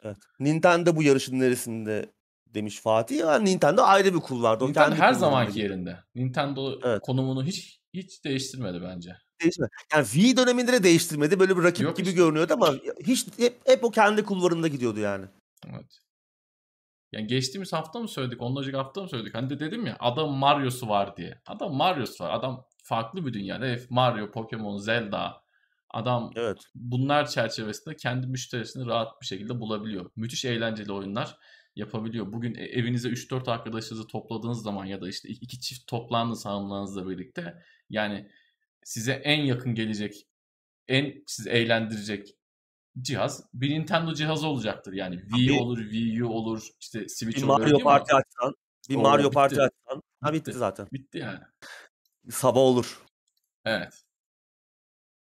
[SPEAKER 2] Evet. Nintendo bu yarışın neresinde demiş Fatih. Ya Nintendo ayrı bir kulvarda. O
[SPEAKER 1] Nintendo
[SPEAKER 2] kendi
[SPEAKER 1] her zamanki
[SPEAKER 2] gidiyor.
[SPEAKER 1] yerinde. Nintendo
[SPEAKER 2] Evet.
[SPEAKER 1] konumunu hiç hiç değiştirmedi bence.
[SPEAKER 2] Değişmedi. Yani Wii döneminde de değiştirmedi. Böyle bir rakip
[SPEAKER 1] Yok
[SPEAKER 2] gibi
[SPEAKER 1] işte.
[SPEAKER 2] görünüyordu ama hiç hep, hep o kendi kulvarında gidiyordu yani.
[SPEAKER 1] Evet. Yani geçtiğimiz hafta mı söyledik, ondan önceki hafta mı söyledik? Hani de dedim ya adam Mario'su var diye. Adam Mario'su var. Adam farklı bir dünyada. Mario, Pokemon, Zelda. Adam
[SPEAKER 2] Evet.
[SPEAKER 1] bunlar çerçevesinde kendi müşterisini rahat bir şekilde bulabiliyor. Müthiş eğlenceli oyunlar yapabiliyor. Bugün e- evinize 3-4 arkadaşınızı topladığınız zaman ya da işte iki çift toplandınız hanımlarınızla birlikte yani size en yakın gelecek, en sizi eğlendirecek cihaz bir Nintendo cihazı olacaktır. Yani Wii
[SPEAKER 2] Tabii.
[SPEAKER 1] olur, Wii U olur, işte Switch
[SPEAKER 2] Bir
[SPEAKER 1] olur
[SPEAKER 2] Mario? Party açsan. Bir
[SPEAKER 1] Oo,
[SPEAKER 2] Mario. Party açsan. Ha bitti
[SPEAKER 1] Bitti.
[SPEAKER 2] zaten.
[SPEAKER 1] Bitti yani.
[SPEAKER 2] Sabah olur.
[SPEAKER 1] Evet.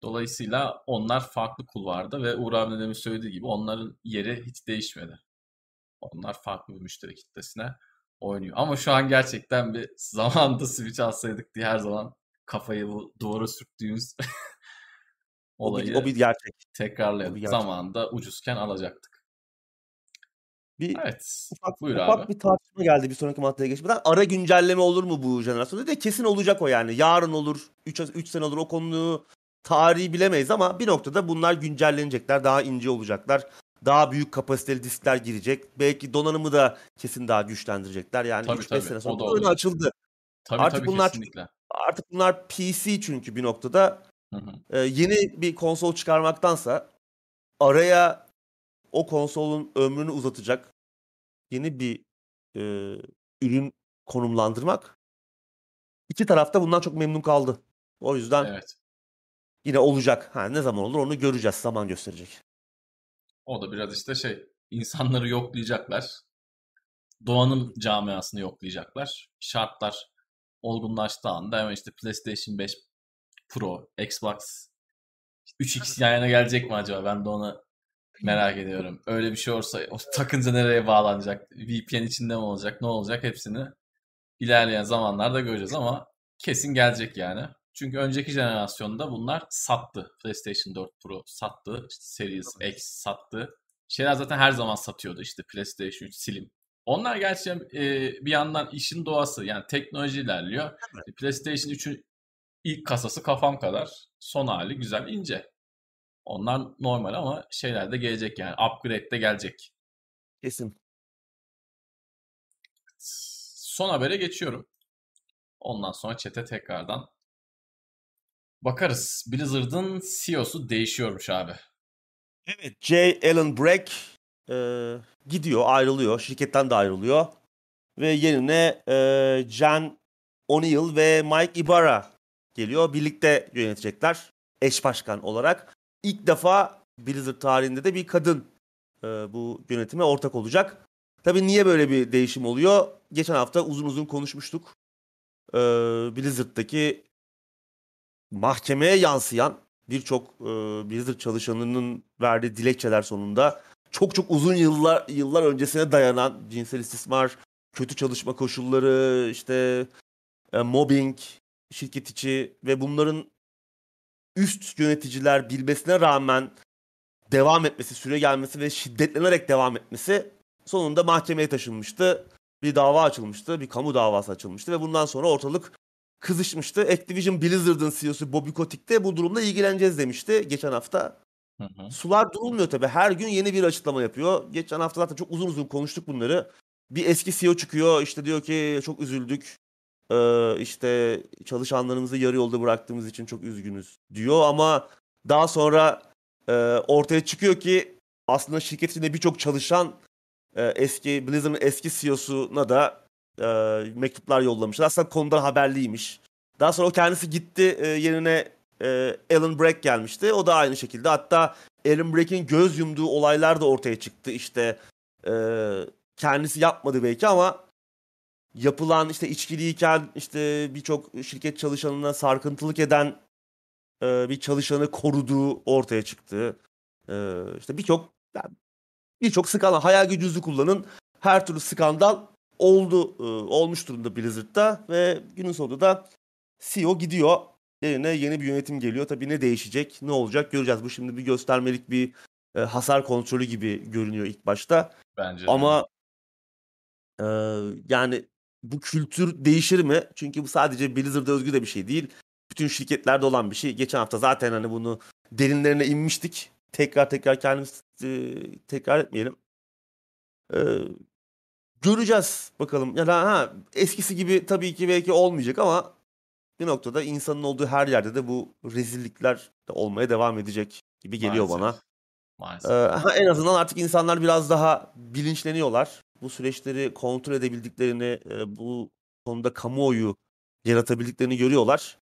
[SPEAKER 1] Dolayısıyla onlar farklı kulvarda ve Uğur abi demin söylediği gibi onların yeri hiç değişmedi. Onlar farklı bir müşteri kitlesine oynuyor. Ama şu an gerçekten bir zamanda Switch alsaydık diye her zaman kafayı bu duvara sürttüğümüz
[SPEAKER 2] O bir,
[SPEAKER 1] olayı
[SPEAKER 2] o bir gerçek.
[SPEAKER 1] tekrarlayalım.
[SPEAKER 2] o bir gerçek.
[SPEAKER 1] Zamanında ucuzken alacaktık.
[SPEAKER 2] Bir
[SPEAKER 1] Evet.
[SPEAKER 2] ufak,
[SPEAKER 1] Buyur
[SPEAKER 2] ufak
[SPEAKER 1] abi.
[SPEAKER 2] bir tartışma geldi bir sonraki maddeye geçmeden. Ara güncelleme olur mu bu jenerasyonda? De kesin olacak o yani. Yarın olur, 3 3 sene olur o konuyu tarihi bilemeyiz ama bir noktada bunlar güncellenecekler. Daha ince olacaklar. Daha büyük kapasiteli diskler girecek. Belki donanımı da kesin daha güçlendirecekler. Yani
[SPEAKER 1] Tabii,
[SPEAKER 2] 3-5
[SPEAKER 1] tabii.
[SPEAKER 2] sene sonra
[SPEAKER 1] olacak.
[SPEAKER 2] açıldı.
[SPEAKER 1] Tabii
[SPEAKER 2] Artık
[SPEAKER 1] tabii
[SPEAKER 2] bunlar-
[SPEAKER 1] kesinlikle.
[SPEAKER 2] Artık bunlar PC çünkü bir noktada
[SPEAKER 1] Hı hı.
[SPEAKER 2] e, yeni bir konsol çıkarmaktansa araya o konsolun ömrünü uzatacak yeni bir e, ürün konumlandırmak iki tarafta bundan çok memnun kaldı. O yüzden
[SPEAKER 1] Evet.
[SPEAKER 2] Yine olacak. Ha, ne zaman olur onu göreceğiz. Zaman gösterecek.
[SPEAKER 1] O da biraz işte şey insanları yoklayacaklar. Doğanın camiasını yoklayacaklar. Şartlar olgunlaştığı anda hemen işte PlayStation 5 Pro, Xbox 3X yan yana gelecek mi acaba? Ben de onu merak ediyorum. Öyle bir şey olursa o takınca nereye bağlanacak? VPN içinde mi olacak? Ne olacak? Hepsini ilerleyen zamanlarda göreceğiz ama kesin gelecek yani. Çünkü önceki jenerasyonda bunlar sattı. PlayStation 4 Pro sattı. İşte Series X sattı. Şeyler zaten her zaman satıyordu. İşte PlayStation 3 Slim. Onlar gerçekten e, bir yandan işin doğası. Yani teknoloji ilerliyor. Evet. PlayStation 3'ün ilk kasası kafam kadar. Son hali güzel ince. Onlar normal ama şeyler de gelecek yani. Upgrade de gelecek.
[SPEAKER 2] Kesin.
[SPEAKER 1] Son habere geçiyorum. Ondan sonra çete tekrardan bakarız. Blizzard'ın CEO'su değişiyormuş abi.
[SPEAKER 2] Evet. J. Allen Brack e, gidiyor, ayrılıyor. Şirketten de ayrılıyor. Ve yerine e, Jan O'Neill ve Mike Ibarra geliyor. Birlikte yönetecekler eş başkan olarak. İlk defa Blizzard tarihinde de bir kadın e, bu yönetime ortak olacak. Tabii niye böyle bir değişim oluyor? Geçen hafta uzun uzun konuşmuştuk. E, Blizzard'daki mahkemeye yansıyan birçok e, Blizzard çalışanının verdiği dilekçeler sonunda çok çok uzun yıllar yıllar öncesine dayanan cinsel istismar, kötü çalışma koşulları, işte e, mobbing, şirket içi ve bunların üst yöneticiler bilmesine rağmen devam etmesi, süre gelmesi ve şiddetlenerek devam etmesi sonunda mahkemeye taşınmıştı. Bir dava açılmıştı, bir kamu davası açılmıştı ve bundan sonra ortalık kızışmıştı. Activision Blizzard'ın CEO'su Bobby Kotick de bu durumda ilgileneceğiz demişti geçen hafta. Hı hı. Sular durulmuyor tabii. Her gün yeni bir açıklama yapıyor. Geçen hafta zaten çok uzun uzun konuştuk bunları. Bir eski CEO çıkıyor işte diyor ki çok üzüldük. Ee, işte çalışanlarımızı yarı yolda bıraktığımız için çok üzgünüz diyor ama daha sonra e, ortaya çıkıyor ki aslında şirket içinde birçok çalışan e, eski Blizzard'ın eski CEO'suna da e, mektuplar yollamışlar. Aslında konuda haberliymiş. Daha sonra o kendisi gitti e, yerine e, Alan Brack gelmişti. O da aynı şekilde. Hatta Alan Brack'in göz yumduğu olaylar da ortaya çıktı. İşte e, kendisi yapmadı belki ama yapılan işte içkiliyken işte birçok şirket çalışanına sarkıntılık eden e, bir çalışanı koruduğu ortaya çıktı. E, işte birçok yani birçok skandal hayal gücünüzü kullanın her türlü skandal oldu e, olmuş durumda Blizzard'da ve günün sonunda da CEO gidiyor. Yerine yeni bir yönetim geliyor. Tabii ne değişecek, ne olacak göreceğiz. Bu şimdi bir göstermelik bir e, hasar kontrolü gibi görünüyor ilk başta.
[SPEAKER 1] Bence.
[SPEAKER 2] Ama e, yani bu kültür değişir mi? Çünkü bu sadece Blizzard'a özgü de bir şey değil. Bütün şirketlerde olan bir şey. Geçen hafta zaten hani bunu derinlerine inmiştik. Tekrar tekrar kendimiz e, tekrar etmeyelim. E, göreceğiz bakalım. Yani ha eskisi gibi tabii ki belki olmayacak ama bir noktada insanın olduğu her yerde de bu rezillikler de olmaya devam edecek gibi geliyor Maalesef. bana. Maalesef. Ee, en azından artık insanlar biraz daha bilinçleniyorlar. Bu süreçleri kontrol edebildiklerini, e, bu konuda kamuoyu yaratabildiklerini görüyorlar.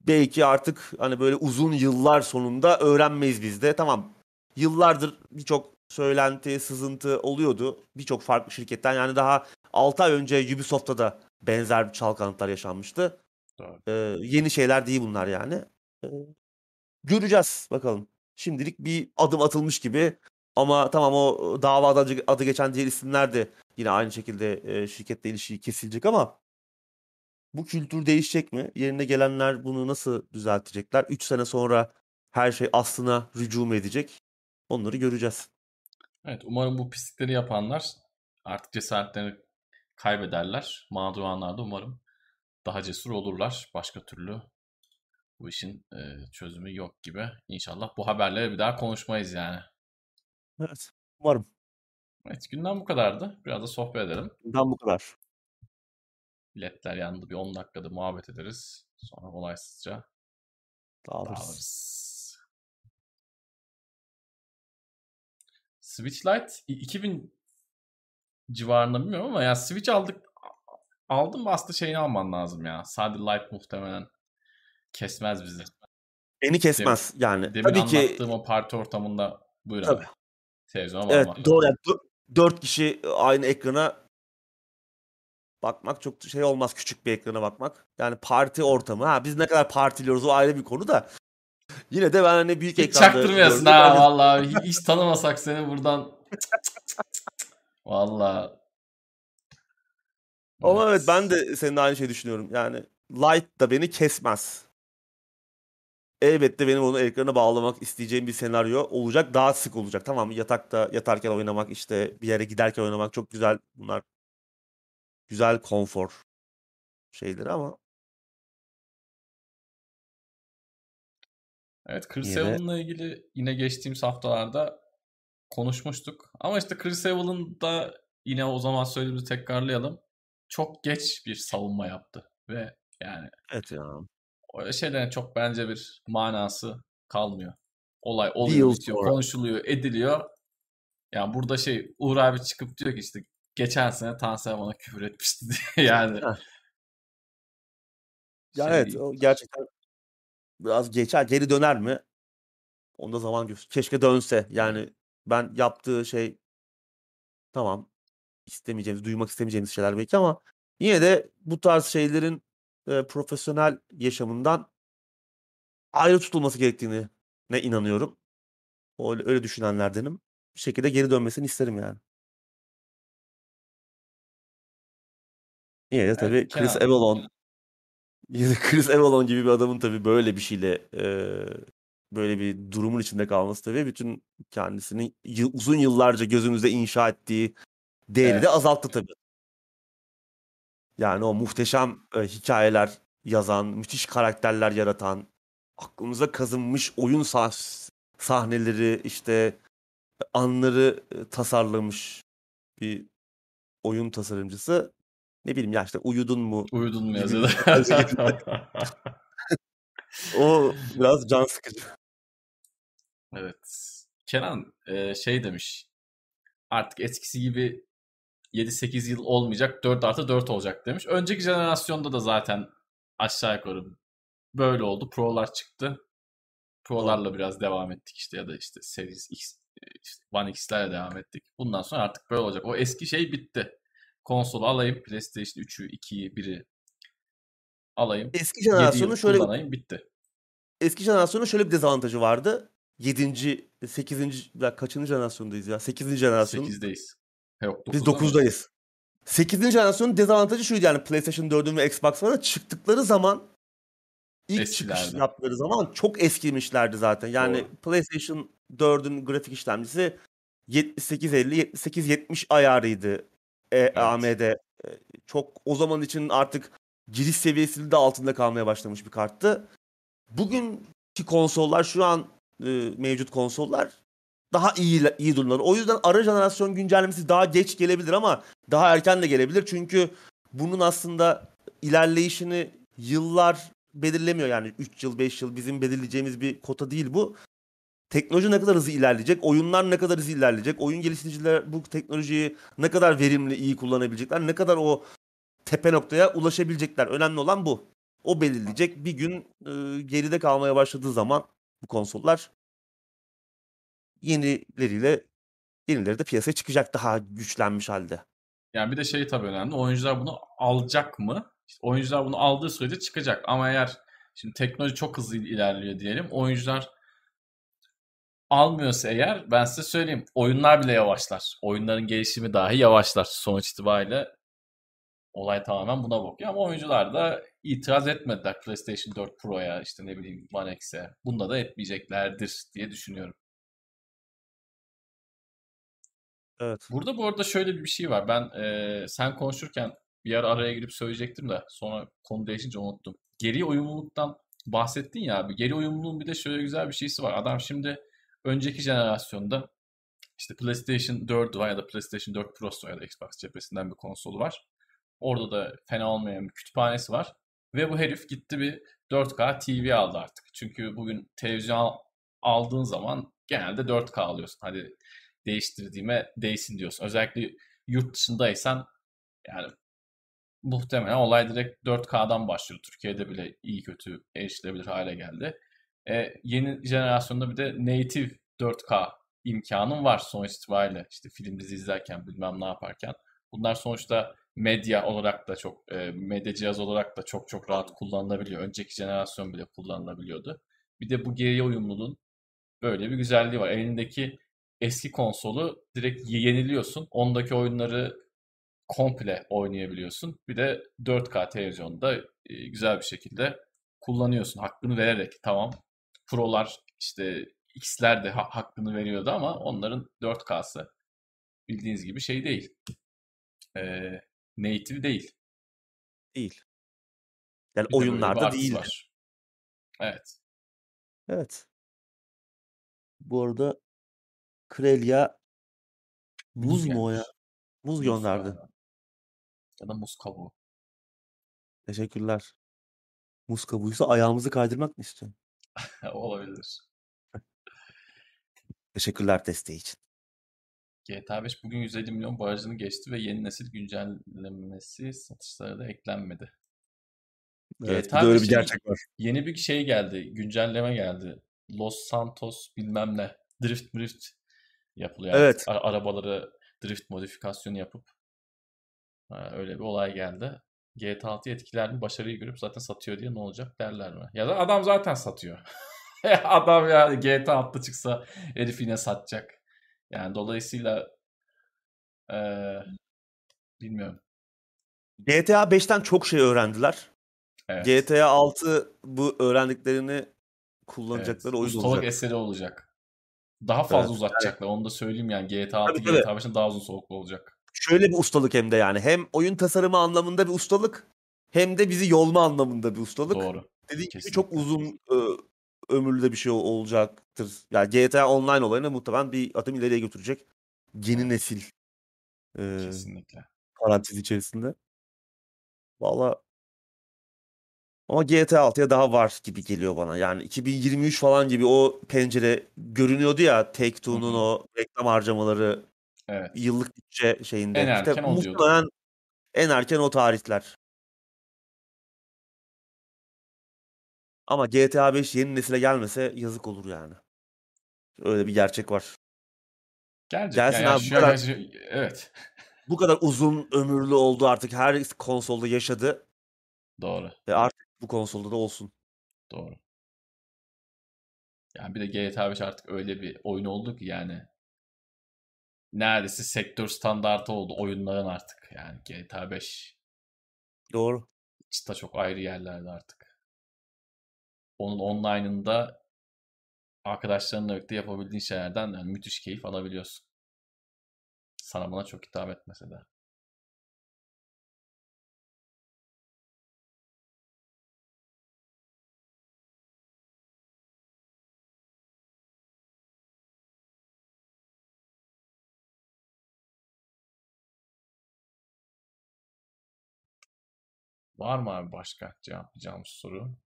[SPEAKER 2] Belki artık hani böyle uzun yıllar sonunda öğrenmeyiz biz de. Tamam yıllardır birçok söylenti, sızıntı oluyordu. Birçok farklı şirketten yani daha 6 ay önce Ubisoft'ta da benzer çalkantılar yaşanmıştı. Ee, yeni şeyler değil bunlar yani. Ee, göreceğiz bakalım. Şimdilik bir adım atılmış gibi ama tamam o davada adı, geçen diğer isimler de yine aynı şekilde e, şirketle ilişiği kesilecek ama bu kültür değişecek mi? Yerine gelenler bunu nasıl düzeltecekler? 3 sene sonra her şey aslına rücu edecek? Onları göreceğiz.
[SPEAKER 1] Evet umarım bu pislikleri yapanlar artık cesaretlerini kaybederler. Mağdur olanlar da umarım daha cesur olurlar. Başka türlü bu işin e, çözümü yok gibi. İnşallah bu haberleri bir daha konuşmayız yani.
[SPEAKER 2] Evet. Umarım.
[SPEAKER 1] Evet günden bu kadardı. Biraz da sohbet edelim.
[SPEAKER 2] Günden bu kadar.
[SPEAKER 1] Biletler yanında bir 10 dakikada muhabbet ederiz. Sonra olaysızca
[SPEAKER 2] dağılırız. dağılırız.
[SPEAKER 1] Switch Lite 2000 civarında bilmiyorum ama ya Switch aldık aldım mı aslında şeyini alman lazım ya. Sadece Lite muhtemelen kesmez bizi.
[SPEAKER 2] Beni kesmez yani.
[SPEAKER 1] Demin
[SPEAKER 2] Tabii ki
[SPEAKER 1] anlattığım o parti ortamında buyur abi.
[SPEAKER 2] tabii.
[SPEAKER 1] Televizyona
[SPEAKER 2] Evet
[SPEAKER 1] bağlamak.
[SPEAKER 2] doğru. Yani dö- dört kişi aynı ekrana bakmak çok şey olmaz küçük bir ekrana bakmak. Yani parti ortamı. Ha biz ne kadar partiliyoruz o ayrı bir konu da. Yine de ben hani büyük
[SPEAKER 1] Hiç
[SPEAKER 2] ekranda
[SPEAKER 1] çaktırmıyorsun ha vallahi. Hiç, tanımasak seni buradan. Vallahi.
[SPEAKER 2] ama evet
[SPEAKER 1] Evet.
[SPEAKER 2] ben de senin aynı şeyi düşünüyorum. Yani light da beni kesmez. Elbette benim onu ekrana bağlamak isteyeceğim bir senaryo olacak. Daha sık olacak. Tamam? Yatakta yatarken oynamak işte bir yere giderken oynamak çok güzel. Bunlar güzel konfor şeyleri ama
[SPEAKER 1] Evet Chris
[SPEAKER 2] yine de
[SPEAKER 1] Evans'la ilgili yine geçtiğimiz haftalarda konuşmuştuk. Ama işte Chris Evans'ın da yine o zaman söylediğimizi tekrarlayalım. Çok geç bir savunma yaptı. Ve yani
[SPEAKER 2] evet ya.
[SPEAKER 1] öyle şeylerin çok bence bir manası kalmıyor. Olay oluyor, bitiyor, konuşuluyor, ediliyor. Yani burada şey Uğur abi çıkıp diyor ki işte geçen sene Tansel bana küfür etmişti diye yani.
[SPEAKER 2] Ya
[SPEAKER 1] şey
[SPEAKER 2] evet o gerçekten biraz geçer. Geri döner mi? Onda zaman göster. Keşke dönse. Yani ben yaptığı şey tamam istemeyeceğimiz, duymak istemeyeceğimiz şeyler belki ama yine de bu tarz şeylerin e, profesyonel yaşamından ayrı tutulması gerektiğini ne inanıyorum. Öyle, öyle düşünenlerdenim. Bir şekilde geri dönmesini isterim yani. Yine de tabii Chris. Avalon yine de Chris Avalon gibi bir adamın tabii böyle bir şeyle e, böyle bir durumun içinde kalması tabii bütün kendisini yıl- uzun yıllarca gözümüzde inşa ettiği değeri de
[SPEAKER 1] Evet.
[SPEAKER 2] azalttı tabii. Yani o muhteşem e, hikayeler yazan, müthiş karakterler yaratan, aklımıza kazınmış oyun sah- sahneleri, işte anları e, tasarlamış bir oyun tasarımcısı. Ne bileyim ya işte uyudun mu
[SPEAKER 1] Uyudun mu
[SPEAKER 2] getirmek. O biraz can sıkıcı.
[SPEAKER 1] Evet. Kenan e, şey demiş. Artık eskisi gibi 7-8 yıl olmayacak 4 artı 4 olacak demiş. Önceki jenerasyonda da zaten aşağı yukarı böyle oldu. Pro'lar çıktı. Pro'larla biraz devam ettik işte ya da işte Series X, işte One X'lerle devam ettik. Bundan sonra artık böyle olacak. O eski şey bitti. Konsolu alayım, PlayStation 3'ü, 2'yi, 1'i alayım.
[SPEAKER 2] Eski
[SPEAKER 1] 7 yıl
[SPEAKER 2] jenerasyonun şöyle
[SPEAKER 1] kullanayım, bitti.
[SPEAKER 2] eski jenerasyonun şöyle bir dezavantajı vardı. 7. 8. ya kaçıncı jenerasyondayız ya? 8. jenerasyon.
[SPEAKER 1] 8'deyiz. Yok
[SPEAKER 2] Biz
[SPEAKER 1] 9'da mıyız?
[SPEAKER 2] 9'dayız. 8. jenerasyonun dezavantajı şuydu yani PlayStation 4'ün ve Xbox One'a çıktıkları zaman ilk çıkış
[SPEAKER 1] Eskilerdi.
[SPEAKER 2] yaptıkları zaman çok eskimişlerdi zaten. Yani
[SPEAKER 1] Doğru.
[SPEAKER 2] PlayStation 4'ün grafik işlemcisi 7850 7870 ayarıydı. E,
[SPEAKER 1] Evet.
[SPEAKER 2] AMD E, çok o zaman için artık giriş seviyesinin de altında kalmaya başlamış bir karttı. Bugünkü konsollar şu an e, mevcut konsollar daha iyi iyi durumlar. O yüzden ara jenerasyon güncellemesi daha geç gelebilir ama daha erken de gelebilir. Çünkü bunun aslında ilerleyişini yıllar belirlemiyor. Yani 3 yıl 5 yıl bizim belirleyeceğimiz bir kota değil bu. Teknoloji ne kadar hızlı ilerleyecek, oyunlar ne kadar hızlı ilerleyecek, oyun geliştiriciler bu teknolojiyi ne kadar verimli, iyi kullanabilecekler, ne kadar o tepe noktaya ulaşabilecekler. Önemli olan bu. O belirleyecek. Bir gün e, geride kalmaya başladığı zaman bu konsollar yenileriyle yenileri de piyasaya çıkacak daha güçlenmiş halde.
[SPEAKER 1] Yani bir de şey tabii önemli. Oyuncular bunu alacak mı? İşte oyuncular bunu aldığı sürece çıkacak. Ama eğer şimdi teknoloji çok hızlı ilerliyor diyelim. Oyuncular almıyorsa eğer ben size söyleyeyim. Oyunlar bile yavaşlar. Oyunların gelişimi dahi yavaşlar. Sonuç itibariyle olay tamamen buna bakıyor. Ama oyuncular da itiraz etmediler PlayStation 4 Pro'ya işte ne bileyim One X'e. Bunda da etmeyeceklerdir diye düşünüyorum.
[SPEAKER 2] Evet.
[SPEAKER 1] Burada bu arada şöyle bir şey var. Ben eee, sen konuşurken bir ara araya girip söyleyecektim de sonra konu değişince unuttum. Geri uyumluluktan bahsettin ya abi. Geri uyumluluğun bir de şöyle güzel bir şeysi var. Adam şimdi önceki jenerasyonda işte PlayStation 4 var ya da PlayStation 4 Pro'su ya da Xbox cephesinden bir konsolu var. Orada da fena olmayan bir kütüphanesi var. Ve bu herif gitti bir 4K TV aldı artık. Çünkü bugün televizyon aldığın zaman genelde 4K alıyorsun. Hadi değiştirdiğime değsin diyorsun. Özellikle yurt dışındaysan yani muhtemelen olay direkt 4K'dan başlıyor. Türkiye'de bile iyi kötü erişilebilir hale geldi. E, yeni jenerasyonda bir de native 4K imkanın var sonuç itibariyle. İşte film dizi izlerken bilmem ne yaparken. Bunlar sonuçta medya olarak da çok e, medya cihaz olarak da çok çok rahat kullanılabiliyor. Önceki jenerasyon bile kullanılabiliyordu. Bir de bu geriye uyumluluğun böyle bir güzelliği var. Elindeki eski konsolu direkt yeniliyorsun. Ondaki oyunları komple oynayabiliyorsun. Bir de 4K televizyonda e, güzel bir şekilde kullanıyorsun. Hakkını vererek. Tamam Pro'lar işte X'ler de ha- hakkını veriyordu ama onların 4K'sı bildiğiniz gibi şey değil. Ee, native değil.
[SPEAKER 2] Değil. Yani
[SPEAKER 1] Bir de
[SPEAKER 2] oyunlarda
[SPEAKER 1] artısı
[SPEAKER 2] değil.
[SPEAKER 1] Evet.
[SPEAKER 2] Evet. Bu arada Krelya muz mu o ya? Muz gönderdi.
[SPEAKER 1] Ya da muz kabuğu.
[SPEAKER 2] Teşekkürler. Muz kabuğuysa ayağımızı kaydırmak mı istiyor?
[SPEAKER 1] Olabilir.
[SPEAKER 2] Teşekkürler desteği için.
[SPEAKER 1] GTA 5 bugün 150 milyon barajını geçti ve yeni nesil güncellemesi satışlara da eklenmedi.
[SPEAKER 2] Evet, bir
[SPEAKER 1] GTA
[SPEAKER 2] de öyle bir
[SPEAKER 1] 5'e
[SPEAKER 2] gerçek var.
[SPEAKER 1] yeni bir şey geldi. Güncelleme geldi. Los Santos bilmem ne. Drift drift yapılıyor
[SPEAKER 2] Evet.
[SPEAKER 1] artık. A- arabaları drift modifikasyonu yapıp öyle bir olay geldi. GTA 6 etkiler mi? Başarıyı görüp zaten satıyor diye ne olacak derler mi? Ya da adam zaten satıyor. Adam ya GTA 6 çıksa herif yine satacak. Yani dolayısıyla eee, bilmiyorum.
[SPEAKER 2] GTA 5'ten çok şey öğrendiler.
[SPEAKER 1] Evet.
[SPEAKER 2] GTA 6 bu öğrendiklerini
[SPEAKER 1] Evet.
[SPEAKER 2] kullanacakları oyun
[SPEAKER 1] Ustalık
[SPEAKER 2] olacak.
[SPEAKER 1] eseri olacak. Daha fazla
[SPEAKER 2] Evet.
[SPEAKER 1] uzatacaklar. Onu da söyleyeyim yani. GTA 6
[SPEAKER 2] Tabii, tabii.
[SPEAKER 1] GTA 5'ten daha uzun soluklu olacak.
[SPEAKER 2] Şöyle bir ustalık hem de yani. Hem oyun tasarımı anlamında bir ustalık hem de bizi yolma anlamında bir ustalık.
[SPEAKER 1] Doğru.
[SPEAKER 2] Dediğim gibi
[SPEAKER 1] Kesinlikle.
[SPEAKER 2] çok uzun ö, ömürlü de bir şey ol- olacaktır. Yani GTA Online olayını muhtemelen bir adım ileriye götürecek. Yeni nesil e,
[SPEAKER 1] Kesinlikle.
[SPEAKER 2] parantez içerisinde. Valla ama GTA 6'ya daha var gibi geliyor bana. Yani 2023 falan gibi o pencere görünüyordu ya Take-Two'nun o reklam harcamaları
[SPEAKER 1] Evet.
[SPEAKER 2] yıllık bütçe şeyinde.
[SPEAKER 1] En
[SPEAKER 2] İşte
[SPEAKER 1] erken o diyordu.
[SPEAKER 2] muhtemelen en erken o tarihler. Ama GTA 5 yeni nesile gelmese yazık olur yani. Öyle bir gerçek var.
[SPEAKER 1] Gelecek.
[SPEAKER 2] Gelsin
[SPEAKER 1] Yani
[SPEAKER 2] abi, bu kadar-
[SPEAKER 1] an evet.
[SPEAKER 2] Bu kadar uzun ömürlü oldu artık. Her konsolda yaşadı
[SPEAKER 1] Doğru.
[SPEAKER 2] ve artık bu konsolda da olsun.
[SPEAKER 1] Doğru. Yani bir de GTA 5 artık öyle bir oyun oldu ki yani neredeyse sektör standartı oldu oyunların artık. Yani GTA 5
[SPEAKER 2] Doğru.
[SPEAKER 1] çıta çok ayrı yerlerde artık. Onun online'ında arkadaşlarınla birlikte yapabildiğin şeylerden yani müthiş keyif alabiliyorsun. Sana bana çok hitap etmese de. Var mı abi başka cevaplayacağımız soru?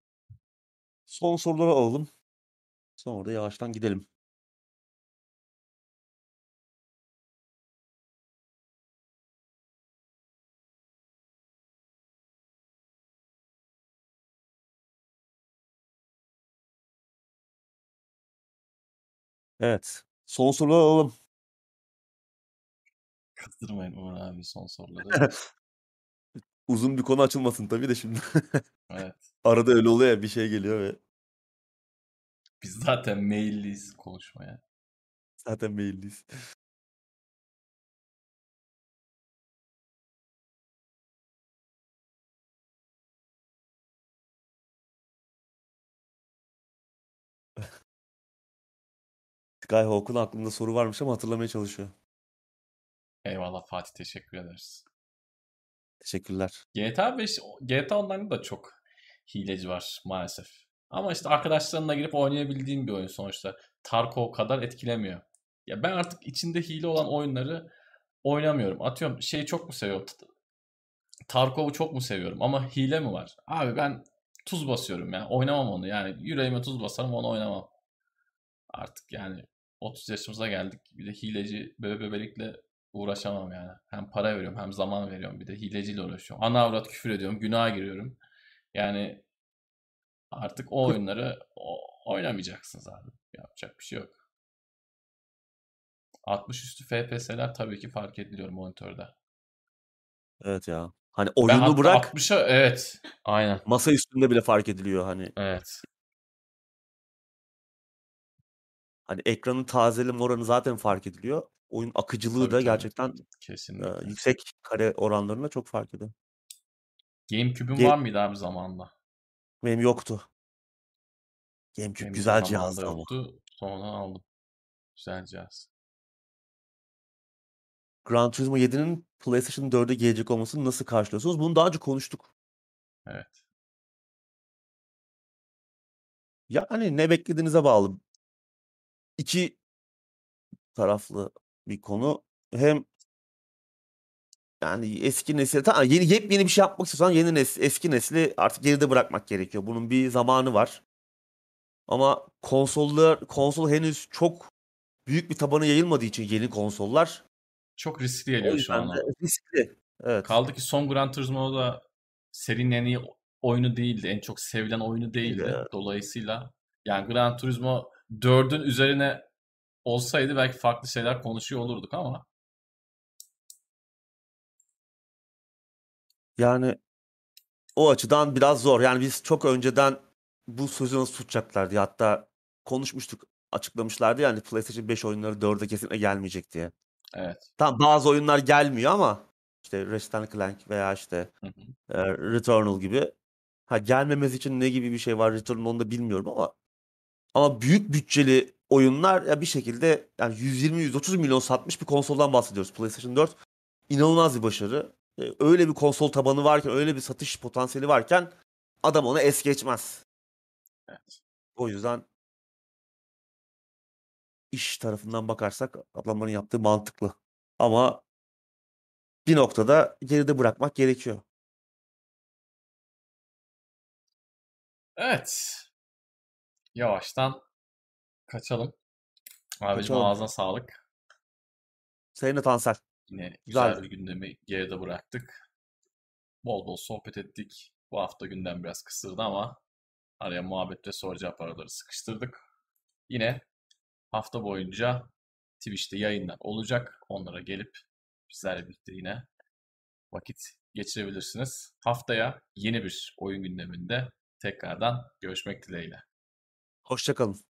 [SPEAKER 2] Son soruları alalım. Sonra da yavaştan gidelim. Evet. Son soruları alalım.
[SPEAKER 1] Kızdırmayın Uğur abi son soruları.
[SPEAKER 2] Uzun bir konu açılmasın tabii de şimdi.
[SPEAKER 1] Evet.
[SPEAKER 2] Arada öyle oluyor ya bir şey geliyor ve
[SPEAKER 1] Biz zaten mailliyiz konuşmaya.
[SPEAKER 2] zaten maildeyiz. Skyhawk'un aklında soru varmış ama hatırlamaya çalışıyor.
[SPEAKER 1] Eyvallah Fatih teşekkür ederiz.
[SPEAKER 2] Teşekkürler.
[SPEAKER 1] GTA 5, GTA Online'da da çok hileci var maalesef. Ama işte arkadaşlarınla girip oynayabildiğin bir oyun sonuçta. Tarkov kadar etkilemiyor. Ya ben artık içinde hile olan oyunları oynamıyorum. Atıyorum şeyi çok mu seviyorum? Tarkov'u çok mu seviyorum ama hile mi var? Abi ben tuz basıyorum ya. Oynamam onu yani. Yüreğime tuz basarım onu oynamam. Artık yani 30 yaşımıza geldik. Bir de hileci bebe bebelikle uğraşamam yani. Hem para veriyorum hem zaman veriyorum. Bir de hileciyle uğraşıyorum. Ana avrat küfür ediyorum. Günaha giriyorum. Yani artık o oyunları Oynamayacaksınız abi. Yapacak bir şey yok. 60 üstü FPS'ler tabii ki fark ediliyor monitörde.
[SPEAKER 2] Evet ya. Hani
[SPEAKER 1] Ben
[SPEAKER 2] oyunu
[SPEAKER 1] hatta
[SPEAKER 2] bırak
[SPEAKER 1] 60'a evet. Aynen.
[SPEAKER 2] masa üstünde bile fark ediliyor hani.
[SPEAKER 1] Evet.
[SPEAKER 2] Hani ekranın tazeleme oranı zaten fark ediliyor. Oyun akıcılığı
[SPEAKER 1] Tabii
[SPEAKER 2] da
[SPEAKER 1] tabii.
[SPEAKER 2] gerçekten e,
[SPEAKER 1] Kesinlikle.
[SPEAKER 2] yüksek kare oranlarında çok fark ediyor.
[SPEAKER 1] GameCube'un
[SPEAKER 2] Ge-
[SPEAKER 1] var mıydı abi zamanında?
[SPEAKER 2] Benim yoktu. GameCube
[SPEAKER 1] Benim
[SPEAKER 2] güzel cihazdı ama.
[SPEAKER 1] yoktu. Sonra aldım. Güzel cihaz.
[SPEAKER 2] Gran Turismo 7'nin PlayStation 4'e gelecek olmasını nasıl karşılıyorsunuz? Bunu daha önce konuştuk.
[SPEAKER 1] Evet.
[SPEAKER 2] Ya hani ne beklediğinize bağlı. İki taraflı bir konu. Hem yani eski nesil tamam yeni yepyeni bir şey yapmak istiyorsan yeni nesil, eski nesli artık geride bırakmak gerekiyor. Bunun bir zamanı var. Ama konsollar konsol henüz çok büyük bir tabanı yayılmadığı için yeni konsollar
[SPEAKER 1] Çok riskli geliyor şu an
[SPEAKER 2] riskli. Evet.
[SPEAKER 1] Kaldı ki son Gran Turismo da serinin en iyi oyunu değildi. En çok sevilen oyunu değildi.
[SPEAKER 2] Evet.
[SPEAKER 1] Dolayısıyla yani Gran Turismo 4'ün üzerine olsaydı belki farklı şeyler konuşuyor olurduk ama
[SPEAKER 2] Yani o açıdan biraz zor. Yani biz çok önceden bu sözü nasıl tutacaklar diye hatta konuşmuştuk. Açıklamışlardı yani PlayStation 5 oyunları 4'e kesinlikle gelmeyecek diye.
[SPEAKER 1] evet.
[SPEAKER 2] Tamam bazı oyunlar gelmiyor ama işte Ratchet Clank veya işte
[SPEAKER 1] Hı hı.
[SPEAKER 2] e, Returnal gibi. Ha gelmemesi için ne gibi bir şey var Returnal onu da bilmiyorum ama ama büyük bütçeli oyunlar ya bir şekilde yani 120-130 milyon satmış bir konsoldan bahsediyoruz. PlayStation 4 inanılmaz bir başarı. E, Öyle bir konsol tabanı varken, öyle bir satış potansiyeli varken adam onu es geçmez.
[SPEAKER 1] Evet.
[SPEAKER 2] O yüzden iş tarafından bakarsak adamların yaptığı mantıklı. Ama bir noktada geride bırakmak gerekiyor.
[SPEAKER 1] Evet. Yavaştan kaçalım. Abicim
[SPEAKER 2] Kaçalım.
[SPEAKER 1] ağzına sağlık.
[SPEAKER 2] Senin de Tansel.
[SPEAKER 1] Yine
[SPEAKER 2] Güzel.
[SPEAKER 1] güzel bir gündemi geride bıraktık. Bol bol sohbet ettik. Bu hafta gündem biraz kısırdı ama araya muhabbet ve soru cevap araları sıkıştırdık. Yine hafta boyunca Twitch'te yayınlar olacak. Onlara gelip bizlerle birlikte yine vakit geçirebilirsiniz. Haftaya yeni bir oyun gündeminde tekrardan görüşmek dileğiyle.
[SPEAKER 2] Hoşçakalın.